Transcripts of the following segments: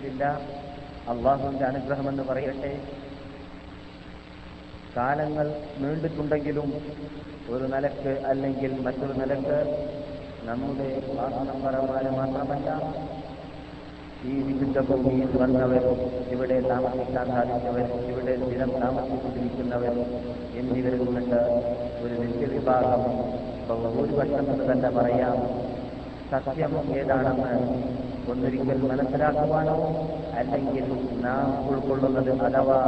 അലഹമില്ല അള്ളാഹുവിന്റെ അനുഗ്രഹമെന്ന് പറയട്ടെ. കാലങ്ങൾ നീണ്ടിട്ടുണ്ടെങ്കിലും ഒരു നിലയ്ക്ക് അല്ലെങ്കിൽ മറ്റൊരു നിലയ്ക്ക് നമ്മുടെ വാസനപരമായ മാത്രമല്ല. ഈ വിശുദ്ധ ഭൂമിയിൽ വന്നവരും ഇവിടെ താമസിക്കാൻ സാധിച്ചവരും ഇവിടെ സ്ഥിരം താമസിച്ചിരിക്കുന്നവരും എന്നിവരിൽ കൊണ്ട് ഒരു നിത്യവിഭാഗം. ഭൂരിപക്ഷം എന്ന് തന്നെ പറയാം. സത്യം ഏതാണെന്ന് ഒന്നൊരിക്കൽ മനസ്സിലാക്കുവാനോ അല്ലെങ്കിൽ നാം ഉൾക്കൊള്ളുന്നത് അഥവാ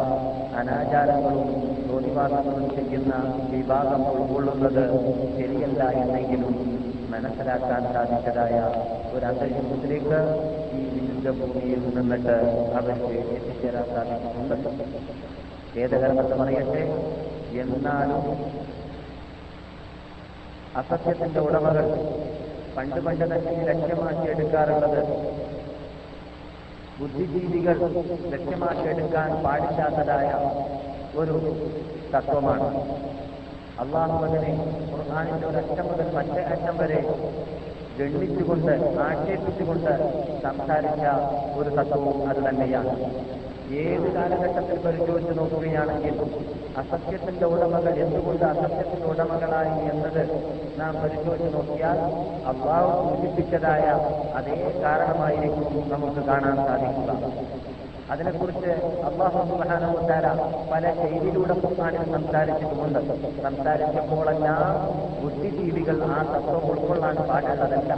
അനാചാരങ്ങളും തോന്നിവാസങ്ങളും ചെയ്യുന്ന വിഭാഗം ഉൾക്കൊള്ളുന്നത് ശരിയല്ല എന്നെങ്കിലും മനസ്സിലാക്കാൻ സാധിച്ചതായ ഒരു അന്തരീക്ഷത്തിലേക്ക് ഈ വിശുദ്ധ ഭൂമിയിൽ നിന്നിട്ട് അവർക്ക് എത്തിച്ചേരാൻ സാധിച്ചിട്ടുണ്ട്. ഖേദകരമെന്ന് പറയട്ടെ എന്നാലും അസത്യത്തിന്റെ ഉടമകൾ പണ്ട് പണ്ട് തന്നെ ലക്ഷ്യമാക്കി എടുക്കാറുള്ളത്. ബുദ്ധിജീവികൾ ലക്ഷ്യമാക്കി എടുക്കാൻ പാടില്ലാത്തതായ ഒരു തത്വമാണ്. അള്ളാഹു അതിനെ ഖുർആാനിന്റെ ഒരറ്റം മുതൽ മറ്റേ അറ്റം വരെ ഗണ്ണിച്ചുകൊണ്ട് ആക്ഷേപിച്ചുകൊണ്ട് സംസാരിച്ച ഒരു തത്വവും അത് തന്നെയാണ്. ഏത് കാലഘട്ടത്തിൽ പരിശോധിച്ച് നോക്കുകയാണെങ്കിൽ അസത്യത്തിന്റെ ഉടമകൾ എന്തുകൊണ്ട് അസത്യത്തിന്റെ ഉടമകളായി എന്നത് നാം പരിശോധിച്ച് നോക്കിയാൽ അള്ളാഹു സൂചിപ്പിച്ചതായ അതേ കാരണമായിരിക്കും നമുക്ക് കാണാൻ സാധിക്കുക. അതിനെക്കുറിച്ച് അള്ളാഹു സുബാനുത്താര പല ശൈലിയിലൂടെ ഖുർആാനിൽ സംസാരിച്ചിട്ടുമുണ്ട്. സംസാരിച്ചപ്പോഴെല്ലാം ബുദ്ധിജീവികൾ ആ തത്വം ഉൾക്കൊള്ളാൻ പാടുള്ളതല്ല.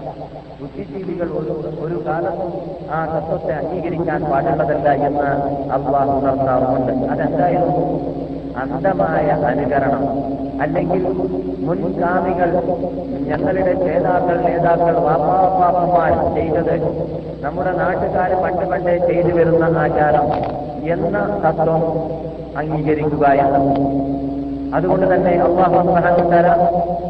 ബുദ്ധിജീവികൾ ഒരു കാലത്തും ആ തത്വത്തെ അംഗീകരിക്കാൻ പാടുള്ളതല്ല എന്ന് അള്ളാഹു നടത്താറുമുണ്ട് അതെന്തായിരുന്നു? അന്ധമായ അനുകരണം. അല്ലെങ്കിൽ മുൻഗാമികൾ ഞങ്ങളുടെ നേതാക്കൾ നേതാക്കൾ വാപ്പാപ്പാപ്പന്മാർ ചെയ്തത് നമ്മുടെ നാട്ടുകാർ പണ്ട് പണ്ടേ ചെയ്തു വരുന്ന ആചാരം എന്ന തത്വം അംഗീകരിക്കുക എന്നത്. അതുകൊണ്ട് തന്നെ അള്ളാഹു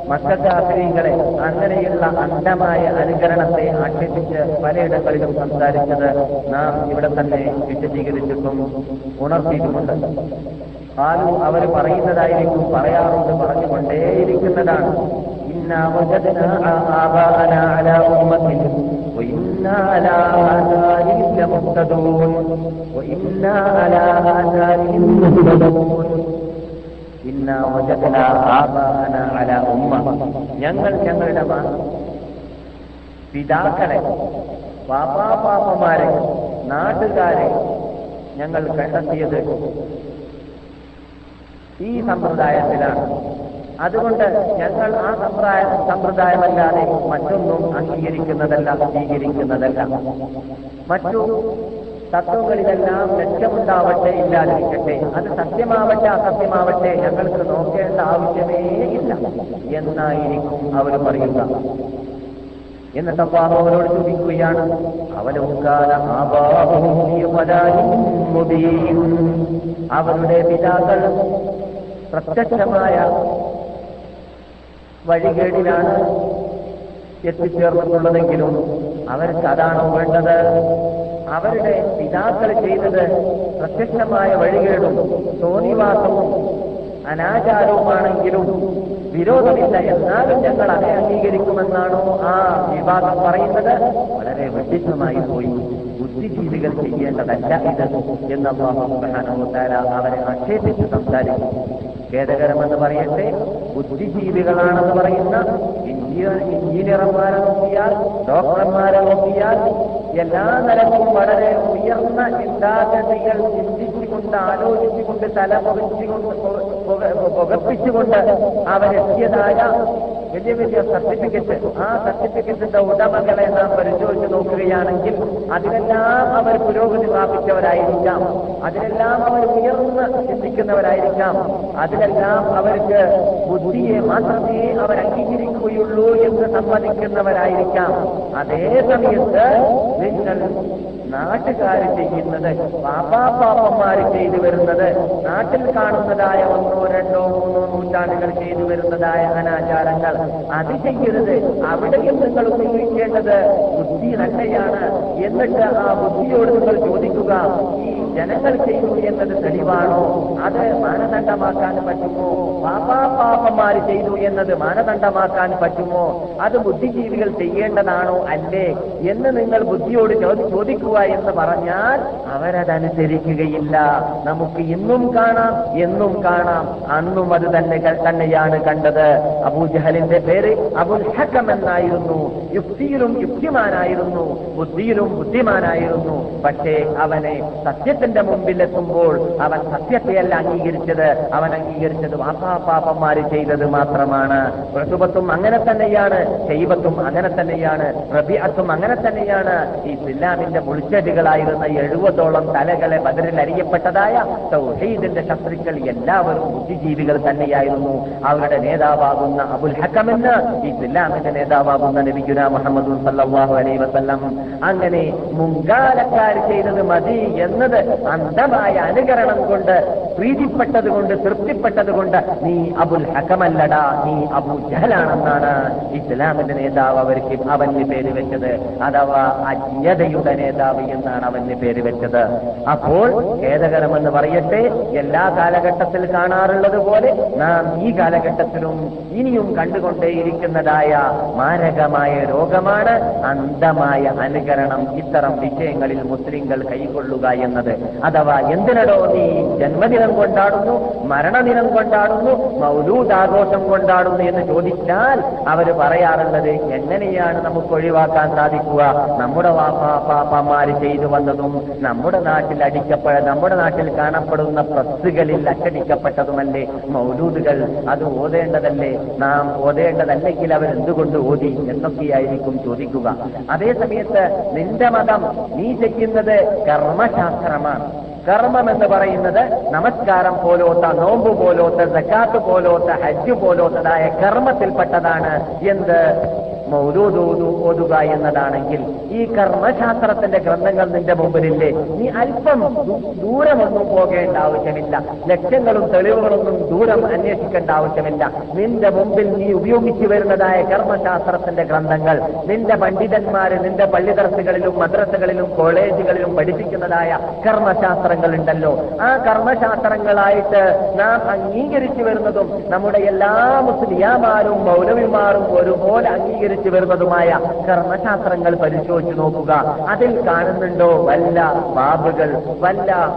മക്കാത്രീകളെ അങ്ങനെയുള്ള അന്ധമായ അനുകരണത്തെ ആക്ഷേപിച്ച് പലയിടങ്ങളിലും സംസാരിച്ചത് നാം ഇവിടെ തന്നെ വിശദീകരിച്ചിട്ടും ഉണർത്തിയിട്ടുമുണ്ട്. കാലു അവർ പറയുന്നതായിരിക്കും പറയാറുണ്ട് പറഞ്ഞുകൊണ്ടേയിരിക്കുന്നതാണ്. ഞങ്ങൾ ഞങ്ങളുടെ പിതാക്കളെ പാപ്പാപാപ്പമാരെ നാട്ടുകാരെ ഞങ്ങൾ കണ്ടെത്തിയത് ഈ സമ്പ്രദായത്തിലാണ്. അതുകൊണ്ട് ഞങ്ങൾ ആ സമ്പ്രദായ സമ്പ്രദായമല്ലാതെ മറ്റൊന്നും അംഗീകരിക്കുന്നതല്ല സ്വീകരിക്കുന്നതല്ല. മറ്റു തത്വങ്ങളിലെല്ലാം ലക്ഷ്യമുണ്ടാവട്ടെ ഇല്ലാതിരിക്കട്ടെ. അത് സത്യമാവട്ടെ അസത്യമാവട്ടെ ഞങ്ങൾക്ക് നോക്കേണ്ട ആവശ്യമേ ഇല്ല എന്നായിരിക്കും അവർ പറയുക എന്നിട്ട് അള്ളാഹു അവനോട് ചോദിക്കുകയാണ് അവരുടെ പിതാക്കൾ പ്രത്യക്ഷമായ വഴികേടിലാണ് എത്തിച്ചേർന്നിട്ടുള്ളതെങ്കിലും അവർക്ക് അതാണോ വേണ്ടത്? അവരുടെ പിതാക്കൾ ചെയ്തത് പ്രത്യക്ഷമായ വഴികേടും തോന്നിവാസവും അനാചാരവുമാണെങ്കിലും വിരോധമില്ല എന്നാലും ഞങ്ങൾ അതെ അംഗീകരിക്കുമെന്നാണോ ആ വിഭാഗം പറയുന്നത്? വളരെ വ്യത്യസ്തമായി പോയി. ബുദ്ധിജീവികൾ ചെയ്യേണ്ടതല്ല ഇത് എന്ന് അള്ളാഹുബാനോത്താര അവരെ ആക്ഷേപിച്ച് സംസാരിക്കും ഖേദകരമെന്ന് പറയട്ടെ ബുദ്ധിജീവികളാണെന്ന് പറയുന്ന എഞ്ചിനീയർമാരെ നോക്കിയാൽ ഡോക്ടർമാരെ നോക്കിയാൽ എല്ലാ നിലക്കും വളരെ ഉയർന്ന ചിന്താഗതികൾ ചിന്തിച്ചുകൊണ്ട് ആലോചിച്ചുകൊണ്ട് തല പുകച്ചുകൊണ്ട് പുകപ്പിച്ചുകൊണ്ട് അവരെത്തിയതായ വലിയ വലിയ സർട്ടിഫിക്കറ്റ് ആ സർട്ടിഫിക്കറ്റിന്റെ ഉടമകളെ നാം പരിശോധിച്ച് നോക്കുകയാണെങ്കിൽ അതിനെല്ലാം അവർ പുരോഗതി പ്രാപിച്ചവരായിരിക്കാം. അതിനെല്ലാം അവർ ഉയർന്ന് ചിന്തിക്കുന്നവരായിരിക്കാം. അതിനെല്ലാം അവർക്ക് ബുദ്ധിയെ മാത്രമേ അവർ അംഗീകരിക്കുകയുള്ളൂ എന്ന് സമ്മതിക്കുന്നവരായിരിക്കാം. അതേ സമയത്ത് നിങ്ങൾ നാട്ടുകാർ ചെയ്യുന്നത് പാപ്പാപ്പാപ്പന്മാർ ചെയ്തു വരുന്നത് നാട്ടിൽ കാണുന്നതായ ഒന്നോ രണ്ടോ മൂന്നോ നൂറ്റാണ്ടുകൾ ചെയ്തു വരുന്നതായ അനാചാരങ്ങൾ അത് ചെയ്യരുത് അവിടെയും നിങ്ങൾ ഉപയോഗിക്കേണ്ടത് ബുദ്ധി തന്നെയാണ്. എന്നിട്ട് ആ ബുദ്ധിയോട് നിങ്ങൾ ചോദിക്കുക ഈ ജനങ്ങൾ ചെയ്തു എന്നത് തെളിവാണോ? അത് മാനദണ്ഡമാക്കാൻ പറ്റുമോ? പാപാപാപന്മാർ ചെയ്തു എന്നത് മാനദണ്ഡമാക്കാൻ പറ്റുമോ? അത് ബുദ്ധിജീവികൾ ചെയ്യേണ്ടതാണോ അല്ലേ? എന്ന് നിങ്ങൾ ബുദ്ധിയോട് ചോദി- ചോദിക്കുക എന്ന് പറഞ്ഞാൽ അവരതനുസരിക്കുകയില്ല. നമുക്ക് ഇന്നും കാണാം എന്നും കാണാം. അന്നും അത് തന്നെ തന്നെയാണ് കണ്ടത്. അബൂജഹലിന്റെ പേര് അബുൽ ഹക്കം എന്നായിരുന്നു. യുക്തിയിലും യുക്തിമാനായിരുന്നു. ബുദ്ധിയിലും ബുദ്ധിമാനായിരുന്നു. പക്ഷേ അവനെ സത്യത്തിന്റെ മുമ്പിലെത്തുമ്പോൾ അവൻ സത്യത്തെയല്ല അംഗീകരിച്ചത്. അവൻ അംഗീകരിച്ചത് വാപ്പാപ്പാപ്പന്മാര് ചെയ്തത് മാത്രമാണ്. ഋതുബത്തും അങ്ങനെ തന്നെയാണ്. ശൈബത്തും അങ്ങനെ തന്നെയാണ്. റബിഅത്തും അങ്ങനെ തന്നെയാണ്. ഈ ഇസ്ലാമിന്റെ മുൾച്ചെടികളായിരുന്ന എഴുപതോളം തലകളെ ബദറിൽ അറിയപ്പെട്ടതായ തൗഹീദിന്റെ ശത്രുക്കൾ എല്ലാവരും ബുദ്ധിജീവികൾ തന്നെയായിരുന്നു. അവരുടെ നേതാവാകുന്ന അബുൽ ഹക്കമെന്ന് ഈ ഇസ്ലാമിന്റെ നേതാവാകുന്ന നബിഗുന മുഹമ്മദ് സല്ലല്ലാഹു അലൈഹി വസല്ലം അങ്ങനെ മുൻകാലക്കാർ ചെയ്തത് മതി എന്നത് അന്ധമായ അനുകരണം കൊണ്ട് പ്രീതിപ്പെട്ടത് കൊണ്ട് തൃപ്തിപ്പെട്ടത് കൊണ്ട് നീ അബുൽ ഹക്കമല്ലടാ നീ അബു ജഹലാണെന്നാണ് ഇസ്ലാമിന്റെ നേതാവ് അവർക്ക് അവന് പേര് വെച്ചത്. അഥവാ അജ്ഞതയുടെ നേതാവ് എന്നാണ് അവന് പേര് വെച്ചത്. അപ്പോൾ ഖേദകരമെന്ന് പറയട്ടെ എല്ലാ കാലഘട്ടത്തിൽ കാണാറുള്ളത് പോലെ നാം ഈ കാലഘട്ടത്തിലും ഇനിയും കണ്ടുകൊണ്ടേയിരിക്കുന്നതായ മാരകമായ രോഗമാണ് അന്ധമായ അനുകരണം. ഇത്തരം വിഷയങ്ങളിൽ മുസ്ലിങ്ങൾ കൈക്കൊള്ളുക എന്നത്. അഥവാ എന്തിനടോ നീ ജന്മദിനം കൊണ്ടാടുന്നു മരണദിനം കൊണ്ടാടുന്നു മൗലൂദ് ആഘോഷം കൊണ്ടാടുന്നു എന്ന് ചോദിച്ചാൽ അവർ പറയാറുള്ളത് എങ്ങനെയാണ് നമുക്ക് ഒഴിവാക്കാൻ സാധിക്കുക? നമ്മുടെ വാപ്പാപ്പാപ്പമാര് ചെയ്തു വന്നതും നമ്മുടെ നാട്ടിൽ അടിക്കപ്പെട നമ്മുടെ നാട്ടിൽ കാണപ്പെടുന്ന പ്രസ്സുകളിൽ അച്ചടിക്കപ്പെട്ടതുമല്ലേ? മൗലൂദുകൾ അത് ഓതേണ്ടതല്ലേ? നാം ഓതേണ്ടതല്ലെങ്കിൽ അവർ എന്തുകൊണ്ട് ഓതി എന്നൊക്കെയായിരിക്കും ചോദിക്കുക. അതേ സമയത്ത് നിന്റെ മതം നീ ചെയ്യുന്നത് കർമ്മശാസ്ത്രമാണ്. കർമ്മം എന്ന് പറയുന്നത് നമസ്കാരം പോലോത്ത നോമ്പ് പോലോത്ത സക്കാത്ത് പോലോത്ത ഹജ്ജ് പോലോത്തതായ കർമ്മത്തിൽപ്പെട്ടതാണ്. എന്ത്? ഓതുക എന്നതാണെങ്കിൽ ഈ കർമ്മശാസ്ത്രത്തിന്റെ ഗ്രന്ഥങ്ങൾ നിന്റെ മുമ്പിലില്ലേ? നീ അല്പം ദൂരമൊന്നും പോകേണ്ട ആവശ്യമില്ല. ലക്ഷ്യങ്ങളും തെളിവുകളൊന്നും ദൂരം അന്വേഷിക്കേണ്ട ആവശ്യമില്ല. നിന്റെ മുമ്പിൽ നീ ഉപയോഗിച്ചു വരുന്നതായ കർമ്മശാസ്ത്രത്തിന്റെ ഗ്രന്ഥങ്ങൾ നിന്റെ പണ്ഡിതന്മാര് നിന്റെ പള്ളിദർസുകളിലും മദ്രസകളിലും കോളേജുകളിലും പഠിപ്പിക്കുന്നതായ കർമ്മശാസ്ത്രങ്ങൾ ഉണ്ടല്ലോ ആ കർമ്മശാസ്ത്രങ്ങളായിട്ട് നാം അംഗീകരിച്ചു വരുന്നതും നമ്മുടെ എല്ലാ മുസ്ലിയാമാരും മൗലവിമാരും ഒരുപോലെ അംഗീകരിച്ചു വരുന്നതുമായ കർമ്മശാസ്ത്രങ്ങൾ പരിശോധിച്ചു നോക്കുക. അതിൽ കാണുന്നുണ്ടോ വല്ല ബാബുകൾ വല്ല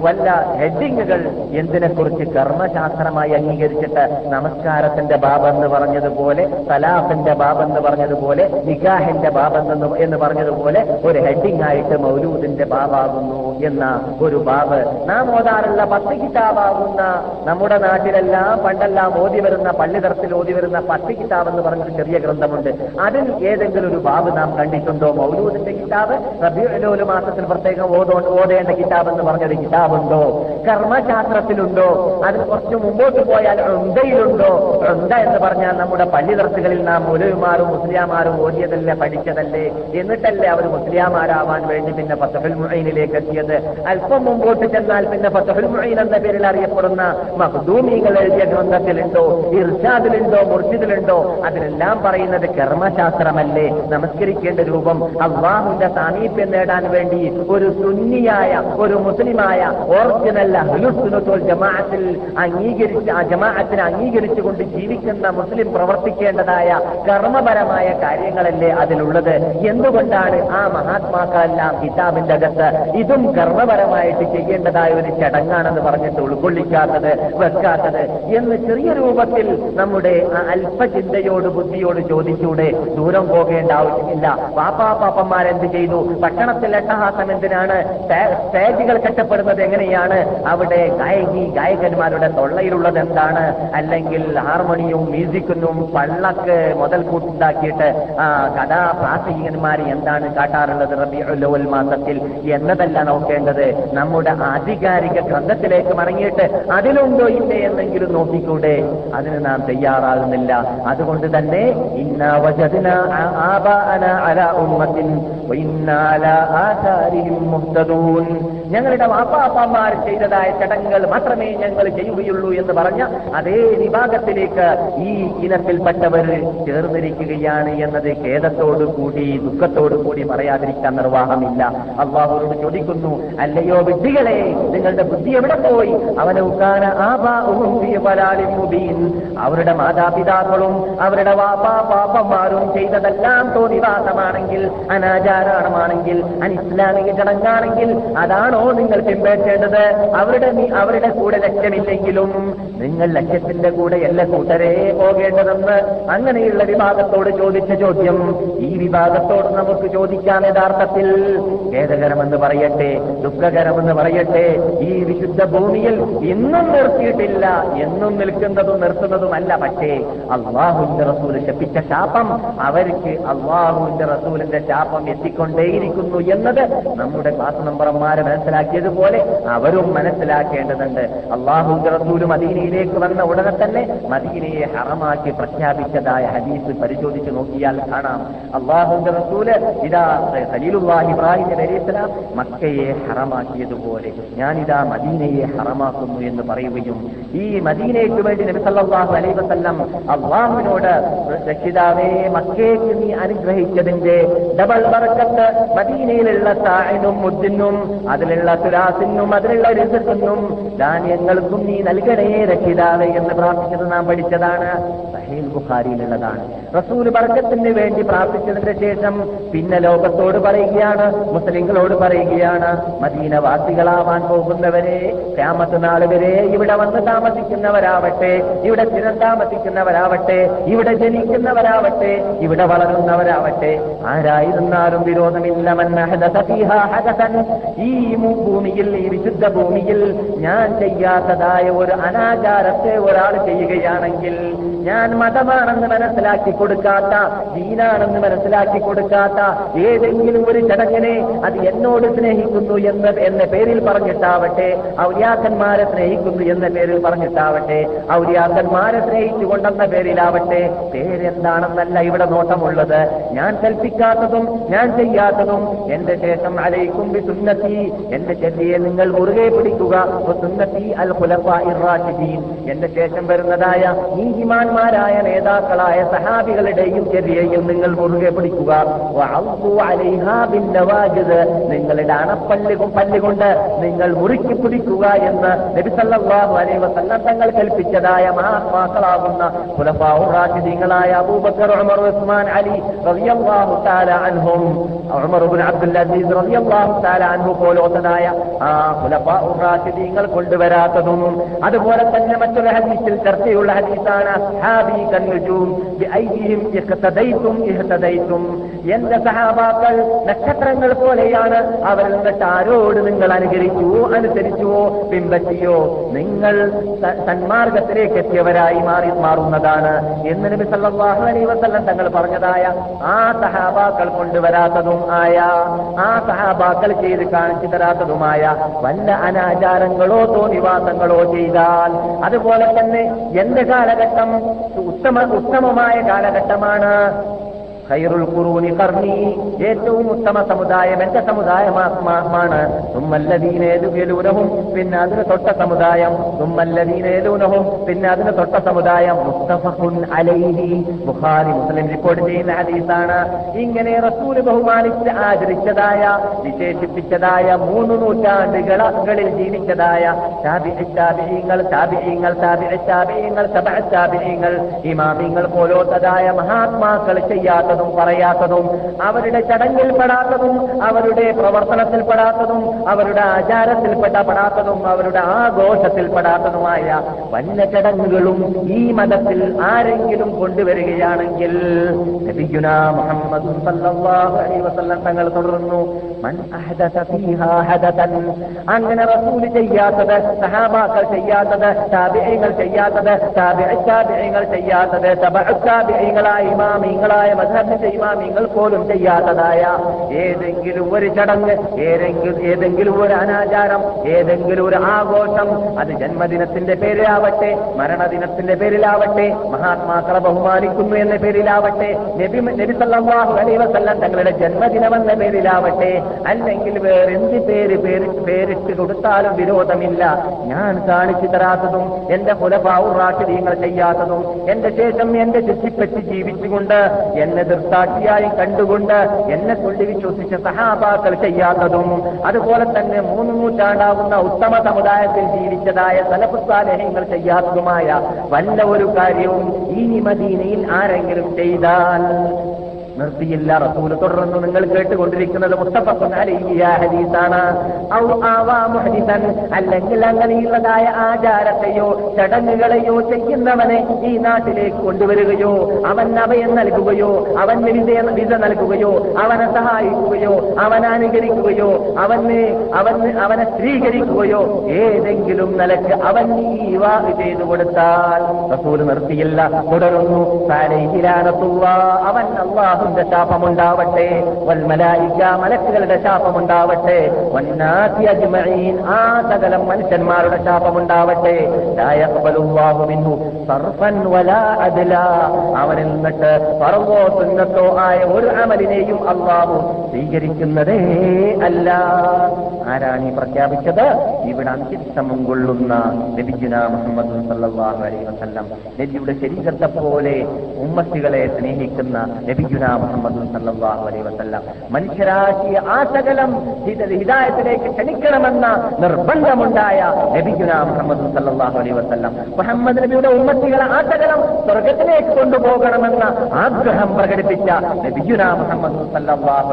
വല്ല ഹെഡിങ്ങുകൾ എന്തിനെക്കുറിച്ച് കർമ്മശാസ്ത്രമായി അംഗീകരിച്ചിട്ട് നമസ്കാരത്തിന്റെ ബാബെന്ന് പറഞ്ഞതുപോലെ തലാഫിന്റെ ബാബെന്ന് പറഞ്ഞതുപോലെ നിഗാഹിന്റെ ബാബെന്ന് എന്ന് പറഞ്ഞതുപോലെ ഒരു ഹെഡിങ് ആയിട്ട് മൗലൂദിന്റെ ബാബാകുന്നു എന്ന ഒരു ബാബ്. നാം ഓതാറുള്ള പത്ത് കിതാബാകുന്ന നമ്മുടെ നാട്ടിലെല്ലാം പണ്ടെല്ലാം ഓതി വരുന്ന പള്ളിതരത്തിൽ ഓതി വരുന്ന പത്ത് കിതാബ് എന്ന് പറഞ്ഞൊരു ചെറിയ ഗ്രന്ഥമുണ്ട്. അതിൽ ഏതെങ്കിലും ഒരു ബാബ് നാം കണ്ടിട്ടുണ്ടോ? മൗലൂദിന്റെ കിതാബ് റബിയുലോലു മാസത്തിൽ പ്രത്യേകം ഓതോ ഓതേണ്ട കിതാബ് എന്ന് പറഞ്ഞൊരു കിതാബുണ്ടോ? കർമ്മശാസ്ത്രത്തിലുണ്ടോ? അതിന് കുറച്ച് മുമ്പോട്ട് പോയാൽ ഉണ്ടയിലുണ്ടോ? ഉണ്ട എന്ന് പറഞ്ഞാൽ നമ്മുടെ പള്ളിതർത്തുകളിൽ നാം മുലയുമാരും മുസ്ലിയാമാരും ഓതിയതല്ലേ പഠിച്ചതല്ലേ? എന്നിട്ടല്ലേ അവർ മുസ്ലിയാമാരാവാൻ വേണ്ടി പിന്നെ പത്തഫിൽ മുഴയിലേക്ക് എത്തിയത്? അല്പം മുമ്പോട്ട് ചെന്നാൽ പിന്നെ പത്തഫിൽ മുഴയിൽ എന്ന പേരിൽ അറിയപ്പെടുന്ന മഹദൂമികൾ എഴുതിയ ഗ്രന്ഥത്തിലുണ്ടോ? ഇർഷാദിലുണ്ടോ? മുർഷിദിലുണ്ടോ? അതിലെല്ലാം പറയുന്നത് കർമ്മശാസ്ത്രമല്ലേ നമസ്കരിക്കേണ്ട രൂപം അള്ളാഹുവിന്റെ സാമീപ്യം നേടാൻ വേണ്ടി ഒരു സുന്നിയായ ഒരു മുസ്ലിമായ അഹ്ലുസുന്നത്തുൽ ജമാഅത്തിൽ അംഗീകരിച്ച് ആ ജമാഅത്തിനെ അംഗീകരിച്ചുകൊണ്ട് ജീവിക്കുന്ന മുസ്ലിം പ്രവർത്തിക്കേണ്ടതായ കർമ്മപരമായ കാര്യങ്ങളല്ലേ അതിലുള്ളത്? എന്തുകൊണ്ടാണ് ആ മഹാത്മാക്കളെല്ലാം കിതാബിന്റെ അകത്ത് ഇതും കർമ്മപരമായിട്ട് ചെയ്യേണ്ടതായ ഒരു ചടങ്ങാണെന്ന് പറഞ്ഞിട്ട് ഉൾക്കൊള്ളിക്കാത്തത് വെക്കാത്തത് എന്ന് ചെറിയ രൂപത്തിൽ നമ്മുടെ അല്പചിന്തയോട് ബുദ്ധിയോട് ചോദിച്ചൂടെ ദൂരം പോകേണ്ട ആവശ്യമില്ല. പാപ്പാ പാപ്പന്മാരെന്ത് ചെയ്തു? ഭക്ഷണത്തിൽ എട്ടഹാസം എന്തിനാണ്? സ്റ്റേജുകൾ കെട്ടപ്പെടുന്നത് എങ്ങനെയാണ്? അവിടെ ഗായകി ഗായകന്മാരുടെ തൊള്ളയിലുള്ളത് എന്താണ്? അല്ലെങ്കിൽ ഹാർമോണിയവും മ്യൂസിക്കിനും പള്ളക്ക് മുതൽ കൂട്ടുണ്ടാക്കിയിട്ട് ആ കഥാപ്രാസംഗികന്മാർ എന്താണ് കാട്ടാറുള്ളത്? റബിയുൽ മാസത്തിൽ എന്നതല്ല നോക്കേണ്ടത്. നമ്മുടെ ആധികാരിക ഗ്രന്ഥത്തിലേക്ക് മടങ്ങിയിട്ട് അതിലുണ്ടോ ഇല്ലേ എന്നെങ്കിലും നോക്കിക്കൂടെ. അതിന് നാം തയ്യാറാകുന്നില്ല. അതുകൊണ്ട് തന്നെ ഇന്ന ഞങ്ങളുടെ വാപ്പാപ്പന്മാർ ചെയ്തതായ ചടങ്ങുകൾ മാത്രമേ ഞങ്ങൾ ചെയ്യുകയുള്ളൂ എന്ന് പറഞ്ഞ അതേ വിഭാഗത്തിലേക്ക് ഈ ഇനത്തിൽപ്പെട്ടവർ ചേർന്നിരിക്കുകയാണ് എന്നത് ഖേദത്തോടു കൂടി ദുഃഖത്തോടു കൂടി പറയാതിരിക്കാൻ നിർവാഹമില്ല. അള്ളാഹുരോട് ചോദിക്കുന്നു അല്ലയോ വിഡ്ഢികളെ നിങ്ങളുടെ ബുദ്ധി എവിടെ പോയി? അവനൗക്കാന ളലാലിൻ അവരുടെ മാതാപിതാക്കളും അവരുടെ വാപ്പാ പാപ്പന്മാരും മതമന്ത്രന്മാരും ചെയ്തതെല്ലാം തോന്നിവാസമാണെങ്കിൽ അനാചാരമാണെങ്കിൽ അനിസ്ലാമിക ചടങ്ങാണെങ്കിൽ അതാണോ നിങ്ങൾ പിൻപറ്റേണ്ടത്? അവരുടെ അവരുടെ കൂടെ ലക്ഷ്യമില്ലെങ്കിലും നിങ്ങൾ ലക്ഷ്യത്തിന്റെ കൂടെ എല്ലാ കൂട്ടരെ പോകേണ്ടതെന്ന് അങ്ങനെയുള്ള വിഭാഗത്തോട് ചോദിച്ച ചോദ്യം. ഈ വിഭാഗത്തോട് നമുക്ക് ചോദിക്കാം യഥാർത്ഥത്തിൽ. ഖേദകരമെന്ന് പറയട്ടെ ദുഃഖകരമെന്ന് പറയട്ടെ ഈ വിശുദ്ധ ഭൂമിയിൽ ഇന്നും നിർത്തിയിട്ടില്ല എന്നും നിൽക്കുന്നതും നിർത്തുന്നതുമല്ല പക്ഷേ അള്ളാഹുന്റെ റസൂൽ ശപ്പിച്ച ശാപം അവർക്ക് അള്ളാഹുവിന്റെ റസൂലിന്റെ ശാപം എത്തിക്കൊണ്ടേയിരിക്കുന്നു എന്നത് നമ്മുടെ ക്ലാസ് മെമ്പർമാരെ മനസ്സിലാക്കിയതുപോലെ അവരും മനസ്സിലാക്കേണ്ടതുണ്ട്. അള്ളാഹുവിന്റെ റസൂൽ മദീനയിലേക്ക് വന്ന ഉടനെ തന്നെ മദീനയെ ഹറമാക്കി പ്രഖ്യാപിച്ചതായ ഹദീസ് പരിശോധിച്ച് നോക്കിയാൽ കാണാം. അള്ളാഹുവിന്റെ റസൂൽ ഇതാ ഖലീലുല്ലാഹി ഇബ്രാഹിം അലൈഹി മക്കയെ ഹറമാക്കിയതുപോലെ ഞാനിതാ മദീനയെ ഹറമാക്കുന്നു എന്ന് പറയുകയും ഈ മദീനയ്ക്ക് വേണ്ടി നബി സല്ലല്ലാഹു അലൈഹി വസല്ലം അള്ളാഹുവിനോട് രക്ഷിതാവേ മക്കയ്ക്ക് നീ അനുഗ്രഹിച്ചതിന്റെ ഡബിൾ ബർക്കത്ത് മദീനയിലുള്ള സാഹിനും മുദ്ദിനും അതിലുള്ള തുലാസിനും അതിലുള്ള രസത്തിനും ധാന്യങ്ങൾക്കും നീ നൽകണേ രക്ഷിതാവേ എന്ന് പ്രാർത്ഥിച്ചത് നാം പഠിച്ചതാണ്. സഹീൽ ബുഖാരിയിലുള്ളതാണ്. റസൂൽ ബർക്കത്തിന് വേണ്ടി പ്രാർത്ഥിച്ചതിന്റെ ശേഷം പിന്നെ ലോകത്തോട് പറയുകയാണ് മുസ്ലിങ്ങളോട് പറയുകയാണ് മദീനവാസികളാവാൻ പോകുന്നവരെ ക്യാമത്ത് നാൾ വരെ ഇവിടെ വന്ന് താമസിക്കുന്നവരാവട്ടെ ഇവിടെ സ്ഥിരം താമസിക്കുന്നവരാവട്ടെ ഇവിടെ ജനിക്കുന്നവരാവട്ടെ ഇവിടെ വളരുന്നവരാവട്ടെ ആരായിരുന്നാലും വിരോധമില്ല. ഈ ഭൂമിയിൽ ഈ വിശുദ്ധ ഭൂമിയിൽ ഞാൻ ചെയ്യാത്തതായ ഒരു അനാചാരത്തെ ഒരാൾ ചെയ്യുകയാണെങ്കിൽ ഞാൻ മതമാണെന്ന് മനസ്സിലാക്കി കൊടുക്കാത്ത ദീനാണെന്ന് മനസ്സിലാക്കി കൊടുക്കാത്ത ഏതെങ്കിലും ഒരു ചടങ്ങിനെ അത് എന്നോട് സ്നേഹിക്കുന്നു എന്ന് എന്ന പേരിൽ പറഞ്ഞിട്ടാവട്ടെ ഔര്യാക്കന്മാരെ സ്നേഹിക്കുന്നു എന്ന പേരിൽ പറഞ്ഞിട്ടാവട്ടെ ഔര്യാക്കന്മാരെ സ്നേഹിച്ചുകൊണ്ടെന്ന പേരിലാവട്ടെ പേരെന്താണെന്നല്ല ഇവിടെ നോട്ടമുള്ളത്. ഞാൻ കൽപ്പിക്കാത്തതും ഞാൻ ചെയ്യാത്തതും. എന്റെ ശേഷം അലയിക്കും ബി സുന്നത്തി എന്റെ ചെല്ലിയെ നിങ്ങൾ മുറുകെ പിടിക്കുക. അൽ എന്റെ ശേഷം വരുന്നതായ നീതിമാന്മാരായ നേതാക്കളായ സഹാബികളുടെയും ചെല്ലിയെയും നിങ്ങൾ മുറുകെ പിടിക്കുക. നിങ്ങളുടെ അണപ്പല്ലുകും പല്ലുകൊണ്ട് നിങ്ങൾ മുറുക്കി പിടിക്കുക എന്ന് നബി സല്ലല്ലാഹു അലൈഹി വസല്ലം തങ്ങൾ കൽപ്പിച്ചതായ മഹാത്മാക്കളാകുന്ന പുലപ്പാവുറാജിദീങ്ങളായ അബൂബക്കർ ഉമർ ഉസ്മാൻ അലി റളിയല്ലാഹു തആല അൻഹും ഉമർ ഇബ്നു അബ്ദുൽ അസീസ് റളിയല്ലാഹു തആല അൻഹു പോലോത്തനായ ആ ഖുലഫാഉർ റാഷിദീങ്ങൾ കൊണ്ടുവരാത്തതും അതുപോലെ തന്നെ മറ്റൊരു ഹദീസിൽ ചർച്ചയുള്ള ഹദീസാണ് അസ്ഹാബി കന്നുജൂം ബിഐഹിം ഇഹ്തദൈതും ഇഹ്തദൈതും. എന്റെ സഹാബാക്കൾ നക്ഷത്രങ്ങൾ പോലെയാണ് അവർ എന്നിട്ട് ആരോട് നിങ്ങൾ അനുകരിച്ചുവോ അനുസരിച്ചുവോ പിൻപറ്റിയോ? നിങ്ങൾ സന്മാർഗത്തിലേക്ക് എത്തിയവരായി മാറി മാറുന്നതാണ്. എന്ന് നബി സല്ലല്ലാഹു അലൈഹി വസല്ലം തങ്ങൾ പറഞ്ഞതായ ആ സഹാബാക്കൾ കൊണ്ടുവരാത്തതും ആയ ആ സഹാബാക്കൾ ചെയ്ത് കാണിച്ചു തരാത്തതുമായ വല്ല അനാചാരങ്ങളോ തോന്നിവാസങ്ങളോ ചെയ്താൽ അതുപോലെ തന്നെ എന്ത് കാലഘട്ടം? ഉത്തമ ഉത്തമമായ കാലഘട്ടമാണ്. ഖൈറുൽ ഖുറൂനി കർണി ഏറ്റവും ഉത്തമ സമുദായം എന്റെ സമുദായമാണ് തുമ്മല്ലദീനേലുനഹും പിന്നെ അതിന് തൊട്ട സമുദായം. തുമ്മല്ലദീനേലുനഹും പിന്നെ അതിന് തൊട്ട സമുദായം. മുസ്തഫഹുൻ അലൈഹി. ബുഖാരി മുസ്ലിം റിപ്പോർട്ട് ചെയ്യുന്ന ഹദീസാണ്. ഇങ്ങനെ റസൂൽ ബഹുമാനിച്ച് ആദരിച്ചതായ വിശേഷിപ്പിച്ചതായ മൂന്ന് നൂറ്റാണ്ടുകളിൽ ജീവിച്ചതായ താബിഈങ്ങൾ താബിഈങ്ങൾ താബിഈങ്ങൾ താബിഈങ്ങൾ ഇമാമിങ്ങൾ പോലോത്തതായ മഹാത്മാക്കൾ ചെയ്യാത്തതും പറയാത്തതും പറയാത്തതും അവരുടെ ചടങ്ങിൽ പെടാത്തതും അവരുടെ പ്രവർത്തനത്തിൽ പെടാത്തതും അവരുടെ ആചാരത്തിൽ പെടാത്തതും അവരുടെ ആഘോഷത്തിൽ പെടാത്തതുമായ വല്ല ചടങ്ങുകളും ഈ മതത്തിൽ ആരെങ്കിലും കൊണ്ടുവരികയാണെങ്കിൽ വസല്ലം തങ്ങൾ തുടർന്നു മൻ അങ്ങനെ റസൂൽ ചെയ്യാത്തത് സഹാബാക്കൾ ചെയ്യാത്തത് താബിഈങ്ങൾ ചെയ്യാത്തത് താബിഈങ്ങൾ ചെയ്യാത്തത് ഇമാമിങ്ങളായ താബിഈങ്ങളായ ഇമാമിങ്ങളായ ചെയ്യുവാൻ നിങ്ങൾ പോലും ചെയ്യാത്തതായ ഏതെങ്കിലും ഒരു ചടങ്ങ് ഏതെങ്കിലും ഏതെങ്കിലും ഒരു അനാചാരം ഏതെങ്കിലും ഒരു ആഘോഷം അത് ജന്മദിനത്തിന്റെ പേരിലാവട്ടെ മരണദിനത്തിന്റെ പേരിലാവട്ടെ മഹാത്മാക്കളെ ബഹുമാനിക്കുന്നു എന്ന പേരിലാവട്ടെ നബി നബി സല്ലല്ലാഹു അലൈഹി വസല്ലം തങ്ങളുടെ ജന്മദിനമെന്ന പേരിലാവട്ടെ അല്ലെങ്കിൽ വേറെന്ത് പേര് പേര് പേരിട്ട് കൊടുത്താലും വിരോധമില്ല. ഞാൻ കാണിച്ചു തരാത്തതും എന്റെ പുലപാവു റാഷിദീങ്ങൾ ചെയ്യാത്തതും എന്റെ ശേഷം എന്റെ ചുറ്റിപ്പറ്റി ജീവിച്ചുകൊണ്ട് എന്നത് ദൃക്സാക്ഷിയായി കണ്ടുകൊണ്ട് എന്നെ കൊണ്ട് വിശ്വസിച്ച സഹാബാക്കൾ ചെയ്യാത്തതും അതുപോലെ തന്നെ മൂന്ന് നൂറ്റാണ്ടാവുന്ന ഉത്തമ സമുദായത്തിൽ ജീവിച്ചതായ സലഫുസാലഹ്യങ്ങൾ ചെയ്യാത്തതുമായ വല്ല ഒരു കാര്യവും ഈ മദീനയിൽ ആരെങ്കിലും ചെയ്താൽ നിർത്തിയില്ല. റസൂൽ തുടർന്ന് നിങ്ങൾ കേട്ടുകൊണ്ടിരിക്കുന്നത് മുഹദിസൻ അല്ലെങ്കിൽ അങ്ങനെയുള്ളതായ ആചാരത്തെയോ ചടങ്ങുകളെയോ ചെയ്യുന്നവനെ ഈ നാട്ടിലേക്ക് കൊണ്ടുവരികയോ അവൻ അഭയം നൽകുകയോ അവൻ വിധ വിധ നൽകുകയോ അവനെ സഹായിക്കുകയോ അവനെ അനുകരിക്കുകയോ അവന് അവന് അവനെ സ്ത്രീകരിക്കുകയോ ഏതെങ്കിലും നിലയ്ക്ക് അവൻ ഈ വിവാഹ ചെയ്തു കൊടുത്താൽ റസൂൽ നിർത്തിയില്ല. തുടരുന്നു. അവൻ അവൻ അള്ളാഹുന്റെ ശാപമുണ്ടാവട്ടെ. വൽമലായിക്ക മലക്കുകളുടെ ശാപമുണ്ടാവട്ടെ. വന്നാസി അജ്മഈൻ ആ സകലം മനുഷ്യന്മാരുടെ ശാപമുണ്ടാവട്ടെ. ലാ യഖ്ബലുല്ലാഹു മിൻഹു സർഫൻ വലാ അദ്ല. അവനിൽ നിന്നിട്ട് പറവോ സുന്നത്തോ ആയ ഒരു അമലിനെയും അള്ളാഹു സ്വീകരിക്കുന്നതേ അല്ല. ആരാണ് ഈ പ്രഖ്യാപിച്ചത്? ഇവിടെ അന്ത്യക്ഷമം കൊള്ളുന്ന നബിജുന മുഹമ്മദ് സല്ലല്ലാഹു അലൈഹി വസ്ലം നബിയുടെ ശരീരത്തെ പോലെ ഉമ്മത്തികളെ സ്നേഹിക്കുന്ന നബിജുന മുഹമ്മദ് വസല്ല. മനുഷ്യരാശിയെ ആ സകലം ഹിതായത്തിലേക്ക് ക്ഷണിക്കണമെന്ന നിർബന്ധമുണ്ടായ നബിജുന മുഹമ്മദ് അലൈഹി വസല്ല. മുഹമ്മദ് നബിയുടെ ഉമ്മത്തികളെ ആ സകലം സ്വർഗത്തിലേക്ക് കൊണ്ടുപോകണമെന്ന ആഗ്രഹം പ്രകടിപ്പിച്ച നബിജുന മുഹമ്മദ്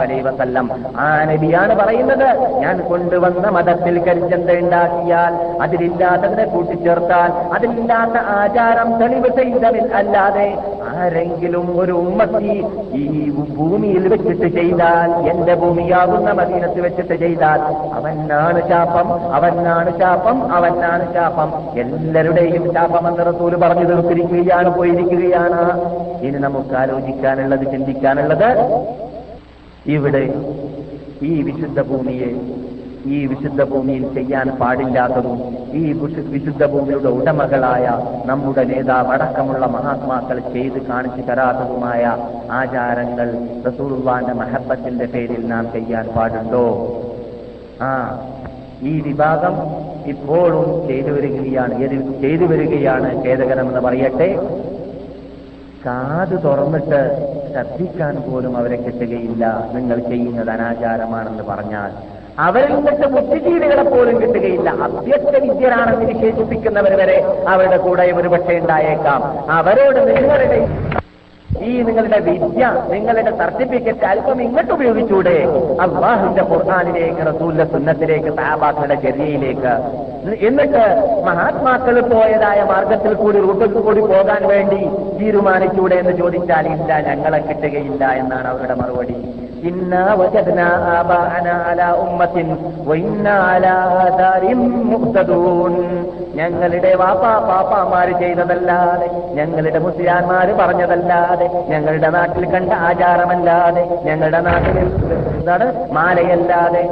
അലൈഹി വസല്ലം. ആ നബിയാണ് പറയുന്നത് ഞാൻ കൊണ്ടുവന്ന മതത്തിൽ കരിചന്ത ഉണ്ടാക്കിയാൽ അതിലില്ലാത്തതിനെ കൂട്ടിച്ചേർത്താൽ അതിലില്ലാത്ത ആചാരം തെളിവ് ചെയ്തതിൽ അല്ലാതെ ആരെങ്കിലും ഒരു ഉമ്മത്തി ഈ ഭൂമിയിൽ വെച്ചിട്ട് ചെയ്താൽ എന്റെ ഭൂമിയാകുന്ന മദീനത്ത് വെച്ചിട്ട് ചെയ്താൽ അവനാണ് ശാപം അവനാണ് ശാപം അവനാണ് ശാപം. എല്ലാവരുടെയും ശാപം എന്ന് റസൂൽ പറഞ്ഞു തീർത്തിരിക്കുകയാണ് പോയിരിക്കുകയാണ്. ഇനി നമുക്ക് ആലോചിക്കാനുള്ളത് ചിന്തിക്കാനുള്ളത് ഇവിടെ ഈ വിശുദ്ധ ഭൂമിയെ ഈ വിശുദ്ധ ഭൂമിയിൽ ചെയ്യാൻ പാടില്ലാത്തതും ഈ വിശു- വിശുദ്ധ ഭൂമിയുടെ ഉടമകളായ നമ്മുടെ നേതാവ് അടക്കമുള്ള മഹാത്മാക്കൾ ചെയ്ത് കാണിച്ചു തരാത്തതുമായ ആചാരങ്ങൾ റസൂർവാന്റെ മഹബത്തിന്റെ പേരിൽ നാം ചെയ്യാൻ പാടുണ്ടോ? ആ ഈ വിഭാഗം ഇപ്പോഴും ചെയ്തു വരികയാണ് ചെയ്തു വരികയാണ് ഖേദകരമെന്ന് പറയട്ടെ? കാത് തുറന്നിട്ട് ശ്രദ്ധിക്കാൻ പോലും അവരെ കിട്ടുകയില്ല. നിങ്ങൾ ചെയ്യുന്നത് അനാചാരമാണെന്ന് പറഞ്ഞാൽ അവരിൽ നിന്നിട്ട് ബുദ്ധിജീവികളെ പോലും കിട്ടുകയില്ല. അഭ്യസ്ത വിദ്യരാണെന്ന് വിശേഷിപ്പിക്കുന്നവർ വരെ അവരുടെ കൂടെ ഒരുപക്ഷെ ഉണ്ടായേക്കാം. അവരോട് നിങ്ങളുടെ ഈ നിങ്ങളുടെ വിദ്യ നിങ്ങളുടെ സർട്ടിഫിക്കറ്റ് അല്പം ഇങ്ങോട്ട് ഉപയോഗിച്ചൂടെ. അള്ളാഹുന്റെ ഖുർആാനിലേക്ക് റസൂലിന്റെ സുന്നത്തിലേക്ക് സാബാക്കളുടെ ചെറിയയിലേക്ക് എന്നിട്ട് മഹാത്മാക്കൾ പോയതായ മാർഗത്തിൽ കൂടി റൂട്ടിൽ കൂടി പോകാൻ വേണ്ടി തീരുമാനിച്ചൂടെ എന്ന് ചോദിച്ചാൽ ഇല്ല ഞങ്ങളെ കിട്ടുകയില്ല എന്നാണ് അവരുടെ മറുപടി. ഞങ്ങളുടെ വാപ്പാ പാപ്പാമാര് ചെയ്തതല്ലാതെ ഞങ്ങളുടെ മുസ്ലിയാന്മാര് പറഞ്ഞതല്ലാതെ ഞങ്ങളുടെ നാട്ടിൽ കണ്ട ആചാരമല്ലാതെ ഞങ്ങളുടെ നാട്ടിൽ എന്താണ്? മാലയല്ലാതെ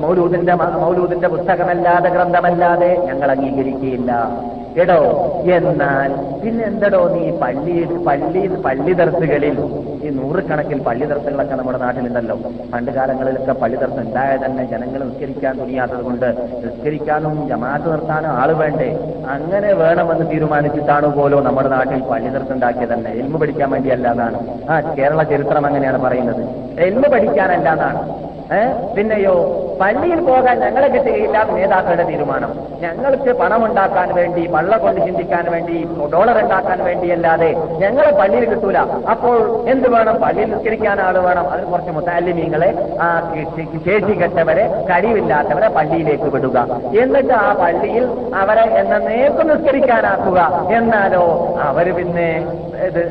മൗലൂദിന്റെ മൗലൂദിന്റെ പുസ്തകമല്ലാതെ ഗ്രന്ഥമല്ലാതെ ഞങ്ങൾ അംഗീകരിക്കുകയില്ല. എടോ എന്നാൽ പിന്നെ എന്തടോ നീ പള്ളി പള്ളി പള്ളി ദർസുകളിൽ ഈ നൂറുകണക്കിൽ പള്ളി ദർസുകളൊക്കെ നമ്മുടെ നാട്ടിലുണ്ടല്ലോ. പണ്ട് കാലങ്ങളിലൊക്കെ പള്ളി ദർസ് ഉണ്ടായ തന്നെ ജനങ്ങൾ നിസ്കരിക്കാൻ തുനിയാത്തത് കൊണ്ട് നിസ്കരിക്കാനും ജമാഅത്ത് നിർത്താനും ആൾ വേണ്ടേ? അങ്ങനെ വേണമെന്ന് തീരുമാനിച്ചിട്ടാണ് പോലോ നമ്മുടെ നാട്ടിൽ പള്ളി ദർസ് ഉണ്ടാക്കിയത് തന്നെ. എൽമ പഠിക്കാൻ വേണ്ടിയല്ല എന്നാണ്. ആ കേരള ചരിത്രം അങ്ങനെയാണ് പറയുന്നത്. എൽമ പഠിക്കാനല്ല എന്നാണ്. ഏ? പിന്നെയോ പള്ളിയിൽ പോകാൻ ഞങ്ങളെ കിട്ടുകയില്ല നേതാക്കളുടെ തീരുമാനം. ഞങ്ങൾക്ക് പണമുണ്ടാക്കാൻ വേണ്ടി വള്ള കൊണ്ട് ചിന്തിക്കാൻ വേണ്ടി ഡോളർ ഉണ്ടാക്കാൻ വേണ്ടിയല്ലാതെ ഞങ്ങളെ പള്ളിയിൽ കിട്ടൂല. അപ്പോൾ എന്ത് വേണം? പള്ളിയിൽ നിസ്കരിക്കാൻ ആൾ വേണം. അതിന് കുറച്ച് മുത്താലിമീങ്ങളെ ആ ശേഷി കെട്ടവരെ കഴിവില്ലാത്തവരെ പള്ളിയിലേക്ക് വിടുക. എന്നിട്ട് ആ പള്ളിയിൽ അവരെ എന്നേക്കും നിസ്കരിക്കാനാക്കുക. എന്നാലോ അവർ പിന്നെ ഇത്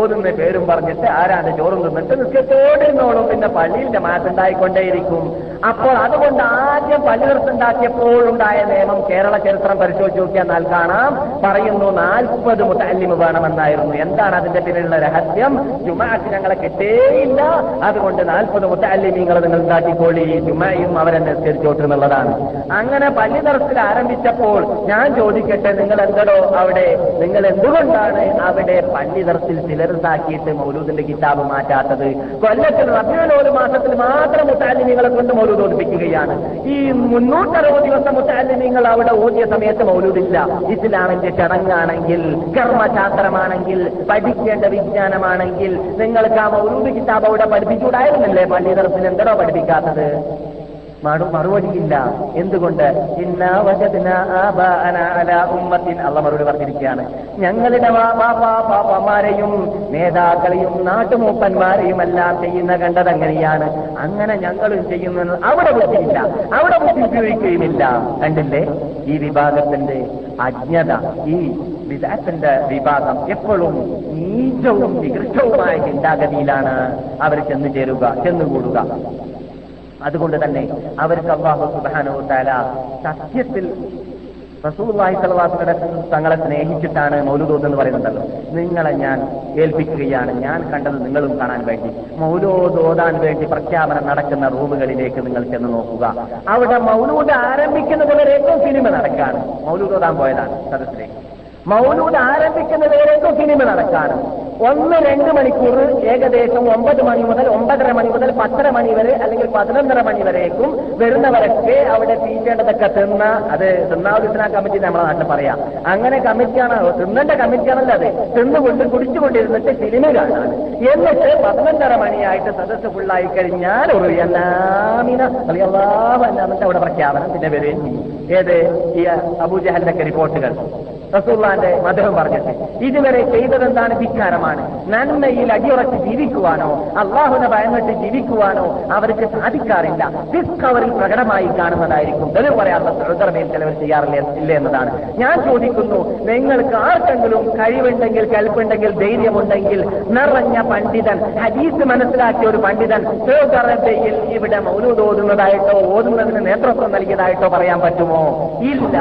ഓതുന്ന പേരും പറഞ്ഞിട്ട് ആരാണ് ചോറും തിന്നിട്ട് നിസ്കരിച്ചോടിരുന്നോളും പിന്നെ പള്ളിയിൽ മാറ്റുണ്ടായിക്കൊണ്ടേയിരിക്കും അപ്പോൾ അതുകൊണ്ട് ആദ്യം പള്ളി നിർത്തുണ്ടാക്കിയപ്പോഴുണ്ടായ നിയമം കേരള ചരിത്രം പരിശോധിച്ച് നോക്കിയാൽ കാണാം. പറയുന്നു നാൽപ്പത് മുത്തല്ലിമ് വേണമെന്നായിരുന്നു. എന്താണ് അതിന്റെ പിന്നിലുള്ള രഹസ്യം? ജുമാക്ക് ഞങ്ങളെ കിട്ടേയില്ല. അതുകൊണ്ട് നാൽപ്പത് മുത്തല്ലിമീങ്ങൾ നിങ്ങൾ ഉണ്ടാക്കിക്കോളി. ജുമായും അവരെ നിസ്കരിച്ചോട്ട് എന്നുള്ളതാണ്. അങ്ങനെ പള്ളി ദർസിൽ ആരംഭിച്ചപ്പോൾ ഞാൻ ചോദിക്കട്ടെ നിങ്ങൾ എന്തടോ അവിടെ നിങ്ങൾ എന്തുകൊണ്ടാണ് അവിടെ പള്ളി ദർസിൽ ചിലർസാക്കിയിട്ട് മൗലൂദിന്റെ കിതാബ് മാറ്റാത്തത്? കൊല്ലത്തിൽ റബിയുൽ ഒരു മാസത്തിൽ മാത്രം മുത്താലിമികളെ കൊണ്ട് മൗലൂദ് ഓടിപ്പിക്കുകയാണ്. ഈ മുന്നൂറ്ററുപത് ദിവസം മുത്താലിമിങ്ങൾ അവിടെ ഓതിയ സമയത്ത് മൗലൂദില്ല. ഇസ്ലാമിന്റെ ചടങ്ങാണെങ്കിൽ കർമ്മശാസ്ത്രമാണെങ്കിൽ പഠിക്കേണ്ട വിജ്ഞാനമാണെങ്കിൽ നിങ്ങൾക്ക് ആ മൗലൂദ് കിതാബ് അവിടെ പഠിപ്പിച്ചുകൂടായിരുന്നില്ലേ? പള്ളി എന്തടോ പഠിപ്പിക്കാത്തത്? മറുപടിയില്ല. എന്തുകൊണ്ട്? അള്ള മറുപടി പറഞ്ഞിരിക്കുകയാണ്. ഞങ്ങളുടെ പാപ്പാമാരെയും നേതാക്കളെയും നാട്ടുമൂപ്പന്മാരെയും എല്ലാം ചെയ്യുന്ന കണ്ടത് അങ്ങനെയാണ്. അങ്ങനെ ഞങ്ങളും ചെയ്യുന്നത് അവിടെ ബുദ്ധിയില്ല. അവിടെ ബുദ്ധി ഉപയോഗിക്കുകയുമില്ല. കണ്ടില്ലേ? ഈ വിഭാഗത്തിന്റെ അജ്ഞത ഈ വിദാത്തിന്റെ വിഭാഗം എപ്പോഴും നീചവും നികൃഷ്ടവുമായ ചിന്താഗതിയിലാണ് അവർ ചെന്നു ചേരുക ചെന്നുകൂടുക. അതുകൊണ്ട് തന്നെ അവർക്ക് അള്ളാഹു സുബാനുത്താല സത്യത്തിൽ റസൂള്ളാഹി സലവാസിയുടെ തങ്ങളെ സ്നേഹിച്ചിട്ടാണ് മൗലൂദ് എന്ന് പറയുന്നുണ്ടല്ലോ നിങ്ങളെ ഞാൻ ഏൽപ്പിക്കുകയാണ്. ഞാൻ കണ്ടത് നിങ്ങളും കാണാൻ വേണ്ടി. മൗലൂദ് ഓതാൻ വേണ്ടി പ്രഖ്യാപനം നടക്കുന്ന റൂമുകളിലേക്ക് നിങ്ങൾ ചെന്ന് നോക്കുക. അവിടെ മൗലൂദ് ആരംഭിക്കുന്നത് ഏറ്റവും സിനിമ നടക്കാണ്. മൗലൂദ് ഓതാൻ പോയതാണ് സദസ്സിലേക്ക്. മൗലൂദ് ആരംഭിക്കുന്ന വരേക്കും സിനിമ നടക്കാറ്. ഒന്ന് രണ്ട് മണിക്കൂർ ഏകദേശം ഒമ്പത് മണി മുതൽ ഒമ്പതര മണി മുതൽ പത്തര മണി വരെ അല്ലെങ്കിൽ പതിനൊന്നര മണി വരേക്കും വരുന്നവരൊക്കെ അവിടെ തീറ്റേണ്ടതൊക്കെ തിന്ന അത് തിന്നാവുന്ന കമ്മിറ്റി നമ്മളെ നാട്ടിൽ പറയാം. അങ്ങനെ കമ്മിറ്റിയാണ് തിന്നേണ്ട കമ്മിറ്റിയാണല്ലോ അത്. തിന്നുകൊണ്ട് കുടിച്ചുകൊണ്ടിരുന്നിട്ട് സിനിമ കാണാൻ എന്നിട്ട് പതിനൊന്നര മണിയായിട്ട് സദസ്സ് ഫുള്ളായി കഴിഞ്ഞാൽ ഒരു എല്ലാമിന അവിടെ പ്രഖ്യാപനം പിന്നെ വരും ഏത്? ഈ അബൂജഹലിന്റെ റിപ്പോർട്ടുകൾ റസൂള്ളാന്റെ മധുരം പറഞ്ഞിട്ട് ഇതുവരെ ചെയ്തതെന്താണ് ധിക്കാരമാണ്? നന്മയിൽ അടിയുറച്ച് ജീവിക്കുവാനോ അള്ളാഹുനെ ഭയന്നിട്ട് ജീവിക്കുവാനോ അവർക്ക് സാധിക്കാറില്ല. ഡിസ്കവറിൽ പ്രകടമായി കാണുന്നതായിരിക്കും. തെളിവ് പറയാത്ത ഉത്തരമേൽ ചിലവർ ചെയ്യാറില്ല ഇല്ല എന്നതാണ്. ഞാൻ ചോദിക്കുന്നു നിങ്ങൾക്ക് ആർക്കെങ്കിലും കഴിവുണ്ടെങ്കിൽ കൽപ്പുണ്ടെങ്കിൽ ധൈര്യമുണ്ടെങ്കിൽ നിറഞ്ഞ പണ്ഡിതൻ ഹദീസ് മനസ്സിലാക്കിയ ഒരു പണ്ഡിതൻ സൗദറബയിൽ ഇവിടെ മൗലൂദ് ഓതുന്നതായിട്ടോ ഓതുന്നതിന് നേതൃത്വം നൽകിയതായിട്ടോ പറയാൻ പറ്റുമോ? ഇല്ല.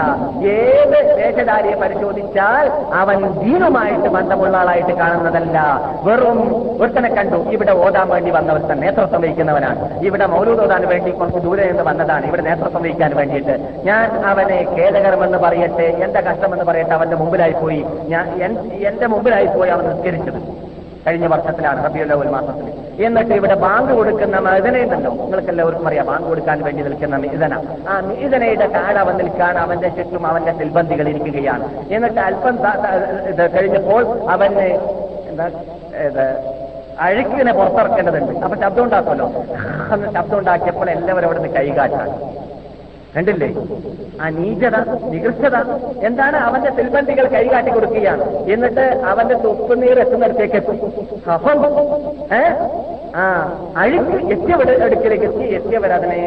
ഏത് വേഷധാരിയെ പരിശോധിച്ചാൽ അവൻ ദീനുമായിട്ട് ബന്ധമുള്ള ആളായിട്ട് കാണുന്നതല്ല. വെറും ഒരുത്തനെ കണ്ടു. ഇവിടെ ഓടാൻ വേണ്ടി വന്നവൻ നേതൃത്വം വഹിക്കുന്നവനാണ്. ഇവിടെ മൗലൂദ് ഓടാൻ വേണ്ടി കുറച്ച് ദൂരെ നിന്ന് വന്നതാണ്. ഇവിടെ നേതൃത്വം വഹിക്കാൻ വേണ്ടിയിട്ട്. ഞാൻ അവനെ ഖേദകരമെന്ന് പറയട്ടെ എന്റെ കഷ്ടമെന്ന് പറയട്ടെ അവന്റെ മുമ്പിലായി പോയി. ഞാൻ എന്റെ മുമ്പിലായി പോയി അവൻ നിസ്കരിച്ചത്. കഴിഞ്ഞ വർഷത്തിലാണ് റബിയുള്ള ഒരു മാസത്തിൽ. എന്നിട്ട് ഇവിടെ ബാങ്ക് കൊടുക്കുന്ന മിതനയുണ്ടല്ലോ നിങ്ങൾക്ക് എല്ലാവർക്കും അറിയാം ബാങ്ക് കൊടുക്കാൻ വേണ്ടി നിൽക്കുന്ന മിതന ആ മിതനയുടെ കാട് അവൻ നിൽക്കാൻ അവന്റെ ചുറ്റും അവന്റെ സിൽബന്ധികൾ ഇരിക്കുകയാണ്. എന്നിട്ട് അല്പം കഴിഞ്ഞപ്പോൾ അവന് എന്താ അഴുക്കിനെ പുറത്തിറക്കേണ്ടതുണ്ട്. അപ്പൊ ശബ്ദം ഉണ്ടാക്കുമല്ലോ. അന്ന് ശബ്ദം ഉണ്ടാക്കിയപ്പോൾ എല്ലാവരും അവിടെ നിന്ന് കൈകാട്ടാണ് കണ്ടില്ലേ? ആ നീചത നികൃഷ്ടത എന്താണ് അവന്റെ സിൽബന്ധികൾ കൈകാട്ടി കൊടുക്കുകയാണ്? എന്നിട്ട് അവന്റെ തുപ്പുനീർ എത്തുന്നിടത്തേക്ക് എത്തും. ആ അഴുക്ക് എത്തിയവിടെ അടുക്കിലേക്ക് എത്തി എത്തിയവർ അതിനെ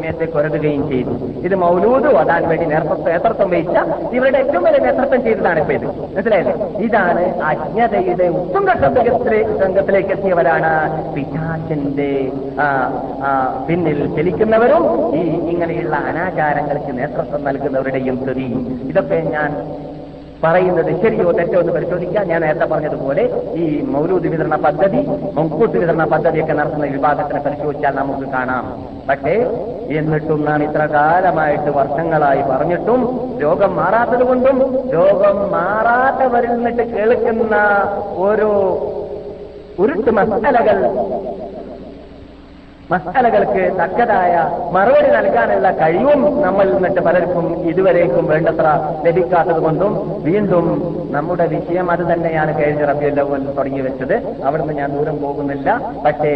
മേത്തെ കൊരടുകയും ചെയ്തു. ഇത് മൗലൂദ് ഓടാൻ വേണ്ടി നേതൃത്വം വഹിച്ച ഇവരുടെ ഏറ്റവും വലിയ നേതൃത്വം ചെയ്തതാണ് ഇപ്പൊ ഇത്. മനസ്സിലായത് ഇതാണ് അജ്ഞതയുടെ ഉത്തുംഗ സംഘത്തിലേക്ക് എത്തിയവരാണ് പിശാചിന്റെ പിന്നിൽ ചലിക്കുന്നവരും ഈ ഇങ്ങനെയുള്ള അനാചാരങ്ങൾക്ക് നേതൃത്വം നൽകുന്നവരുടെയും സ്ഥിതി ഇതൊക്കെ ഞാൻ പറയുന്നത് ശരിയോ തെറ്റോ എന്ന് പരിശോധിക്കാൻ ഞാൻ നേരത്തെ പറഞ്ഞതുപോലെ ഈ മൗലൂദ് വിതരണ പദ്ധതി മങ്കൂത്ത് വിതരണ പദ്ധതിയൊക്കെ നടത്തുന്ന വിഭാഗത്തിനെ പരിശോധിച്ചാൽ നമുക്ക് കാണാം. പക്ഷേ എന്നിട്ടും നാം ഇത്ര കാലമായിട്ട് വർഷങ്ങളായി പറഞ്ഞിട്ടും രോഗം മാറാത്തത് കൊണ്ടും രോഗം മാറാത്തവരിൽ നിന്നിട്ട് കേൾക്കുന്ന ഓരോ ഉരുട്ട് മസാലകൾ മസാലകൾക്ക് തക്കതായ മറുപടി നൽകാനുള്ള കഴിവും നമ്മൾ നിന്നിട്ട് പലർക്കും ഇതുവരേക്കും വേണ്ടത്ര ലഭിക്കാത്തത് കൊണ്ടും വീണ്ടും നമ്മുടെ വിഷയം അത് തന്നെയാണ് കഴിഞ്ഞ റബിയുല്ലവൽ തുടങ്ങി വെച്ചത്. അവിടുന്ന് ഞാൻ ദൂരം പോകുന്നില്ല. പക്ഷേ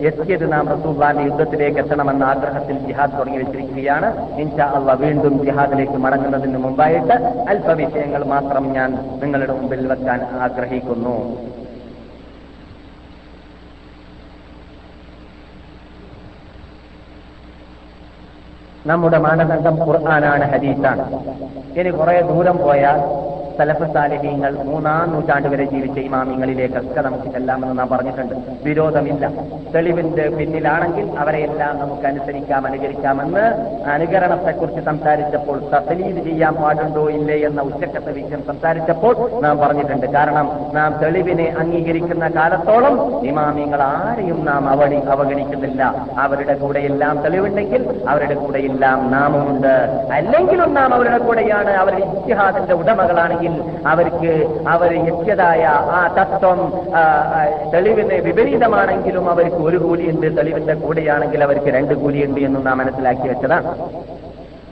എത്തിയത് നാം റസൂബാന്റെ യുദ്ധത്തിലേക്ക് എത്തണമെന്ന ആഗ്രഹത്തിൽ ജിഹാദ് തുടങ്ങി വെച്ചിരിക്കുകയാണ്. ഇൻഷാ അള്ള വീണ്ടും ജിഹാദിലേക്ക് മടങ്ങുന്നതിന് മുമ്പായിട്ട് അല്പ വിഷയങ്ങൾ മാത്രം ഞാൻ നിങ്ങളുടെ മുമ്പിൽ വെക്കാൻ ആഗ്രഹിക്കുന്നു. നമ്മുടെ മാനദണ്ഡം ഖുർആനാണ് ഹദീസാണ്. ഇനി കുറെ ദൂരം പോയാൽ സലഫ് സാലിഹ്യങ്ങൾ മൂന്നാം നൂറ്റാണ്ട് വരെ ജീവിച്ച ഇമാമിങ്ങളിലേക്കൊക്കെ നമുക്ക് ചെല്ലാമെന്ന് നാം പറഞ്ഞിട്ടുണ്ട്. വിരോധമില്ല. തെളിവിന്റെ പിന്നിലാണെങ്കിൽ അവരെയെല്ലാം നമുക്ക് അനുസരിക്കാം അനുകരിക്കാമെന്ന് അനുകരണത്തെക്കുറിച്ച് സംസാരിച്ചപ്പോൾ തസലീത് ചെയ്യാൻ പാടുണ്ടോ ഇല്ലേ എന്ന ഉച്ചക്കത്തെ വിഷയം സംസാരിച്ചപ്പോൾ നാം പറഞ്ഞിട്ടുണ്ട്. കാരണം നാം തെളിവിനെ അംഗീകരിക്കുന്ന കാലത്തോളം ഇമാമിങ്ങൾ ആരെയും നാം അവഗണിക്കുന്നില്ല. അവരുടെ കൂടെയെല്ലാം തെളിവുണ്ടെങ്കിൽ അവരുടെ കൂടെയെല്ലാം നാമുണ്ട് അല്ലെങ്കിലും നാം അവരുടെ കൂടെയാണ്. അവർ ഇത്തിഹാദിന്റെ ഉടമകളാണെങ്കിൽ അവർക്ക് അവർ എത്തിയതായ ആ തത്വം തെളിവിന് വിപരീതമാണെങ്കിലും അവർക്ക് ഒരു കൂലിയുണ്ട്. തെളിവിന്റെ കൂടെയാണെങ്കിൽ അവർക്ക് രണ്ട് കൂലിയുണ്ട് എന്ന് നാം മനസ്സിലാക്കി വെച്ചതാണ്.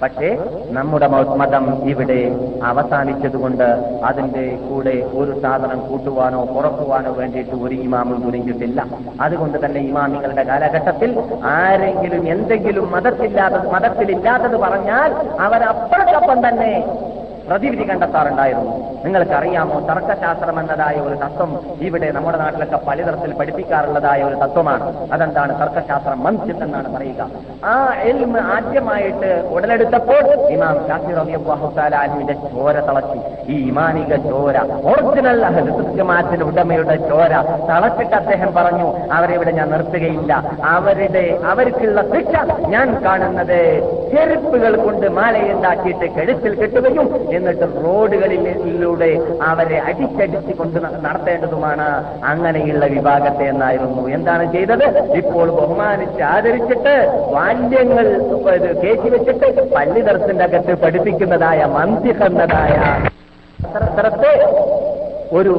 പക്ഷേ നമ്മുടെ മതം ഇവിടെ അവസാനിച്ചതുകൊണ്ട് അതിന്റെ കൂടെ ഒരു സാധനം കൂട്ടുവാനോ കുറക്കുവാനോ വേണ്ടിയിട്ട് ഒരു ഇമാമും തുനിഞ്ഞിട്ടില്ല. അതുകൊണ്ട് തന്നെ ഇമാമികളുടെ കാലഘട്ടത്തിൽ ആരെങ്കിലും എന്തെങ്കിലും മതത്തില്ലാത്ത മതത്തിലില്ലാത്തത് പറഞ്ഞാൽ അവരപ്പോഴൊപ്പം തന്നെ പ്രതിവിധി കണ്ടെത്താറുണ്ടായിരുന്നു. നിങ്ങൾക്കറിയാമോ തർക്കശാസ്ത്രം എന്നതായ ഒരു തത്വം ഇവിടെ നമ്മുടെ നാട്ടിലൊക്കെ പലതരത്തിൽ പഠിപ്പിക്കാറുള്ളതായ ഒരു തത്വമാണ്. അതെന്താണ്? തർക്കശാസ്ത്രം മൻസിത്ത് എന്നാണ് പറയുക. ആ എൽമ് ആദ്യമായിട്ട് ഉടലെടുത്തപ്പോൾ ഇമാം ഷാഫി റബിഅള്ളാഹു താലാനുവിന്റെ ചോര തളച്ചു. ഈ ഇമാനിക ചോര ഒറിജിനൽ ജമാഅത്തിന്റെ ഉടമയുടെ ചോര തളച്ചിട്ട് അദ്ദേഹം പറഞ്ഞു അവരെ ഇവിടെ ഞാൻ നിർത്തുകയില്ല. അവരുടെ അവർക്കുള്ള ശിക്ഷ ഞാൻ കാണുന്നത് ചെരുപ്പുകൾ കൊണ്ട് മാലയുണ്ടാക്കിയിട്ട് കഴുത്തിൽ കെട്ടുകയും എന്നിട്ട് റോഡുകളിലൂടെ അവരെ അടിച്ചടിച്ച് കൊണ്ട് നടത്തേണ്ടതുമാണ്. അങ്ങനെയുള്ള വിഭാഗത്തെ എന്നായിരുന്നു. എന്താണ് ചെയ്തത്? ഇപ്പോൾ ബഹുമാനിച്ച് ആദരിച്ചിട്ട് വാല്യങ്ങൾ കയറ്റി വെച്ചിട്ട് പള്ളിതരത്തിന്റെ അകത്ത് പഠിപ്പിക്കുന്നതായ മന്തി എന്നതായ ശാസ്ത്രത്തെ ഒരു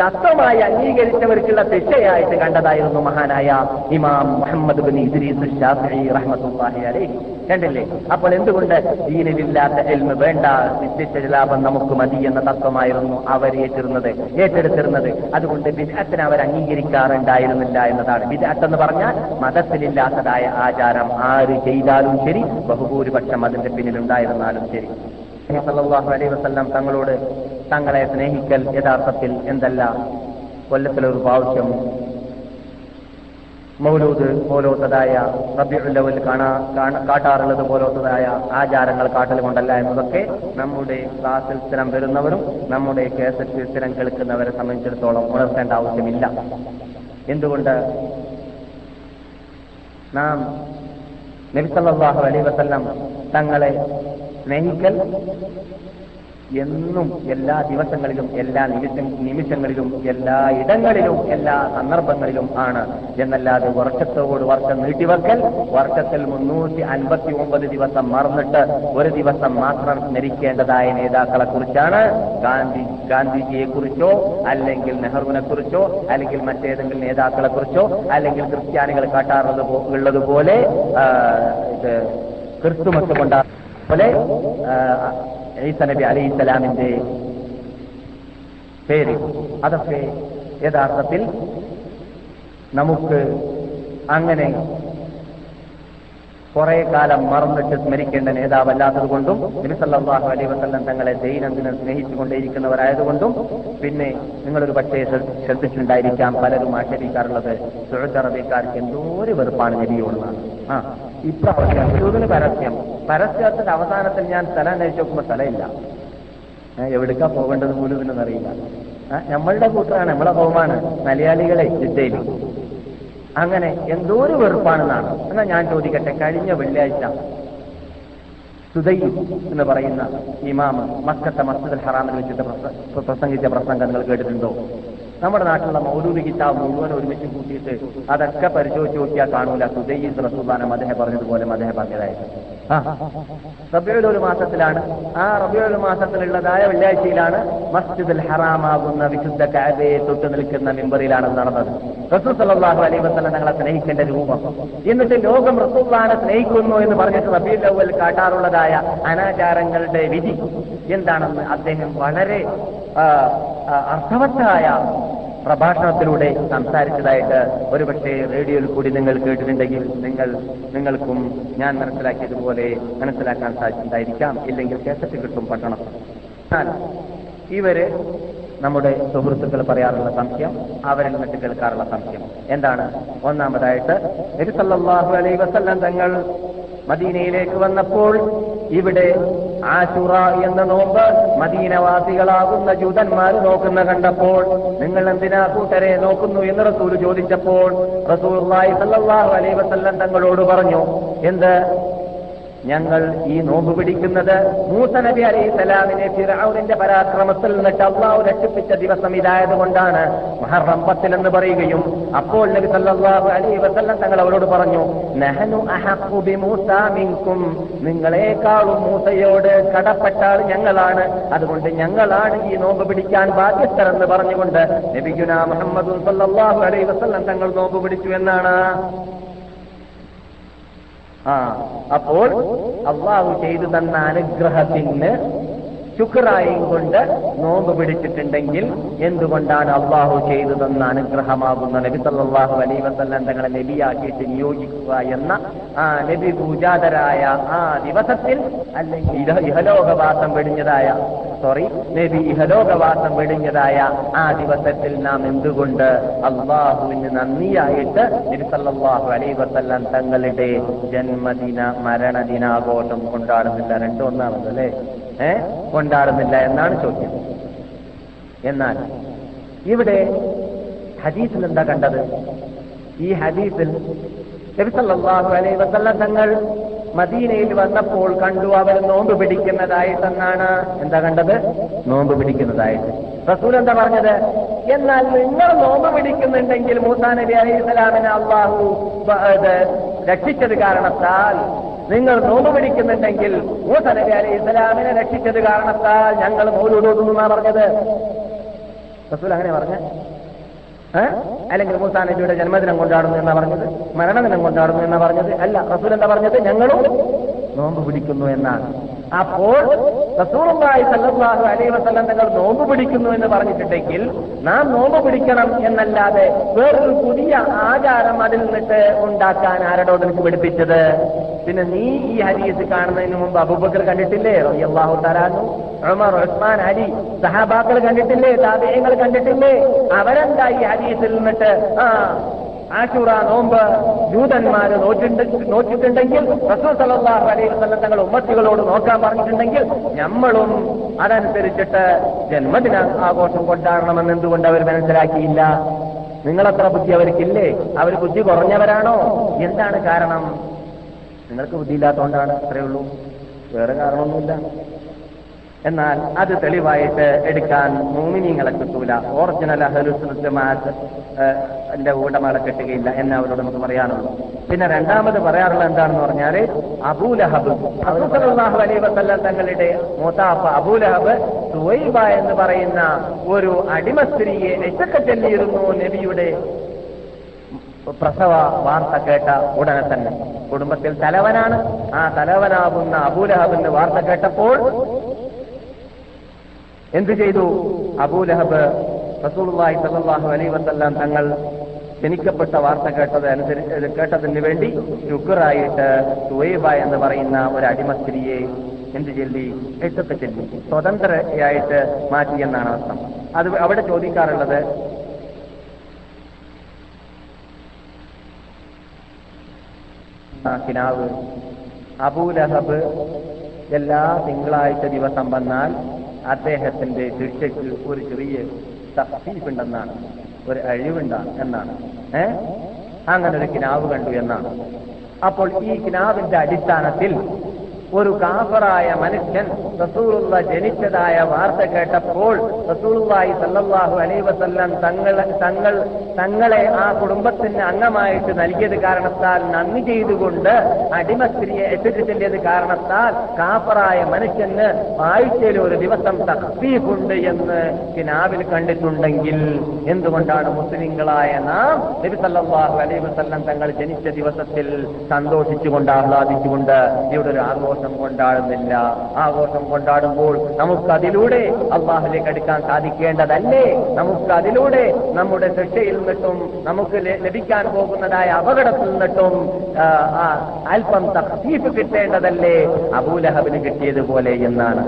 തത്വമായി അംഗീകരിച്ചവർക്കുള്ള ശിക്ഷയായിട്ട് കണ്ടതായിരുന്നു മഹാനായ ഇമാം മുഹമ്മദ് ബിൻ ഇദ്രീസ് അലൈഹി. കണ്ടില്ലേ? അപ്പോൾ എന്തുകൊണ്ട് ദീനിലില്ലാത്ത എൽമ് വേണ്ട നിത്യലാഭം നമുക്ക് മതി എന്ന തത്വമായിരുന്നു അവർ ഏറ്റിരുന്നത് ഏറ്റെടുത്തിരുന്നത്. അതുകൊണ്ട് വിദഗ്ധന അവർ അംഗീകരിക്കാറുണ്ടായിരുന്നില്ല എന്നതാണ്. വിദഗ്ധ എന്ന് പറഞ്ഞാൽ മതത്തിലില്ലാത്തതായ ആചാരം ആര് ചെയ്താലും ശരി ബഹുഭൂരിപക്ഷം അതിന്റെ പിന്നിലുണ്ടായിരുന്നാലും ശരി. നബി അലൈ വസല്ലം തങ്ങളോട് തങ്ങളെ സ്നേഹിക്കൽ യഥാർത്ഥത്തിൽ എന്തല്ല? കൊല്ലത്തിലൊരു പ്രാവശ്യം മൗലൂദ് പോലോത്തതായ റബ്യുല്ലവിൽ കാണ- കാട്ടാറുള്ളത് പോലോത്തതായ ആചാരങ്ങൾ കാട്ടൽ കൊണ്ടല്ല എന്നതൊക്കെ നമ്മുടെ ക്ലാസ്സിൽ സ്ഥിരം വരുന്നവരും നമ്മുടെ കേസറ്റ് സ്ഥിരം കേൾക്കുന്നവരെ സംബന്ധിച്ചിടത്തോളം ഉണർത്തേണ്ട ആവശ്യമില്ല. എന്തുകൊണ്ട്? നാം നബിസല്ലാഹു അലൈ വസല്ലം തങ്ങളെ സ്നേഹിക്കൽ എന്നും എല്ലാ ദിവസങ്ങളിലും എല്ലാ നിമിഷ നിമിഷങ്ങളിലും എല്ലാ ഇടങ്ങളിലും എല്ലാ സന്ദർഭങ്ങളിലും ആണ്. എന്നല്ലാതെ വർഷത്തോട് വർഷം നീട്ടിവെക്കൽ വർഷത്തിൽ മുന്നൂറ്റി അൻപത്തി ഒമ്പത് ദിവസം മറന്നിട്ട് ഒരു ദിവസം മാത്രം സ്മരിക്കേണ്ടതായ നേതാക്കളെ കുറിച്ചാണ് ഗാന്ധി ഗാന്ധിജിയെ കുറിച്ചോ അല്ലെങ്കിൽ നെഹ്റുവിനെ കുറിച്ചോ അല്ലെങ്കിൽ മറ്റേതെങ്കിലും നേതാക്കളെ കുറിച്ചോ അല്ലെങ്കിൽ ക്രിസ്ത്യാനികൾ കാട്ടാറുള്ളത് ഉള്ളതുപോലെ ക്രിസ്തുമസ് കൊണ്ടാ പോലെ ഈസ നബി അലൈഹി സ്വലാമിന്റെ പേര്. അതൊക്കെ യഥാർത്ഥത്തിൽ നമുക്ക് അങ്ങനെ കുറെ കാലം മറന്നിട്ട് സ്മരിക്കേണ്ട നേതാവല്ലാത്തത് കൊണ്ടും നബിസല്ലാഹു അലൈ വസല്ലം തങ്ങളെ ദൈനംദിനം സ്നേഹിച്ചുകൊണ്ടേയിരിക്കുന്നവരായതുകൊണ്ടും പിന്നെ നിങ്ങളൊരു പക്ഷേ ശ്രദ്ധ- ശ്രദ്ധിച്ചിട്ടുണ്ടായിരിക്കാം പലരും ആക്ഷേപിക്കാറുള്ളത് സുഹൃത്ത് അറബിക്കാർക്ക് എന്തോ ഒരു വെറുപ്പാണ് നബിയോടുന്നാണ്. ആ ഇപ്രാവശ്യം ചൂതിന് പരസ്യം. പരസ്യത്തിന്റെ അവസാനത്തിൽ ഞാൻ സ്ഥലം അന്വേഷിച്ച് നോക്കുമ്പോൾ സ്ഥലമില്ല. എവിടുക്കാ പോകേണ്ടത് പോലും ഇതിനൊന്നും അറിയില്ല. നമ്മളുടെ കൂട്ടാണ് നമ്മളെ ഹോമാണ് മലയാളികളെ ജിദ്ദയിൽ. അങ്ങനെ എന്തോ ഒരു വെറുപ്പാണെന്നാണ്. എന്നാ ഞാൻ ചോദിക്കട്ടെ കഴിഞ്ഞ വെള്ളിയാഴ്ച സുദൈ എന്ന് പറയുന്ന ഇമാമ് മക്കത്തെ മസ്ജിദ് ഹറാമിൽ വെച്ചിട്ട് പ്രസംഗിച്ച പ്രസംഗം നിങ്ങൾ കേട്ടിട്ടുണ്ടോ? നമ്മുടെ നാട്ടിലുള്ള മൗലൂദ് കിതാബ് മുഴുവൻ ഒരുമിച്ച് കൂട്ടിയിട്ട് അതൊക്കെ പരിശോധിച്ച് നോക്കിയാൽ കാണൂല. സുദൈസ് റസൂദാനം അദ്ദേഹം പറഞ്ഞതുപോലെ അദ്ദേഹം പറഞ്ഞതായിരുന്നു. റബിയുൽ ഒരു മാസത്തിലാണ്. ആ റബിയുൽ മാസത്തിലുള്ളതായ വെള്ളിയാഴ്ചയിലാണ് മസ്ജിദുൽ ഹറാമാകുന്ന വിശുദ്ധ കാബയെ തൊട്ട് നിൽക്കുന്ന മിമ്പറിലാണ് നടന്നത്. റസൂൽ സല്ലല്ലാഹു അലൈഹി വസല്ലം ഞങ്ങളെ സ്നേഹിക്കേണ്ട രൂപം. എന്നിട്ട് ലോകം റസൂബാനെ സ്നേഹിക്കുന്നു എന്ന് പറഞ്ഞിട്ട് റബീൽ അവൽ കാട്ടാറുള്ളതായ അനാചാരങ്ങളുടെ വിധി. എന്താണെന്ന് അദ്ദേഹം വളരെ അർത്ഥവത്തായ പ്രഭാഷണത്തിലൂടെ സംസാരിച്ചതായിട്ട് ഒരുപക്ഷെ റേഡിയോയിൽ കൂടി നിങ്ങൾ കേട്ടിട്ടുണ്ടെങ്കിൽ നിങ്ങൾ നിങ്ങൾക്കും ഞാൻ മനസ്സിലാക്കിയതുപോലെ മനസ്സിലാക്കാൻ സാധിച്ചിട്ടുണ്ടായിരിക്കാം. ഇല്ലെങ്കിൽ കേസറ്റ് കിട്ടും പട്ടണം. എന്നാൽ ഇവർ നമ്മുടെ സുഹൃത്തുക്കൾ പറയാറുള്ള സംശയം അവരിൽ നിന്നിട്ട് കേൾക്കാറുള്ള സംശയം. എന്താണ്? ഒന്നാമതായിട്ട് നബി സല്ലല്ലാഹു അലൈഹി വസല്ലം തങ്ങൾ മദീനയിലേക്ക് വന്നപ്പോൾ ഇവിടെ ആശുറ എന്ന നോമ്പ് മദീനവാസികളാകുന്ന ജൂതന്മാർ നോക്കുന്ന കണ്ടപ്പോൾ നിങ്ങൾ എന്തിനാ കൂട്ടരെ നോക്കുന്നു എന്ന് റസൂൽ ചോദിച്ചപ്പോൾ റസൂർ സല്ലല്ലാഹു അലൈഹി വസല്ലം തങ്ങളോട് പറഞ്ഞു എന്ത്? ഞങ്ങൾ ഈ നോമ്പ് പിടിക്കുന്നത് മൂസ നബി അലൈഹി സ്വലാമിനെ ഫിറൌനിന്റെ പരാക്രമത്തിൽ നിന്നിട്ട് അള്ളാഹു രക്ഷിപ്പിച്ച ദിവസം ഇതായത് കൊണ്ടാണ് മഹറം എന്ന് പറയുകയും അപ്പോൾ നബി സല്ലാഹു അലൈഹി വസല്ലം തങ്ങൾ അവരോട് പറഞ്ഞു നഹനു അഹഖു മൂസാമിൻകും മിൻകും. നിങ്ങളെക്കാളും മൂസയോട് കടപ്പെട്ടാൽ ഞങ്ങളാണ്. അതുകൊണ്ട് ഞങ്ങളാണ് ഈ നോമ്പ് പിടിക്കാൻ ബാധ്യസ്ഥരെന്ന് പറഞ്ഞുകൊണ്ട് നബിഗുന മുഹമ്മദ് സല്ലാഹു അലൈഹി വസല്ലം തങ്ങൾ നോമ്പ് പിടിച്ചു എന്നാണ്. ആ അപ്പോൾ അള്ളാഹു ചെയ്തു തന്ന അനുഗ്രഹത്തിന് ശുക്രായും കൊണ്ട് നോമ്പ് പിടിച്ചിട്ടുണ്ടെങ്കിൽ എന്തുകൊണ്ടാണ് അള്ളാഹു ചെയ്തു തന്ന അനുഗ്രഹമാകുന്ന നബി സല്ലാഹു അലൈ വസല്ലം തങ്ങളെ നബിയാക്കിയിട്ട് നിയോഗിക്കുക എന്ന ആ നബി പൂജാതരായ ആ ദിവസത്തിൽ അല്ലെങ്കിൽ ഇഹ- ഇഹലോകവാസം വെടിഞ്ഞതായ സോറി നബി ഇഹലോകവാസം വെടിഞ്ഞതായ ആ ദിവസത്തിൽ നാം എന്തുകൊണ്ട് അള്ളാഹുവിന് നന്ദിയായിട്ട് നബി സല്ലാഹു അലൈ വസല്ലം തങ്ങളുടെ ജന്മദിന മരണദിനാഘോഷം കൊണ്ടാടുന്നില്ല. രണ്ടൊന്നാണത് അല്ലേ? ഏ? കൊണ്ടാടുന്നില്ല എന്നാണ് ചോദ്യം. എന്നാൽ ഇവിടെ ഹദീസിൽ എന്താ കണ്ടത്? ഈ ഹദീസിൽ നബി സല്ലല്ലാഹു അലൈഹി വസല്ലം തങ്ങൾ മദീനയിൽ വന്നപ്പോൾ കണ്ടു അവർ നോമ്പ് പിടിക്കുന്നതായിട്ടെന്നാണ് എന്താ കണ്ടത്? നോമ്പ് പിടിക്കുന്നതായിട്ട്. റസൂൽ എന്താ പറഞ്ഞത്? എന്നാൽ നിങ്ങൾ നോമ്പ് പിടിക്കുന്നുണ്ടെങ്കിൽ മൂസാ നബി അലൈഹി സ്വലാമിനെ അള്ളാഹു രക്ഷിച്ചത് കാരണത്താൽ നിങ്ങൾ നോമ്പ് പിടിക്കുന്നുണ്ടെങ്കിൽ മൂസനബി അലൈഹി ഇസ്ലാമിനെ രക്ഷിച്ചത് കാരണത്താൽ ഞങ്ങൾ മോലൂടോതുന്നു പറഞ്ഞത്? റസൂൽ അങ്ങനെ പറഞ്ഞ. അല്ലെങ്കിൽ മൂസാനബിയുടെ ജന്മദിനം കൊണ്ടാടുന്നു എന്നാ പറഞ്ഞത്? മരണദിനം കൊണ്ടാടുന്നു എന്നാ പറഞ്ഞത്? അല്ല റസൂൽ എന്താ പറഞ്ഞത്? ഞങ്ങളും നോമ്പ് പിടിക്കുന്നു എന്നാണ്. അപ്പോൾ റസൂറുമായി സല്ലാഹു അലൈഹി വസല്ലം തങ്ങൾ നോമ്പ് പിടിക്കുന്നു എന്ന് പറഞ്ഞിട്ടുണ്ടെങ്കിൽ നാം നോമ്പ് പിടിക്കണം എന്നല്ലാതെ വേറൊരു പുതിയ ആചാരം അതിൽ നിന്നിട്ട് ഉണ്ടാക്കാൻ ആരോടോ നിനക്ക് പിടിപ്പിച്ചത്? പിന്നെ നീ ഈ ഹദീസ് കാണുന്നതിന് മുമ്പ് അബൂബക്കർ കണ്ടിട്ടില്ലേ? അള്ളാഹു തരാനു ഉമർ ഉസ്മാൻ അലി സഹാബാക്കൾ കണ്ടിട്ടില്ലേ? താതേയങ്ങൾ കണ്ടിട്ടില്ലേ? അവരെന്താ ഈ ഹരിയത്തിൽ നിന്നിട്ട് ആ ആശുറ നോമ്പ് ജൂതന്മാര് നോക്കിയിട്ടുണ്ടെങ്കിൽ റസൂൽ സലഹ് അലൈഹി വസല്ലം തങ്ങൾ ഉമ്മത്തികളോട് നോക്കാൻ പറഞ്ഞിട്ടുണ്ടെങ്കിൽ നമ്മളും അതനുസരിച്ചിട്ട് ജന്മദിന ആഘോഷം കൊണ്ടാടണമെന്ന് എന്തുകൊണ്ട് അവർ മനസ്സിലാക്കിയില്ല? നിങ്ങളത്ര ബുദ്ധി അവർക്കില്ലേ? അവർ ബുദ്ധി കുറഞ്ഞവരാണോ? എന്താണ് കാരണം? നിങ്ങൾക്ക് ബുദ്ധിയില്ലാത്തതുകൊണ്ടാണ് അത്രേ ഉള്ളൂ. വേറെ കാരണമൊന്നുമില്ല. എന്നാൽ അത് തെളിവായിട്ട് എടുക്കാൻ മൂമിനിങ്ങളെ കിട്ടൂല ഓറിജിനൽ അഹലുസുമാത്ത് എന്റെ ഉടമകളെ കിട്ടുകയില്ല എന്ന് അവരോട് നമുക്ക് പറയാനുള്ളൂ. പിന്നെ രണ്ടാമത് പറയാറുള്ളത് എന്താണെന്ന് പറഞ്ഞാൽ അബൂലഹബ്. അബൂസലാഹു അലൈ തങ്ങളുടെ മൂത്താപ്പ അബൂലഹബ് സുവൈബ എന്ന് പറയുന്ന ഒരു അടിമ സ്ത്രീയെ എച്ചൊക്കെ ചെല്ലിയിരുന്നു നബിയുടെ പ്രസവ വാർത്ത കേട്ട ഉടനെ തന്നെ. കുടുംബത്തിൽ തലവനാണ്. ആ തലവനാകുന്ന അബൂലഹബിന്റെ വാർത്ത കേട്ടപ്പോൾ എന്തു ചെയ്തു? അബൂലഹബ് റസൂലുള്ളാഹി സല്ലല്ലാഹു അലൈഹി വസല്ലം തങ്ങൾ ക്ഷണിക്കപ്പെട്ട വാർത്ത കേട്ടത് അനുസരിച്ച് കേട്ടതിന് വേണ്ടി ശുക്റായിട്ട് സുവൈബ എന്ന് പറയുന്ന ഒരു അടിമ സ്ത്രീയെ എന്ത് ചൊല്ലി? എട്ടൊക്കെ ചൊല്ലി. സ്വതന്ത്രയായിട്ട് മാറ്റി എന്നാണ് അർത്ഥം. അത് അവിടെ ചോദിക്കാറുള്ളത് കിനാവ്. അബൂലഹബ് എല്ലാ തിങ്കളാഴ്ച ദിവസം വന്നാൽ അദ്ദേഹത്തിന്റെ ശിക്ഷയ്ക്ക് ഒരു ചെറിയ തഫീഫ് ഉണ്ടെന്നാണ് ഒരു അഴിവുണ്ടാണ് എന്നാണ്. ഏ? അങ്ങനെ ഒരു കിനാവ് കണ്ടു എന്നാണ്. അപ്പോൾ ഈ കിനാവിന്റെ അടിസ്ഥാനത്തിൽ ഒരു കാഫറായ മനുഷ്യൻ റസൂലുള്ള ജനിച്ചതായ വാർത്ത കേട്ടപ്പോൾ റസൂലുള്ളാഹി സല്ലാഹു അലൈഹി തങ്ങൾ തങ്ങൾ തങ്ങളെ ആ കുടുംബത്തിന് അംഗമായിട്ട് നൽകിയത് കാരണത്താൽ നന്ദി ചെയ്തുകൊണ്ട് അടിമ സ്ത്രീയെ എത്തിച്ചിട്ടില്ലത് കാരണത്താൽ കാഫറായ മനുഷ്യന് ആഴ്ചയിൽ ഒരു ദിവസം തഖ്ഫീഫുണ്ട് എന്ന് കിനാവിൽ കണ്ടിട്ടുണ്ടെങ്കിൽ എന്തുകൊണ്ടാണ് മുസ്ലിങ്ങളായ നാം നബി സല്ലാഹു അലൈഹി വസല്ലം തങ്ങൾ ജനിച്ച ദിവസത്തിൽ സന്തോഷിച്ചുകൊണ്ട് ആഹ്ലാദിച്ചുകൊണ്ട് ഇവിടെ ഒരു ആഘോഷം കൊണ്ടാടുന്നില്ല. ആഘോഷം കൊണ്ടാടുമ്പോൾ നമുക്ക് അതിലൂടെ അള്ളാഹിലേക്ക് അടുക്കാൻ സാധിക്കേണ്ടതല്ലേ? നമുക്ക് അതിലൂടെ നമ്മുടെ ശിക്ഷയിൽ നിന്നിട്ടും നമുക്ക് ലഭിക്കാൻ പോകുന്നതായ അപകടത്തിൽ നിന്നിട്ടും അല്പം തഖ്ഫീഫ് കിട്ടേണ്ടതല്ലേ? അബൂലഹബിന് കിട്ടിയതുപോലെ എന്നാണ്.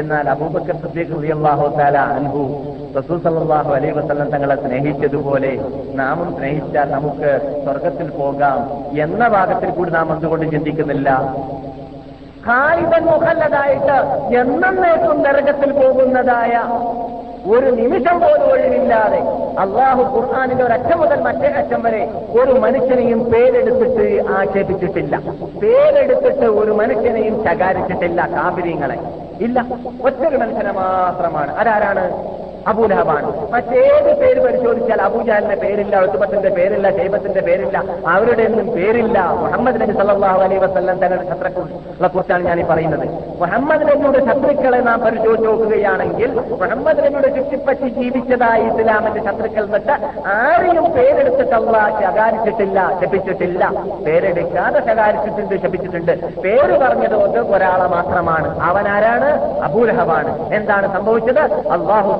എന്നാൽ അബൂബക്കർ സിദ്ദീഖ് റളിയല്ലാഹു തആല അൻഹു റസൂൽ സല്ലാഹു അലൈ വസ്ലം തങ്ങളെ സ്നേഹിച്ചതുപോലെ നാമും സ്നേഹിച്ചാൽ നമുക്ക് സ്വർഗത്തിൽ പോകാം എന്ന ഭാഗത്തിൽ കൂടി നാം എന്തുകൊണ്ട് ചിന്തിക്കുന്നില്ല? ഖാലിദൻ മുഖല്ലതായിട്ട് എന്നേക്കും നരകത്തിൽ പോകുന്നതായ ഒരു നിമിഷം പോലും ഒഴിവില്ലാതെ അള്ളാഹു ഖുർആാനിന്റെ ഒരറ്റം മുതൽ മറ്റേ അറ്റം വരെ ഒരു മനുഷ്യനെയും പേരെടുത്തിട്ട് ആക്ഷേപിച്ചിട്ടില്ല. പേരെടുത്തിട്ട് ഒരു മനുഷ്യനെയും ശകാരിച്ചിട്ടില്ല കാബിര്യങ്ങളെ ഇല്ല ഒറ്റൊരു മനുഷ്യനെ മാത്രമാണ്. അതാരാണ് അബൂലഹബാണ്. മറ്റേത് പേര് പരിശോധിച്ചാൽ അബൂജാലിന്റെ പേരില്ല ഒത്തുബത്തിന്റെ പേരില്ല ദൈവത്തിന്റെ പേരില്ല അവരുടെ ഒന്നും പേരില്ല. മുഹമ്മദ് നബി സല്ലാഹു അലൈ വസ്ലം തങ്ങളുടെ ശത്രുക്കളെ കുറിച്ചാണ് ഞാൻ ഈ പറയുന്നത്. മുഹമ്മദ് നബിയുടെ ശത്രുക്കളെ നാം പരിശോധിച്ച് നോക്കുകയാണെങ്കിൽ മുഹമ്മദ് നബിയുടെ ചുറ്റിപ്പറ്റി ജീവിച്ചതായി ഇസ്ലാമിന്റെ ശത്രുക്കൾ നിട്ട് ആരെയും പേരെടുത്തിട്ട് അള്ളാഹ് ശകാരിച്ചിട്ടില്ല ശപിച്ചിട്ടില്ല. പേരെടുക്കാതെ ശകാരിച്ചിട്ടുണ്ട് ശപിച്ചിട്ടുണ്ട്. പേര് പറഞ്ഞത് കൊണ്ട് ഒരാളെ മാത്രമാണ്. അവൻ ആരാണ് അബൂലഹബാണ്. എന്താണ് സംഭവിച്ചത്? അള്ളാഹു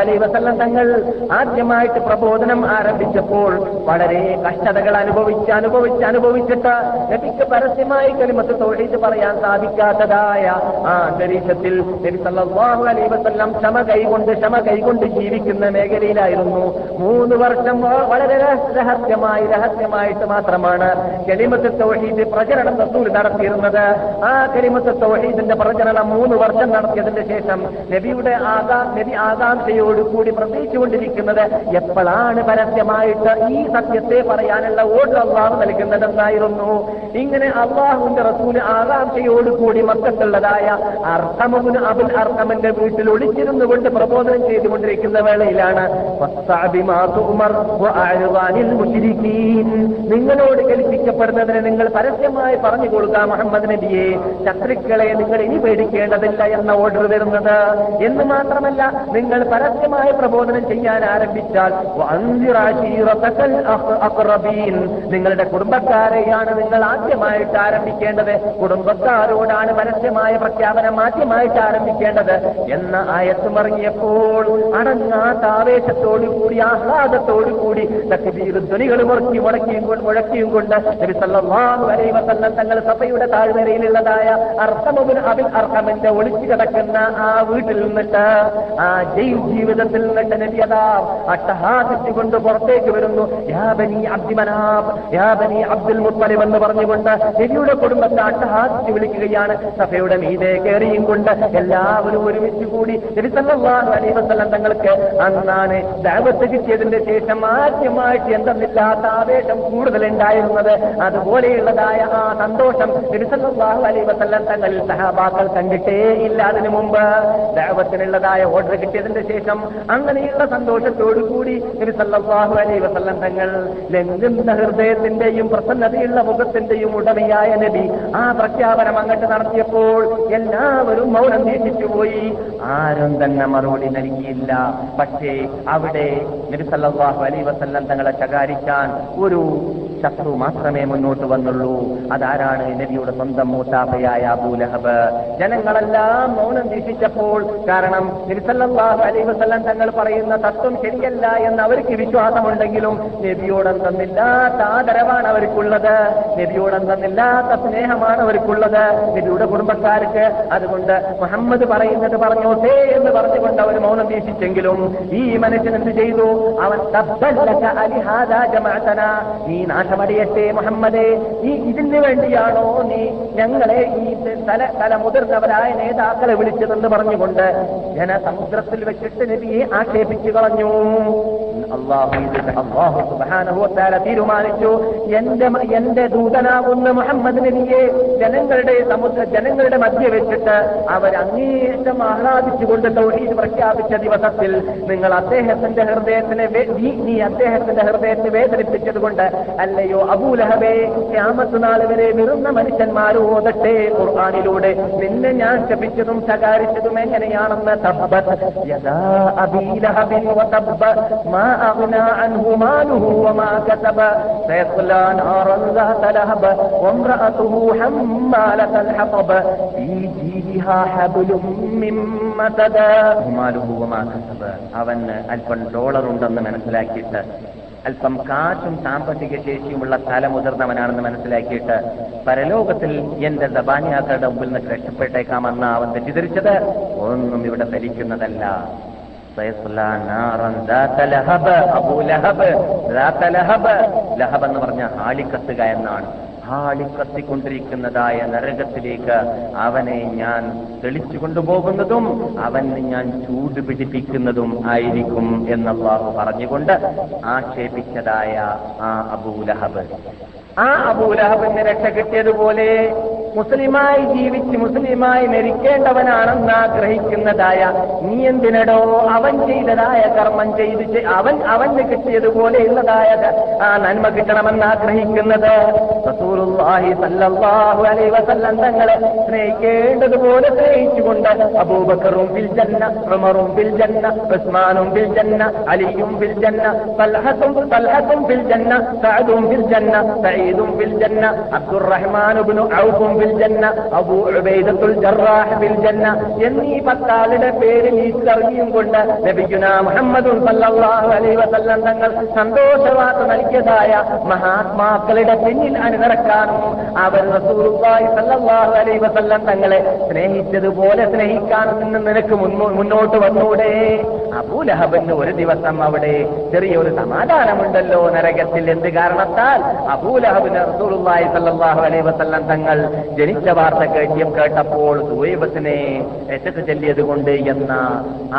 അലൈ വസല്ലം തങ്ങൾ ആദ്യമായിട്ട് പ്രബോധനം ആരംഭിച്ചപ്പോൾ വളരെ കഷ്ടതകൾ അനുഭവിച്ച് അനുഭവിച്ച് അനുഭവിച്ചിട്ട് നബിക്ക് പരസ്യമായി കലിമത്ത് തൊഴിൽ പറയാൻ സാധിക്കാത്തതായ ആ അന്തരീക്ഷത്തിൽ നബി അലൈഹി വസല്ലം ക്ഷമ കൈകൊണ്ട് ക്ഷമ കൈകൊണ്ട് ജീവിക്കുന്ന മേഖലയിലായിരുന്നു. മൂന്ന് വർഷം വളരെ രഹസ്യമായി രഹസ്യമായിട്ട് മാത്രമാണ് കലിമത്ത് തൗഹീദ് പ്രചരണം റസൂൽ നടത്തിയിരുന്നത്. ആ കലിമത്ത് തൗഹീദിന്റെ പ്രചരണം മൂന്ന് വർഷം നടത്തിയതിന്റെ ശേഷം നബിയുടെ ആകാ നബി ആകാംക്ഷയോടുകൂടി പ്രത്യേകിച്ചുകൊണ്ടിരിക്കുന്നത് എപ്പോഴാണ് പരസ്യമായിട്ട് ഈ സത്യത്തെ പറയാനുള്ള വോട്ട് അള്ളാഹു നൽകുന്നതെന്നായിരുന്നു. ഇങ്ങനെ അള്ളാഹുവിന്റെ റസൂൽ ആകാംക്ഷയോടുകൂടി മക്കത്തുള്ളതായ അർഹമുന് അബുൽ അർഹമന്റെ വീട്ടിൽ ഒളിച്ചിരുന്നു കൊണ്ട് പ്രബോധനം ചെയ്തുകൊണ്ടിരിക്കുന്ന വേളയിലാണ്. നിങ്ങളോട് കൽപ്പിക്കപ്പെടുന്നതിന് നിങ്ങൾ പരസ്യമായി പറഞ്ഞു കൊടുക്കുക മുഹമ്മദ് നബിയെ. ശത്രുക്കളെ നിങ്ങൾ ഇനി പേടിക്കേണ്ടതില്ല എന്ന ഓർഡർ വരുന്നത്. എന്ന് മാത്രമല്ല നിങ്ങൾ പരസ്യമായ പ്രബോധനം ചെയ്യാൻ ആരംഭിച്ചാൽ നിങ്ങളുടെ കുടുംബക്കാരെയാണ് നിങ്ങൾ ആദ്യമായിട്ട് ആരംഭിക്കേണ്ടത്. കുടുംബക്കാരോടാണ് പരസ്യമായ പ്രഖ്യാപനം ആദ്യമായിട്ട് ആരംഭിക്കേണ്ടത് എന്ന ആയത്തുമറങ്ങിയപ്പോൾ അടങ്ങാത്ത ആവേശത്തോടു കൂടി ആഹ്ലാദത്തോടു കൂടി ധ്വനികൾ മുറക്കി മുടക്കിയും മുഴക്കിയും കൊണ്ട് തങ്ങൾ സഭയുടെ താഴ്വരയിലുള്ളതായ അർഹമുബിൻ അബിൽ അർഹമിന്റെ ഒളിച്ചു കിടക്കുന്ന ആ വീട്ടിൽ നിന്നിട്ട് ആ ജയിൽ ജീവിതത്തിൽ നിന്നിട്ട് നബി അതാ അട്ടഹാസിച്ചുകൊണ്ട് പുറത്തേക്ക് വരുന്നു. യാബനി അബ്ദിമനാബ് യാബനി അബ്ദുൽ മുത്തലിബ് എന്ന് പറഞ്ഞുകൊണ്ട് നബിയുടെ കുടുംബത്തെ അട്ടഹാസിച്ച് വിളിക്കുകയാണ്. സഭയുടെ മീതെ കയറിയും കൊണ്ട് എല്ലാവരും ഒരുമിച്ച് കൂടി നബി സല്ലല്ലാഹു അലൈഹി വസല്ലം തങ്ങൾക്ക് അന്നാണ് ദഅവത്ത് കിട്ടിയതിന്റെ ശേഷം ആദ്യമായിട്ട് എന്തെന്നില്ലാത്ത ആവേശം കൂടുതൽ ഉണ്ടായിരുന്നത് അതുപോലെയുള്ളതായ ആ സന്തോഷം നബി സല്ലല്ലാഹു അലൈഹി വസല്ലം തങ്ങളിൽ സഹാബാക്കൾ കണ്ടിട്ടേ ഇല്ല. അതിനു മുമ്പ് ദഅവത്തിനുള്ളതായ ഓർഡർ കിട്ടിയതിന്റെ ശേഷം അങ്ങനെയുള്ള സന്തോഷത്തോടു കൂടി നബി സല്ലല്ലാഹു അലൈഹി വസല്ലം തങ്ങൾ ലംഘുന്ന ഹൃദയത്തിന്റെയും പ്രസന്നതയുള്ള മുഖത്തിന്റെയും ഉടമയായ നബി ആ പ്രഖ്യാപനം അങ്ങോട്ട് നടത്തിയപ്പോൾ എല്ലാവരും മൗനം നീട്ടിച്ചുപോയി ആരും തന്നെ മറുപടി നൽകിയില്ല. പക്ഷേ അവിടെ നബി അലൈ വസല്ലം തങ്ങളെ ശകാരിക്കാൻ ഒരു ശത്രു മാത്രമേ മുന്നോട്ട് വന്നുള്ളൂ. അതാരാണ് നബിയുടെ സ്വന്തം മൂത്താപ്പയായ അബൂലഹബ്? ജനങ്ങളെല്ലാം മൗനം ദീക്ഷിച്ചപ്പോൾ കാരണം നബി സല്ലല്ലാഹു അലൈ വസല്ലം തങ്ങൾ പറയുന്ന തത്വം ശരിയല്ല എന്ന് അവർക്ക് വിശ്വാസമുണ്ടെങ്കിലും നബിയോടെന്തെന്നില്ലാത്ത ആദരവാണ് അവർക്കുള്ളത്. നബിയോടെന്തെന്നില്ലാത്ത സ്നേഹമാണ് അവർക്കുള്ളത്. നബിയുടെ കുടുംബക്കാർക്ക് അതുകൊണ്ട് മുഹമ്മദ് പറയുന്നത് പറഞ്ഞോട്ടേ എന്ന് പറഞ്ഞുകൊണ്ട് അവർ മൗനം വീക്ഷിച്ചെങ്കിലും ഈ മനുഷ്യൻ എന്ത് ചെയ്തു? അവൻ. നീ നാശമടിയട്ടെ മുഹമ്മദേ. ഈ ഇതിന് വേണ്ടിയാണോ നീ ഞങ്ങളെ ഈ തല തല മുതിർന്നവരായ നേതാക്കളെ വിളിച്ചതെന്ന് പറഞ്ഞുകൊണ്ട് ജനസമുദ്രത്തിൽ വെച്ചിട്ട് നബിയെ ആക്ഷേപിച്ചു കളഞ്ഞു. അള്ളാഹു തീരുമാനിച്ചു. എന്റെ എന്റെ ദൂതനാകുന്ന മുഹമ്മദ് നബിയെ ജനങ്ങളുടെ സമുദ്ര ജനങ്ങളുടെ മധ്യ വെച്ചിട്ട് അവർ അങ്ങേയറ്റം ആഹ്ലാദിച്ചുകൊണ്ട് തൗഹീദ് പ്രഖ്യാപിച്ച ദിവസത്തിൽ നിങ്ങൾ അദ്ദേഹത്തിന്റെ ഹൃദയത്തിനെ നീ അദ്ദേഹത്തിന്റെ ഹൃദയത്തെ വേദനിപ്പിച്ചത് കൊണ്ട് അല്ലയോ അബൂലഹബേ ക്യാമത്ത് നാൾ വരെ വെറുന്ന മനുഷ്യന്മാർ ഓതട്ടെ ഖുർആാനിലൂടെ. നിന്നെ ഞാൻ ശപിച്ചതും ശകാരിച്ചതും എങ്ങനെയാണെന്ന് തബ്ബത് യദാ അബീ ലഹബിൻ വതബ്ബ മാ അഗ്നാ അൻഹു മാലുഹു വമാ കസബ സയസ്ലാ നാറൻ ذات لهب وامرأته حمالة الحطب في جيدها حبل من مسد മാലുഹു വമാ കസബ അവന് അല്പം ഡോളർ ഉണ്ടെന്ന് മനസ്സിലാക്കിയിട്ട് അല്പം കാറ്റും സാമ്പത്തിക ശേഷിയുമുള്ള തല മുതിർന്നവനാണെന്ന് മനസ്സിലാക്കിയിട്ട് പരലോകത്തിൽ എന്റെ ദബാനിയാക്കളുടെ മുമ്പിൽ നിന്ന് രക്ഷപ്പെട്ടേക്കാമെന്ന് അവൻ തെറ്റിദ്ധരിച്ചത്? ഒന്നും ഇവിടെ ഫലിക്കുന്നതല്ല ലഹബ് എന്ന് പറഞ്ഞ ഹാളിക്കത്തുക എന്നാണ് ഹാളിക്കത്തിക്കൊണ്ടിരിക്കുന്നതായ നരകത്തിലേക്ക് അവനെ ഞാൻ തെളിച്ചു കൊണ്ടുപോകുന്നതും അവന് ഞാൻ ചൂട് പിടിപ്പിക്കുന്നതും ആയിരിക്കും എന്നല്ലാഹു പറഞ്ഞുകൊണ്ട് ആക്ഷേപിച്ചതായ ആ അബൂലഹബ്. ആ അബൂലഹബിന് രക്ഷ കിട്ടിയതുപോലെ മുസ്ലിമായി ജീവിച്ച് മുസ്ലിമായി മരിക്കേണ്ടവനാണെന്ന് ആഗ്രഹിക്കുന്നതായ നീ എന്തിനടോ അവൻ ചെയ്തതായ കർമ്മം ചെയ്ത് അവൻ അവന് കിട്ടിയതുപോലെയുള്ളതായ ആ നന്മ കിട്ടണമെന്ന് ആഗ്രഹിക്കുന്നത്. തങ്ങളെ സ്നേഹിക്കേണ്ടതുപോലെ സ്നേഹിച്ചുകൊണ്ട് അബൂബക്കറും ബിൽജന്ന ഉമറും ബിൽജന്ന ഉസ്മാനും ബിൽജന്ന അലിയും ബിൽജന്ന ജന്ന സൽഹസും ബിൽജന്ന സഹദും ജന്ന സഅദും ബിൽ ജന്ന സഈദും ബിൽ ജന്ന അബ്ദുറഹ്മാൻ ഇബ്നു ഔഫും ബിൽ ജന്ന അബൂ ഉബൈദത്തുൽ ജറാഹ് ബിൽ ജന്ന എന്നീ പത്താളുടെ പേര് നീച്ചറിയും കൊണ്ട് നബിഗുന മുഹമ്മദും സല്ലല്ലാഹു അലൈഹി വസല്ലം തങ്ങൾ സന്തോഷവാർത്ത നൽകിയതായ മഹാത്മാക്കളുടെ പിന്നിൽ അണിനിറക്കാനും അവർ റസൂലുള്ളാഹി സല്ലല്ലാഹു അലൈഹി വസല്ലം തങ്ങളെ സ്നേഹിച്ചതുപോലെ സ്നേഹിക്കാനും നിന്ന് നിനക്ക് മുന്നോ- മുന്നോട്ട് വന്നൂടെ. അബൂലഹബിന് ഒരു ദിവസം അവിടെ ചെറിയൊരു സമാധാനമുണ്ടല്ലോ നരകത്തിൽ. എന്ത് കാരണത്താൽ? അബൂലഹബിന് റസൂലുള്ളാഹി അലൈഹി വസല്ലം തങ്ങൾ ജനിച്ച വാർത്ത കേട്ടിയും കേട്ടപ്പോൾ സുവൈബത്തിനെ രക്ഷത്ത് ചെല്ലിയത് കൊണ്ട് എന്ന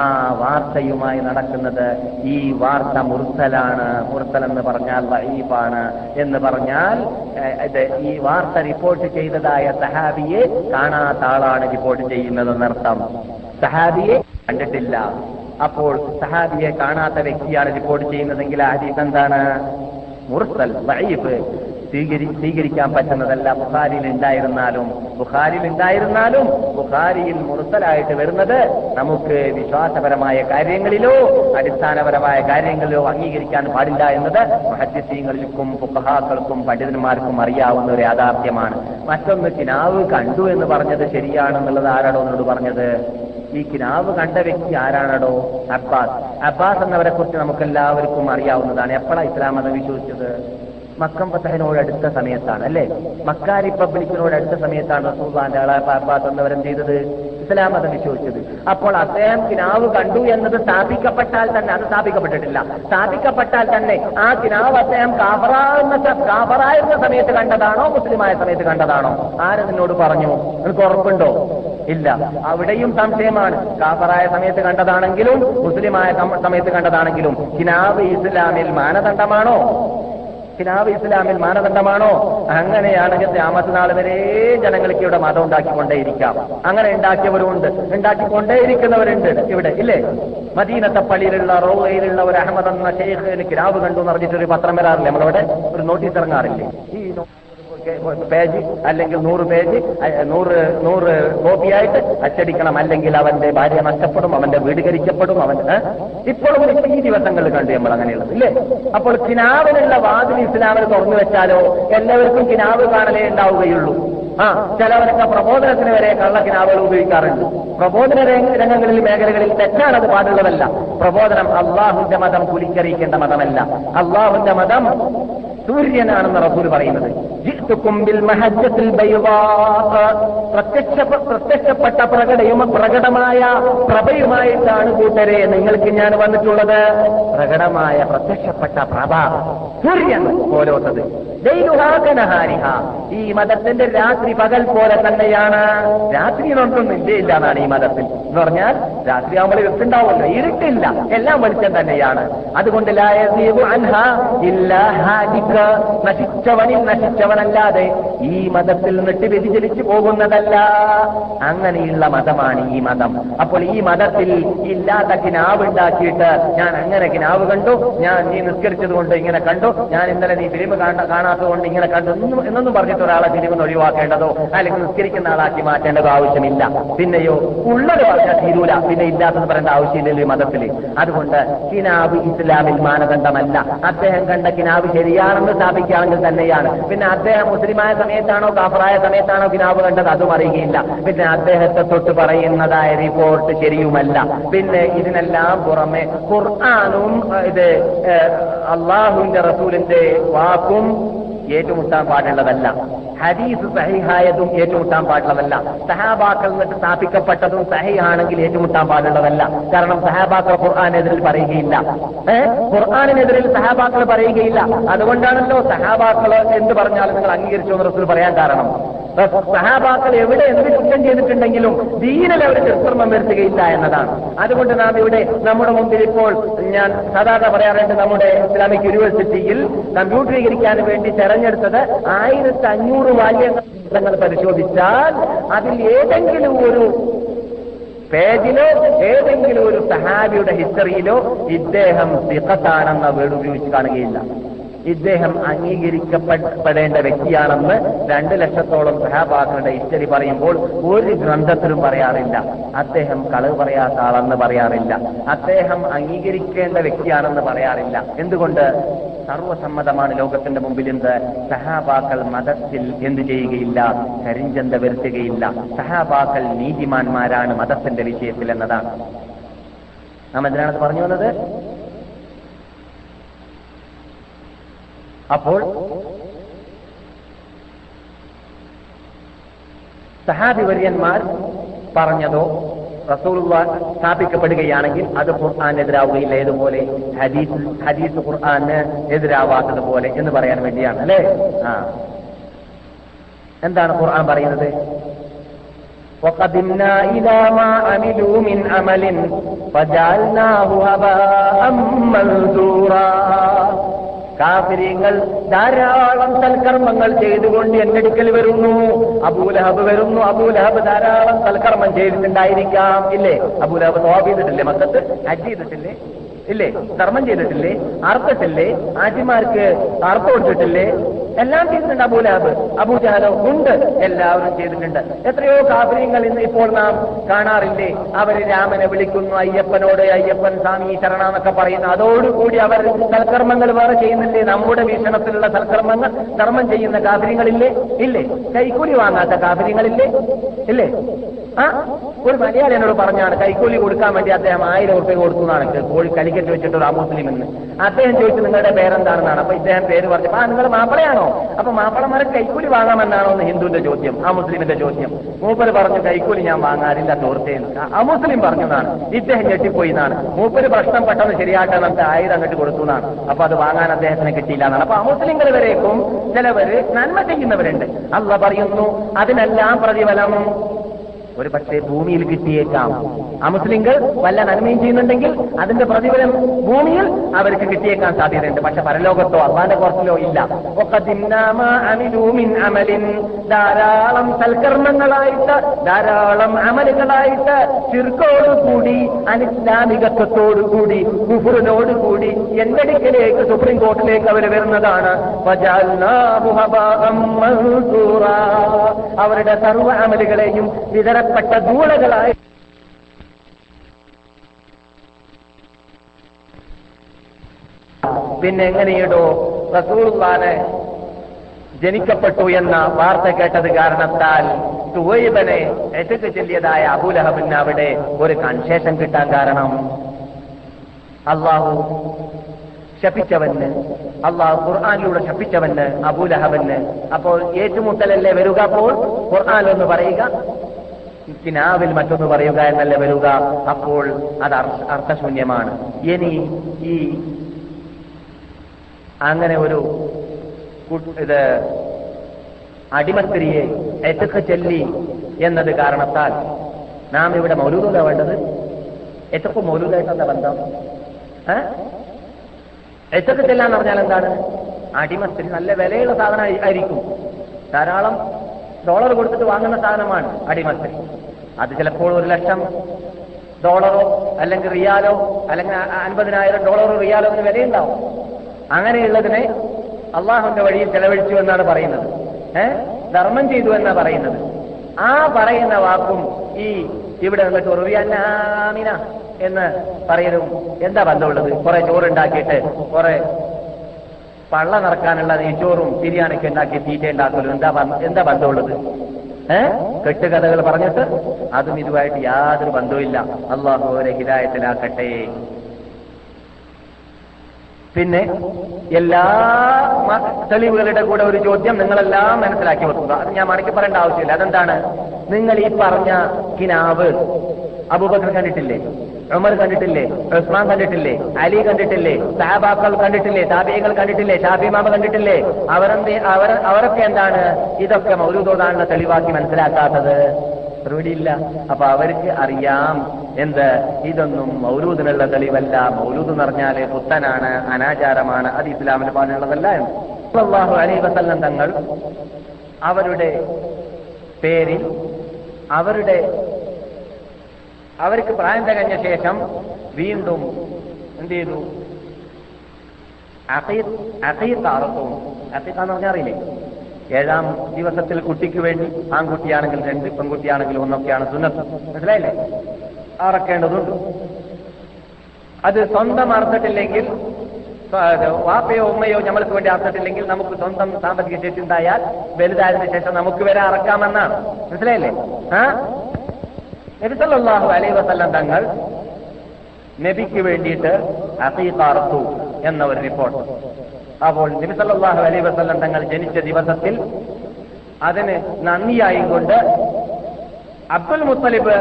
ആ വാർത്തയുമായി നടക്കുന്നത് ഈ വാർത്ത മുർസലാണ്. മുർസൽ എന്ന് പറഞ്ഞാൽ വഹീബാണ് എന്ന് പറഞ്ഞാൽ ഈ വാർത്ത റിപ്പോർട്ട് ചെയ്തതായ സഹാബിയെ കാണാത്ത ആളാണ് റിപ്പോർട്ട് ചെയ്യുന്നതെന്നർത്ഥം സഹാബിയെ കണ്ടിട്ടില്ല. അപ്പോൾ സഹാബിയെ കാണാത്ത വ്യക്തിയാണ് റിപ്പോർട്ട് ചെയ്യുന്നതെങ്കിൽ ആ എന്താണ്? മുർസൽ വൈഫ് സ്വീകരി സ്വീകരിക്കാൻ പറ്റുന്നതല്ല. ബുഖാരിയിൽ ഉണ്ടായിരുന്നാലും ബുഖാരിയിൽ ഉണ്ടായിരുന്നാലും ബുഖാരിയിൽ മുറുത്തലായിട്ട് വരുന്നത് നമുക്ക് വിശ്വാസപരമായ കാര്യങ്ങളിലോ അടിസ്ഥാനപരമായ കാര്യങ്ങളിലോ അംഗീകരിക്കാൻ പാടില്ല എന്നത് മഹദ്യസീങ്ങൾക്കും ഫുഖഹാക്കൾക്കും പണ്ഡിതന്മാർക്കും അറിയാവുന്ന ഒരു യാഥാർത്ഥ്യമാണ്. മറ്റൊന്ന് കിനാവ് കണ്ടു എന്ന് പറഞ്ഞത് ശരിയാണെന്നുള്ളത് ആരാണോ എന്നോട് പറഞ്ഞത്? ഈ കിനാവ് കണ്ട വ്യക്തി ആരാണടോ? അബ്ബാസ്. അബ്ബാസ് എന്നവരെ കുറിച്ച് നമുക്ക് എല്ലാവർക്കും അറിയാവുന്നതാണ്. എപ്പോഴാണ് ഇസ്ലാം മതം വിശ്വസിച്ചത്? മക്കം ഫത്തഹിനോട് അടുത്ത സമയത്താണ് അല്ലെ? മക്ക റിപ്പബ്ലിക്കിനോട് അടുത്ത സമയത്താണ് റസൂഖാന്റെ ആളെ എന്നവരും ചെയ്തത്? ഇസ്ലാം മതം വിശ്വസിച്ചത്. അപ്പോൾ അദ്ദേഹം കിനാവ് കണ്ടു എന്നത് സ്ഥാപിക്കപ്പെട്ടാൽ തന്നെ അത് സ്ഥാപിക്കപ്പെട്ടിട്ടില്ല. സ്ഥാപിക്കപ്പെട്ടാൽ തന്നെ ആ കിനാവ് അദ്ദേഹം കാബറാകുന്ന കാബറായിരുന്ന സമയത്ത് കണ്ടതാണോ മുസ്ലിമായ സമയത്ത് കണ്ടതാണോ? ആര് നിന്നോട് പറഞ്ഞു? നിനക്ക് ഉറപ്പുണ്ടോ? ഇല്ല. അവിടെയും സംശയമാണ്. കാബറായ സമയത്ത് കണ്ടതാണെങ്കിലും മുസ്ലിമായ സമയത്ത് കണ്ടതാണെങ്കിലും കിനാവ് ഇസ്ലാമിൽ മാനദണ്ഡമാണോ? കിനാവ് ഇസ്ലാമിൽ മാനദണ്ഡമാണോ? അങ്ങനെയാണെങ്കിൽ രാമത്ത് നാൾ വരെ ജനങ്ങൾക്ക് ഇവിടെ മതം ഉണ്ടാക്കിക്കൊണ്ടേയിരിക്കാം. അങ്ങനെ ഉണ്ടാക്കിയവരുണ്ട്. ഉണ്ടാക്കിക്കൊണ്ടേയിരിക്കുന്നവരുണ്ട്. ഇവിടെ ഇല്ലേ? മദീനത്തെ പള്ളിയിലുള്ള റോയിലുള്ള ഒരു അഹമ്മദ് എന്ന ഷെയ്ഖിന് കിനാവ് കണ്ടു എന്ന് പറഞ്ഞിട്ട് ഒരു പത്രം വരാറില്ലേ? നമ്മളവിടെ ഒരു നോട്ടീസ് ഇറങ്ങാറില്ലേ? ഈ പേജ് അല്ലെങ്കിൽ നൂറ് പേജ് നൂറ് നൂറ് കോപ്പിയായിട്ട് അച്ചടിക്കണം. അല്ലെങ്കിൽ അവന്റെ ഭാര്യ നഷ്ടപ്പെടും അവന്റെ വീട് കരിക്കപ്പെടും അവൻ ഇപ്പോഴും ഇപ്പൊ ഈ ദിവസങ്ങളിൽ കണ്ടു നമ്മൾ അങ്ങനെയുള്ളത് ഇല്ലേ? അപ്പോൾ കിനാവിനുള്ള വാതിൽ ഇസ്ലാമിൽ തുറന്നു വെച്ചാലോ? എല്ലാവർക്കും കിനാവ് കാണലേ ഉണ്ടാവുകയുള്ളൂ. ആ ചിലവരൊക്കെ പ്രബോധനത്തിന് വരെ കള്ള കള്ളക്കിനാവുകൾ ഉപയോഗിക്കാറുണ്ട്. പ്രബോധന രംഗ- രംഗങ്ങളിൽ മേഖലകളിൽ തെറ്റാണത് പാടുള്ളതല്ല. പ്രബോധനം അള്ളാഹുന്റെ മതം കുലിക്കറിയിക്കേണ്ട മതമല്ല. അള്ളാഹുന്റെ മതം സൂര്യനാണെന്ന് റസൂൽ പറയുന്നത്. പ്രത്യക്ഷപ്പെട്ട പ്രകടയും പ്രകടമായ പ്രഭയുമായിട്ടാണ് കൂട്ടരെ. നിങ്ങൾക്ക് ഞാൻ വന്നിട്ടുള്ളത്. പ്രകടമായ പ്രത്യക്ഷപ്പെട്ട പ്രഭ സൂര്യൻ പോലോത്തത്. ഈ മതത്തിന്റെ രാത്രി പകൽ പോലെ തന്നെയാണ്. രാത്രി നോക്കൊന്നും ഇല്ലേ എന്നാണ് ഈ മതത്തിൽ. എന്ന് പറഞ്ഞാൽ രാത്രി ആവുമ്പോൾ ഇരുട്ടുണ്ടാവുമല്ലോ. ഇരുട്ടില്ല. എല്ലാം വെളിച്ചം തന്നെയാണ്. അതുകൊണ്ട് നശിച്ചവനിൽ യസീബു നശിച്ചവനല്ലാതെ ഈ മതത്തിൽ നിന്നിട്ട് വ്യതിചലിച്ചു പോകുന്നതല്ല. അങ്ങനെയുള്ള മതമാണ് ഈ മതം. അപ്പോൾ ഈ മതത്തിൽ ഇല്ലാത്ത കിനാവ് ഉണ്ടാക്കിയിട്ട് ഞാൻ അങ്ങനെ കിനാവ് കണ്ടു. ഞാൻ നീ നിസ്കരിച്ചത് കൊണ്ട് ഇങ്ങനെ കണ്ടു. ഞാൻ ഇന്നലെ നീ ഫിലിം കാണാത്തത് കൊണ്ട് ഇങ്ങനെ കണ്ടു. എന്നൊന്നും പറഞ്ഞിട്ട് ഒരാളെ ഫിലിം ഒഴിവാക്കേണ്ടതോ? അല്ലെങ്കിൽ നിസ്കരിക്കുന്ന ആളാക്കി മാറ്റേണ്ടതോ ആവശ്യമില്ല. പിന്നെയോ ഉള്ളത് പറഞ്ഞാൽ തീരൂല. പിന്നെ ഇല്ലാത്തത് പറയേണ്ട ആവശ്യമില്ല ഈ മതത്തിൽ. അതുകൊണ്ട് കിനാവ് ഇസ്ലാമിൽ മാനദണ്ഡമല്ല. അദ്ദേഹം കണ്ട കിനാവ് ശരിയാണെന്ന് സ്ഥാപിക്കുകയാണെങ്കിൽ തന്നെയാണ്. പിന്നെ അദ്ദേഹം മുസ്ലിമായ സമയത്താണോ കാഫറായ സമയത്താണോ പിതാവ് കണ്ടത്? അതും അറിയുകയില്ല. പിന്നെ അദ്ദേഹത്തെ തൊട്ട് പറയുന്നതായ റിപ്പോർട്ട് ശരിയുമല്ല. പിന്നെ ഇതിനെല്ലാം പുറമെ ഖുർആാനും ഇത് അള്ളാഹുവിന്റെ റസൂലിന്റെ വാക്കും ഏറ്റുമുട്ടാൻ പാടുള്ളതല്ല ഹദീസ് സഹിഹായതും ഏറ്റുമുട്ടാൻ പാടുള്ളതല്ല സഹാബാക്കൾ നിന്നിട്ട് സ്ഥാപിക്കപ്പെട്ടതും സഹിയാണെങ്കിൽ ഏറ്റുമുട്ടാൻ പാടുള്ളതല്ല കാരണം സഹാബാക്കൾ ഖുർആാനെതിരിൽ പറയുകയില്ല. ഖുർആാനിനെതിരിൽ സഹാബാക്കൾ പറയുകയില്ല. അതുകൊണ്ടാണല്ലോ സഹാബാക്കൾ എന്ത് പറഞ്ഞാലും നിങ്ങൾ അംഗീകരിച്ചു എന്ന് റസൂൽ പറയാൻ കാരണം. സഹാബാക്കൾ എവിടെ എന്ത് കുറ്റം ചെയ്തിട്ടുണ്ടെങ്കിലും ദീനിൽ അവർ ദുഷ്കർമ്മം വരുത്തുകയില്ല എന്നതാണ്. അതുകൊണ്ട് നാം ഇവിടെ നമ്മുടെ മുമ്പിൽ ഇപ്പോൾ ഞാൻ സാധാരണ പറയാറുണ്ട് നമ്മുടെ ഇസ്ലാമിക് യൂണിവേഴ്സിറ്റിയിൽ കമ്പ്യൂട്ടറീകരിക്കാൻ വേണ്ടി തെരഞ്ഞെടുത്തത് ആയിരത്തി അഞ്ഞൂറ് വാല്യങ്ങൾ പരിശോധിച്ചാൽ അതിൽ ഏതെങ്കിലും ഒരു പേജിലോ ഏതെങ്കിലും ഒരു സഹാബിയുടെ ഹിസ്റ്ററിയിലോ ഇദ്ദേഹം സിഖത്താണെന്ന വേർഡ് ഉപയോഗിച്ച് കാണുകയില്ല. ഇദ്ദേഹം അംഗീകരിക്കപ്പെടേണ്ട വ്യക്തിയാണെന്ന് രണ്ട് ലക്ഷത്തോളം സഹാബാക്കളുടെ ഹിസ്റ്ററി പറയുമ്പോൾ ഒരു ഗ്രന്ഥത്തിലും പറയാറില്ല. അദ്ദേഹം കളവ് പറയാത്ത ആളെന്ന് പറയാറില്ല. അദ്ദേഹം അംഗീകരിക്കേണ്ട വ്യക്തിയാണെന്ന് പറയാറില്ല. എന്തുകൊണ്ട്? സർവസമ്മതമാണ് ലോകത്തിന്റെ മുമ്പിൽ എന്ത് സഹാബാക്കൾ മതത്തിൽ എന്തു ചെയ്യുകയില്ല? കരിഞ്ചന്ത വരുത്തുകയില്ല. സഹാബാക്കൾ നീതിമാന്മാരാണ് മതത്തിന്റെ വിഷയത്തിൽ എന്നതാണ് നാം എന്തിനാണത് പറഞ്ഞു വന്നത്? അപ്പോൾ സഹാബിവര്യന്മാർ പറഞ്ഞതോ റസൂലുള്ള സ്ഥാപിക്കപ്പെടുകയാണെങ്കിൽ അത് ഖുർആാനെതിരാവുകയില്ല ഏതുപോലെ ഹദീസ് ഹദീസ് ഖുർആാന് എതിരാവാത്തതുപോലെ എന്ന് പറയാൻ വേണ്ടിയാണ് അല്ലേ ആ എന്താണ് ഖുർആൻ പറയുന്നത് وقدمنا إلى ما عملوا من عمل فجعلناه هباء منثورا കാഫിര്യങ്ങൾ ധാരാളം സൽക്കർമ്മങ്ങൾ ചെയ്തുകൊണ്ട് എന്നടിക്കൽ വരുന്നു. അബൂലഹബ് വരുന്നു. അബൂലഹബ് ധാരാളം സൽക്കർമ്മം ചെയ്തിട്ടുണ്ടായിരിക്കാം. ഇല്ലേ? അബൂലഹബ് നോബ് ചെയ്തിട്ടില്ലേ മക്കത്ത്? ഹജ്ജ് ചെയ്തിട്ടില്ലേ? ഇല്ലേ? ധർമ്മം ചെയ്തിട്ടില്ലേ? അർത്ഥത്തില്ലേ ആജിമാർക്ക് അർത്ഥം കൊടുത്തിട്ടില്ലേ? എല്ലാം ചെയ്തിട്ടുണ്ട് അബൂലാബ് അബൂജാലോ ഉണ്ട് എല്ലാവരും ചെയ്തിട്ടുണ്ട്. എത്രയോ കാഫര്യങ്ങൾ ഇന്ന് ഇപ്പോൾ നാം കാണാറില്ലേ? അവർ രാമനെ വിളിക്കുന്നു അയ്യപ്പനോട് അയ്യപ്പൻ സ്വാമി ശരണ എന്നൊക്കെ പറയുന്നു. അതോടുകൂടി അവർ സൽക്കർമ്മങ്ങൾ വേറെ ചെയ്യുന്നില്ലേ? നമ്മുടെ വീക്ഷണത്തിലുള്ള സൽക്കർമ്മങ്ങൾ കർമ്മം ചെയ്യുന്ന കാഫര്യങ്ങളില്ലേ? ഇല്ലേ? കൈക്കൂലി വാങ്ങാത്ത കാഫര്യങ്ങളില്ലേ? ഇല്ലേ? ആ ഒരു മലയാളി എന്നോട് പറഞ്ഞാണ് കൈക്കൂലി കൊടുക്കാൻ വേണ്ടി അദ്ദേഹം ആയിരം ഉറുപ്പ്യ കൊടുത്തു എന്നാണ് കോഴി കലിക്കറ്റ് വെച്ചിട്ട് ഒരു അമുസ്ലിം എന്ന്. അദ്ദേഹം ചോദിച്ചു നിങ്ങളുടെ പേരെന്താണെന്നാണ്? അപ്പൊ ഇദ്ദേഹം പേര് പറഞ്ഞു. ആ നിങ്ങൾ മാപ്പിളയാണോ? അപ്പൊ മാപ്പിളമാരെ കൈക്കൂലി വാങ്ങാമെന്നാണോ എന്ന് ഹിന്ദുവിന്റെ ചോദ്യം ആ മുസ്ലിമിന്റെ ചോദ്യം. മൂപ്പര് പറഞ്ഞു കൈക്കൂലി ഞാൻ വാങ്ങാറില്ല തോർത്തേന്ന് ആ മുസ്ലിം പറഞ്ഞതാണ് ഇദ്ദേഹം ഞെട്ടിപ്പോയി എന്നാണ്. മൂപ്പര് പ്രശ്നം പെട്ടെന്ന് ശരിയാക്കാൻ നമുക്ക് ആയിരം അങ്ങോട്ട് കൊടുത്തു എന്നാണ്. അപ്പൊ അത് വാങ്ങാൻ അദ്ദേഹത്തിന് കിട്ടിയില്ല എന്നാണ്. അപ്പൊ അമുസ്ലിങ്ങൾ വരേക്കും ചിലവര് നന്മ ചെയ്യുന്നവരുണ്ട്. അല്ല പറയുന്നു അതിനെല്ലാം പ്രതിഫലം ഒരു പക്ഷേ ഭൂമിയിൽ കിട്ടിയേക്കാം. ആ അമുസ്ലിങ്ങൾ വല്ല നന്മയും ചെയ്യുന്നുണ്ടെങ്കിൽ അതിന്റെ പ്രതിഫലം ഭൂമിയിൽ അവർക്ക് കിട്ടിയേക്കാൻ സാധ്യതയുണ്ട്. പക്ഷെ പരലോകത്തോ അള്ളാന്റെ പുറത്തിലോ ഇല്ല. അമലിൻ. ധാരാളം സൽക്കർമ്മങ്ങളായിട്ട് ധാരാളം അമലുകളായിട്ട് ചിർക്കോട് കൂടി അനിസ്ലാമികത്വത്തോടു കൂടി കുഫുറിനോട് കൂടി എന്റെ അടുക്കലേക്ക് സുപ്രീം കോർട്ടിലേക്ക് അവർ വരുന്നതാണ്. അവരുടെ സർവ അമലുകളെയും വിതരപ്പെട്ട ദൂളകളായി പിന്നെ എങ്ങനെയിടോ റസൂൾവാന് ജനിക്കപ്പെട്ടു എന്ന വാർത്ത കേട്ടത് കാരണത്താൽ തുവൈബനെ എട്ടുക്ക് ചെല്ലിയതായ അബുലഹബിന് അവിടെ ഒരു കൺസേഷൻ കിട്ടാൻ കാരണം അള്ളാഹു ശപിച്ചവന് അള്ളാഹു ഖുർആാനിലൂടെ ശപിച്ചവന് അബൂലഹബന്. അപ്പോൾ ഏറ്റുമുട്ടലല്ലേ വരിക അപ്പോൾ ഖുർആാനൊന്ന് പറയുക? കിനാവിൽ മറ്റൊന്ന് പറയുക എന്നല്ല വരിക അപ്പോൾ അത് അർത്ഥശൂന്യമാണ്. ഇനി ഈ അങ്ങനെ ഒരു ഇത് അടിമസ്ത്രീയെ എത്തുക ചെല്ലി എന്നത് കാരണത്താൽ നാം ഇവിടെ മൗലൂദല്ല വേണ്ടത്? എത്തക്കും മൗലൂദായിട്ട് ബന്ധം? എത്തക്ക ചെല്ലാന്ന് പറഞ്ഞാൽ എന്താണ് അടിമസ്ത്രീ നല്ല വിലയുള്ള സാധനം ആയിരിക്കും. ധാരാളം ഡോളർ കൊടുത്തിട്ട് വാങ്ങുന്ന സാധനമാണ് അടിമസ്ത്രീ അത് ചിലപ്പോൾ ഒരു ലക്ഷം ഡോളറോ അല്ലെങ്കിൽ റിയാലോ അല്ലെങ്കിൽ അൻപതിനായിരം ഡോളറോ റിയാലോ എന്ന് വിലയുണ്ടാവും. അങ്ങനെയുള്ളതിനെ അള്ളാഹുന്റെ വഴിയിൽ ചെലവഴിച്ചു എന്നാണ് പറയുന്നത്. ഏഹ് ധർമ്മം ചെയ്തു എന്നാ പറയുന്നത്. ആ പറയുന്ന വാക്കും ഈ ഇവിടെ നിന്നിട്ട് ഉറുവിയാമിന എന്ന് പറയലും. എന്താ ബന്ധമുള്ളത്? കുറെ ചോറുണ്ടാക്കിയിട്ട് കുറെ പള്ള നിറക്കാനുള്ള നെയ്ച്ചോറും ബിരിയാണിക്ക് ഉണ്ടാക്കി തീറ്റ ഉണ്ടാക്കലും എന്താ എന്താ ബന്ധമുള്ളത്? ഏഹ് കെട്ടുകഥകൾ പറഞ്ഞിട്ട് അതും ഇതുമായിട്ട് യാതൊരു ബന്ധവുമില്ല. അള്ളാഹു അവരെ ഹിതായത്തിലാക്കട്ടെ പിന്നെ എല്ലാ തെളിവുകളുടെ കൂടെ ഒരു ചോദ്യം നിങ്ങളെല്ലാം മനസ്സിലാക്കി വെക്കുക. അത് ഞാൻ മടക്കി പറയേണ്ട ആവശ്യമില്ല. അതെന്താണ്? നിങ്ങൾ ഈ പറഞ്ഞ കിനാവ് അബൂബക്കർ കണ്ടിട്ടില്ലേ? ഉമർ കണ്ടിട്ടില്ലേ? ഉസ്മാൻ കണ്ടിട്ടില്ലേ? അലി കണ്ടിട്ടില്ലേ? സാബാക്കൾ കണ്ടിട്ടില്ലേ? താബിയകൾ കണ്ടിട്ടില്ലേ? ഷാഫിമാമ കണ്ടിട്ടില്ലേ? അവരെന്ത് അവർ അവരൊക്കെ എന്താണ് ഇതൊക്കെ മൗലൂദോടാണുള്ള തെളിവാക്കി മനസ്സിലാക്കാത്തത്? ഇല്ല അപ്പൊ അവർക്ക് അറിയാം എന്ത്? ഇതൊന്നും മൗലൂദിനുള്ള തെളിവല്ല. മൗലൂദ് എന്ന് പറഞ്ഞാൽ പുത്തനാണ് അനാചാരമാണ്. അത് ഇസ്ലാമിന് പറഞ്ഞുള്ളതല്ല എന്ന്. അള്ളാഹു അലൈ വസല്ലം തങ്ങൾ അവരുടെ പേരിൽ അവരുടെ അവർക്ക് പ്രായം തികഞ്ഞ ശേഷം വീണ്ടും എന്ത് ചെയ്തു? അസീത്താറത്തും അഖീത്ത എന്ന് പറഞ്ഞാൽ അറിയില്ലേ? ഏഴാം ദിവസത്തിൽ കുട്ടിക്ക് വേണ്ടി ആൺകുട്ടിയാണെങ്കിൽ രണ്ട് പെൺകുട്ടിയാണെങ്കിൽ ഒന്നൊക്കെയാണ് സുന്നത്ത്. മനസ്സിലായില്ലേ? അറക്കേണ്ടതുണ്ട് അത് സ്വന്തം അർത്ഥത്തില്ലെങ്കിൽ വാപ്പയോ ഉമ്മയോ ഞമ്മൾക്ക് വേണ്ടി അർത്ഥത്തില്ലെങ്കിൽ നമുക്ക് സ്വന്തം സാമ്പത്തിക ശേഷി ഉണ്ടായാൽ വലുതായതിനു ശേഷം നമുക്ക് വരെ അറക്കാമെന്നാണ്. മനസ്സിലായില്ലേ? ആ? നബിസല്ലാഹു അലൈ വസല്ലം തങ്ങൾ നബിക്ക് വേണ്ടിയിട്ട് അസീതാർത്തു എന്ന ഒരു റിപ്പോർട്ട്. അപ്പോൾ നബിസല്ലാഹു അലൈ വസല്ലം തങ്ങൾ ജനിച്ച ദിവസത്തിൽ അതിന് നന്ദിയായും കൊണ്ട് അബ്ദുൽ മുത്തലിബ്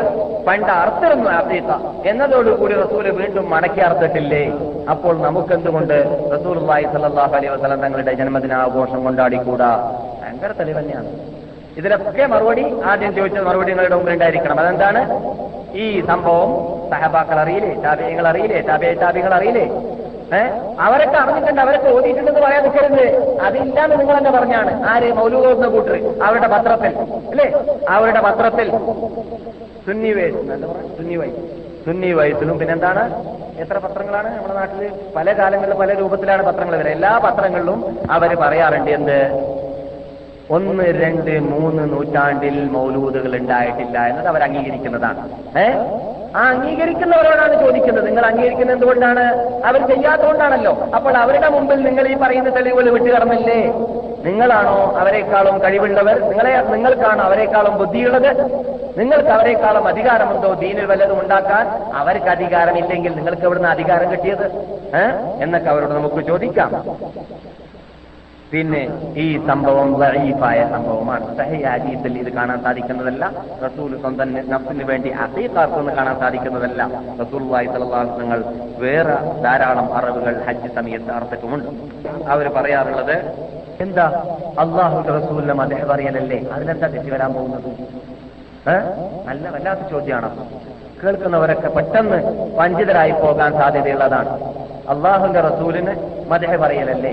പണ്ട് അർത്തിരുന്നു അസീത എന്നതോടുകൂടി റസൂൽ വീണ്ടും മടക്കി അർത്തിട്ടില്ലേ അപ്പോൾ നമുക്കെന്തുകൊണ്ട് റസൂൽ അലൈഹി വസല്ലം തങ്ങളുടെ ജന്മദിനാഘോഷം കൊണ്ടാടിക്കൂടാ? ഭയങ്കര തെളിവ് തന്നെയാണ്. ഇതിലൊക്കെ മറുപടി ആദ്യം ചോദിച്ച മറുപടി നിങ്ങളുടെ മുമ്പിൽ ഉണ്ടായിരിക്കണം. അതെന്താണ്? ഈ സംഭവം സഹബാക്കൾ അറിയില്ലേ? താപേയങ്ങൾ അറിയില്ലേ? താപിയ താപികൾ അറിയില്ലേ? ഏഹ് അവരൊക്കെ അറിഞ്ഞിട്ടുണ്ട് അവരൊക്കെ ഓടിയിട്ടുണ്ടെന്ന് പറയാൻ നിൽക്കരുത്. അതില്ലാന്ന് നിങ്ങൾ തന്നെ പറഞ്ഞാണ്. ആര്? മൗലൂദ് കൂട്ടർ അവരുടെ പത്രത്തിൽ. അല്ലേ? അവരുടെ പത്രത്തിൽ. സുന്നി വയസ്സ് സുന്നി വയസ്സ് സുന്നി വയസ്സിലും പിന്നെന്താണ്? എത്ര പത്രങ്ങളാണ് നമ്മുടെ നാട്ടിൽ പല കാലങ്ങളിൽ പല രൂപത്തിലാണ് പത്രങ്ങൾ വരെ എല്ലാ പത്രങ്ങളിലും അവർ പറയാറുണ്ട് എന്ത്? ഒന്ന് രണ്ട് മൂന്ന് നൂറ്റാണ്ടിൽ മൗലൂദുകൾ ഉണ്ടായിട്ടില്ല എന്നത് അവർ അംഗീകരിക്കുന്നതാണ്. ഏ? ആ അംഗീകരിക്കുന്നവരോടാണ് ചോദിക്കുന്നത്. നിങ്ങൾ അംഗീകരിക്കുന്നത് എന്തുകൊണ്ടാണ്? അവർ ചെയ്യാത്തതുകൊണ്ടാണല്ലോ. അപ്പോൾ അവരുടെ മുമ്പിൽ നിങ്ങൾ ഈ പറയുന്ന തെളിവുകൾ വിട്ടുകടന്നില്ലേ നിങ്ങളാണോ അവരെക്കാളും കഴിവുള്ളവർ? നിങ്ങളെ നിങ്ങൾക്കാണ് അവരെക്കാളും ബുദ്ധിയുള്ളത്? നിങ്ങൾക്ക് അവരെക്കാളും അധികാരമുണ്ടോ ദീനിൽ വല്ലതും ഉണ്ടാക്കാൻ? അവർക്ക് അധികാരമില്ലെങ്കിൽ നിങ്ങൾക്ക് എവിടുന്ന് അധികാരം കിട്ടിയത്? എന്നൊക്കെ അവരോട് നമുക്ക് ചോദിക്കാം. പിന്നെ ഈ സംഭവം വഴീഫായ സംഭവമാണ്. സഹി ഹദീസിൽ ഇത് കാണാൻ സാധിക്കുന്നതല്ല. റസൂൽ സ്വന്തം നഫ്സിന് വേണ്ടി അസീഖാർക്കൊന്ന് കാണാൻ സാധിക്കുന്നതല്ല. റസൂൽവായി തങ്ങൾ വേറെ ധാരാളം അറിവുകൾ ഹജ്ജ് സമയത്ത് അർത്ഥക്കുമുണ്ട് അവർ പറയാറുള്ളത് എന്താ? അള്ളാഹുന്റെ റസൂലിനെ അദ്ദേഹം പറയലല്ലേ? അതിനെന്താ തെറ്റി വരാൻ പോകുന്നത്? നല്ല വല്ലാത്ത ചോദ്യമാണ്. കേൾക്കുന്നവരൊക്കെ പെട്ടെന്ന് വഞ്ചിതരായി പോകാൻ സാധ്യതയുള്ളതാണ്. അള്ളാഹുന്റെ റസൂലിന് മദഹ പറയലല്ലേ?